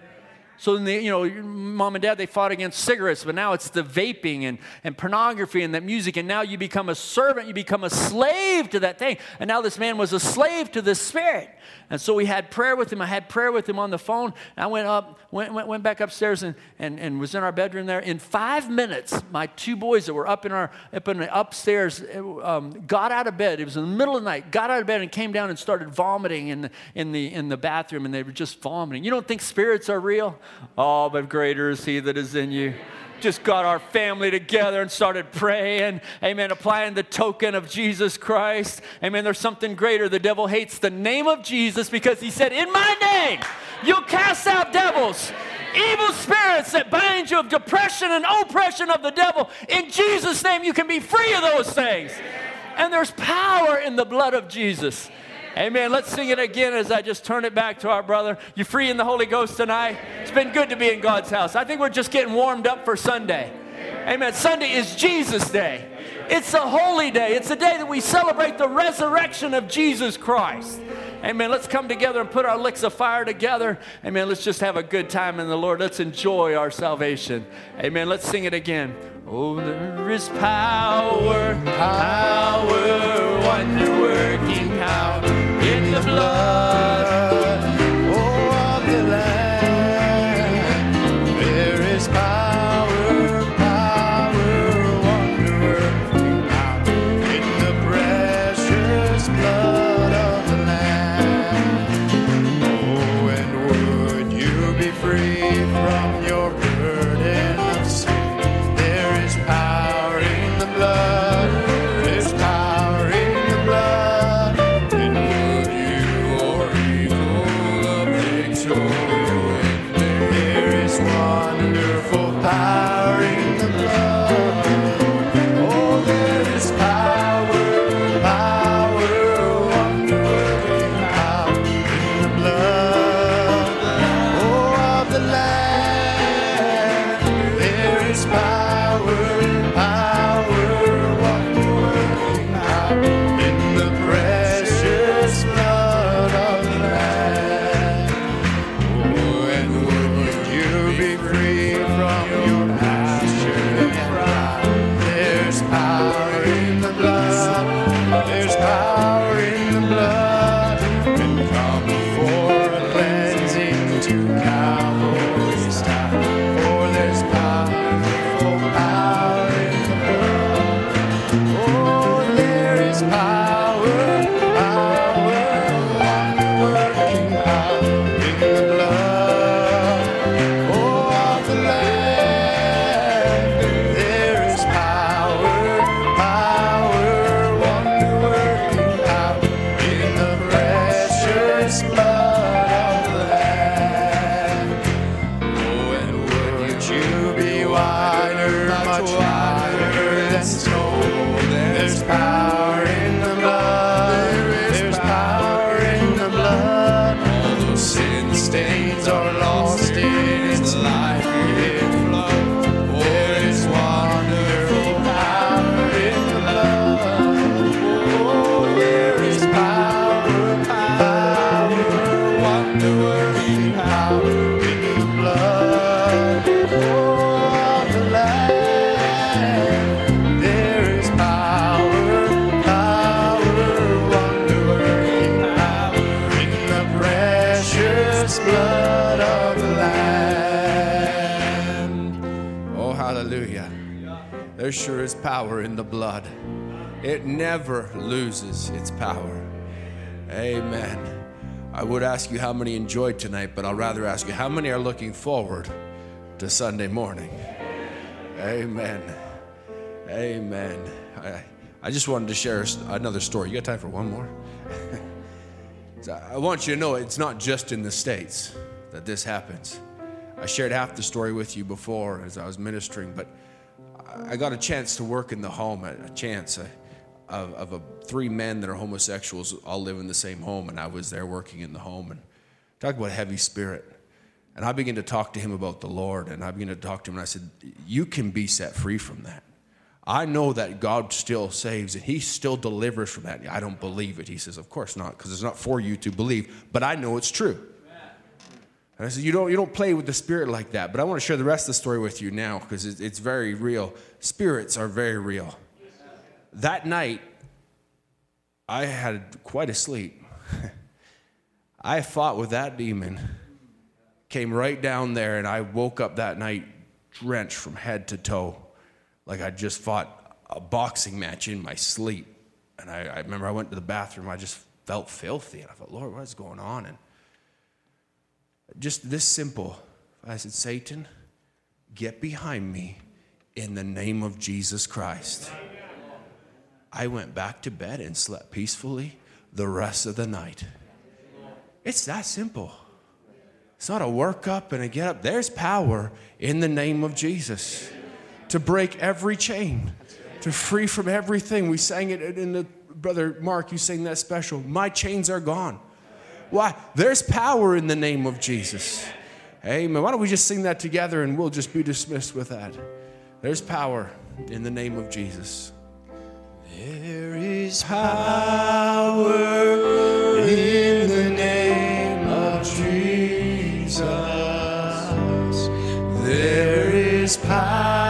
So, the, you know, mom and dad, they fought against cigarettes, but now it's the vaping and, and pornography and that music. And now you become a servant, you become a slave to that thing. And now this man was a slave to the spirit. And so we had prayer with him. I had prayer with him on the phone. I went up, went, went, went back upstairs and, and, and was in our bedroom there. In five minutes, my two boys that were up in our up in the upstairs um, got out of bed. It was in the middle of the night. Got out of bed and came down and started vomiting in the, in the, in the bathroom, and they were just vomiting. You don't think spirits are real? Oh, but greater is he that is in you just got our family together and started praying. Amen. Applying the token of Jesus Christ. Amen. There's something greater. The devil hates the name of Jesus because he said, In my name, you'll cast out devils evil spirits that bind you of depression and oppression of the devil. In Jesus' name, you can be free of those things. And there's power in the blood of Jesus. Amen. Let's sing it again as I just turn it back to our brother. You free in the Holy Ghost tonight? It's been good to be in God's house. I think we're just getting warmed up for Sunday. Amen. Sunday is Jesus' day. It's a holy day. It's a day that we celebrate the resurrection of Jesus Christ. Amen. Let's come together and put our licks of fire together. Amen. Let's just have a good time in the Lord. Let's enjoy our salvation. Amen. Let's sing it again. Oh, there is power, power, wonder working power in the blood. Blood. It never loses its power. Amen. I would ask you how many enjoyed tonight, but I'll rather ask you how many are looking forward to Sunday morning. Amen. Amen. I, I just wanted to share another story. You got time for one more? (laughs) I want you to know it's not just in the States that this happens. I shared half the story with you before as I was ministering, but I got a chance to work in the home, a chance of, of a, three men that are homosexuals all live in the same home, and I was there working in the home. And talk about heavy spirit. And I began to talk to him about the Lord, and I began to talk to him, and I said, You can be set free from that. I know that God still saves and He still delivers from that. I don't believe it. He says, Of course not, because it's not for you to believe, but I know it's true. And I said, you don't, you don't play with the spirit like that. But I want to share the rest of the story with you now because it, it's very real. Spirits are very real. That night, I had quite a sleep. (laughs) I fought with that demon, came right down there, and I woke up that night drenched from head to toe, like I just fought a boxing match in my sleep. And I, I remember I went to the bathroom, I just felt filthy, and I thought, Lord, what is going on? And just this simple. I said, Satan, get behind me in the name of Jesus Christ. I went back to bed and slept peacefully the rest of the night. It's that simple. It's not a workup and a get up. There's power in the name of Jesus to break every chain, to free from everything. We sang it in the brother Mark, you sang that special. My chains are gone. Why? There's power in the name of Jesus. Amen. Why don't we just sing that together and we'll just be dismissed with that? There's power in the name of Jesus. There is power in the name of Jesus. There is power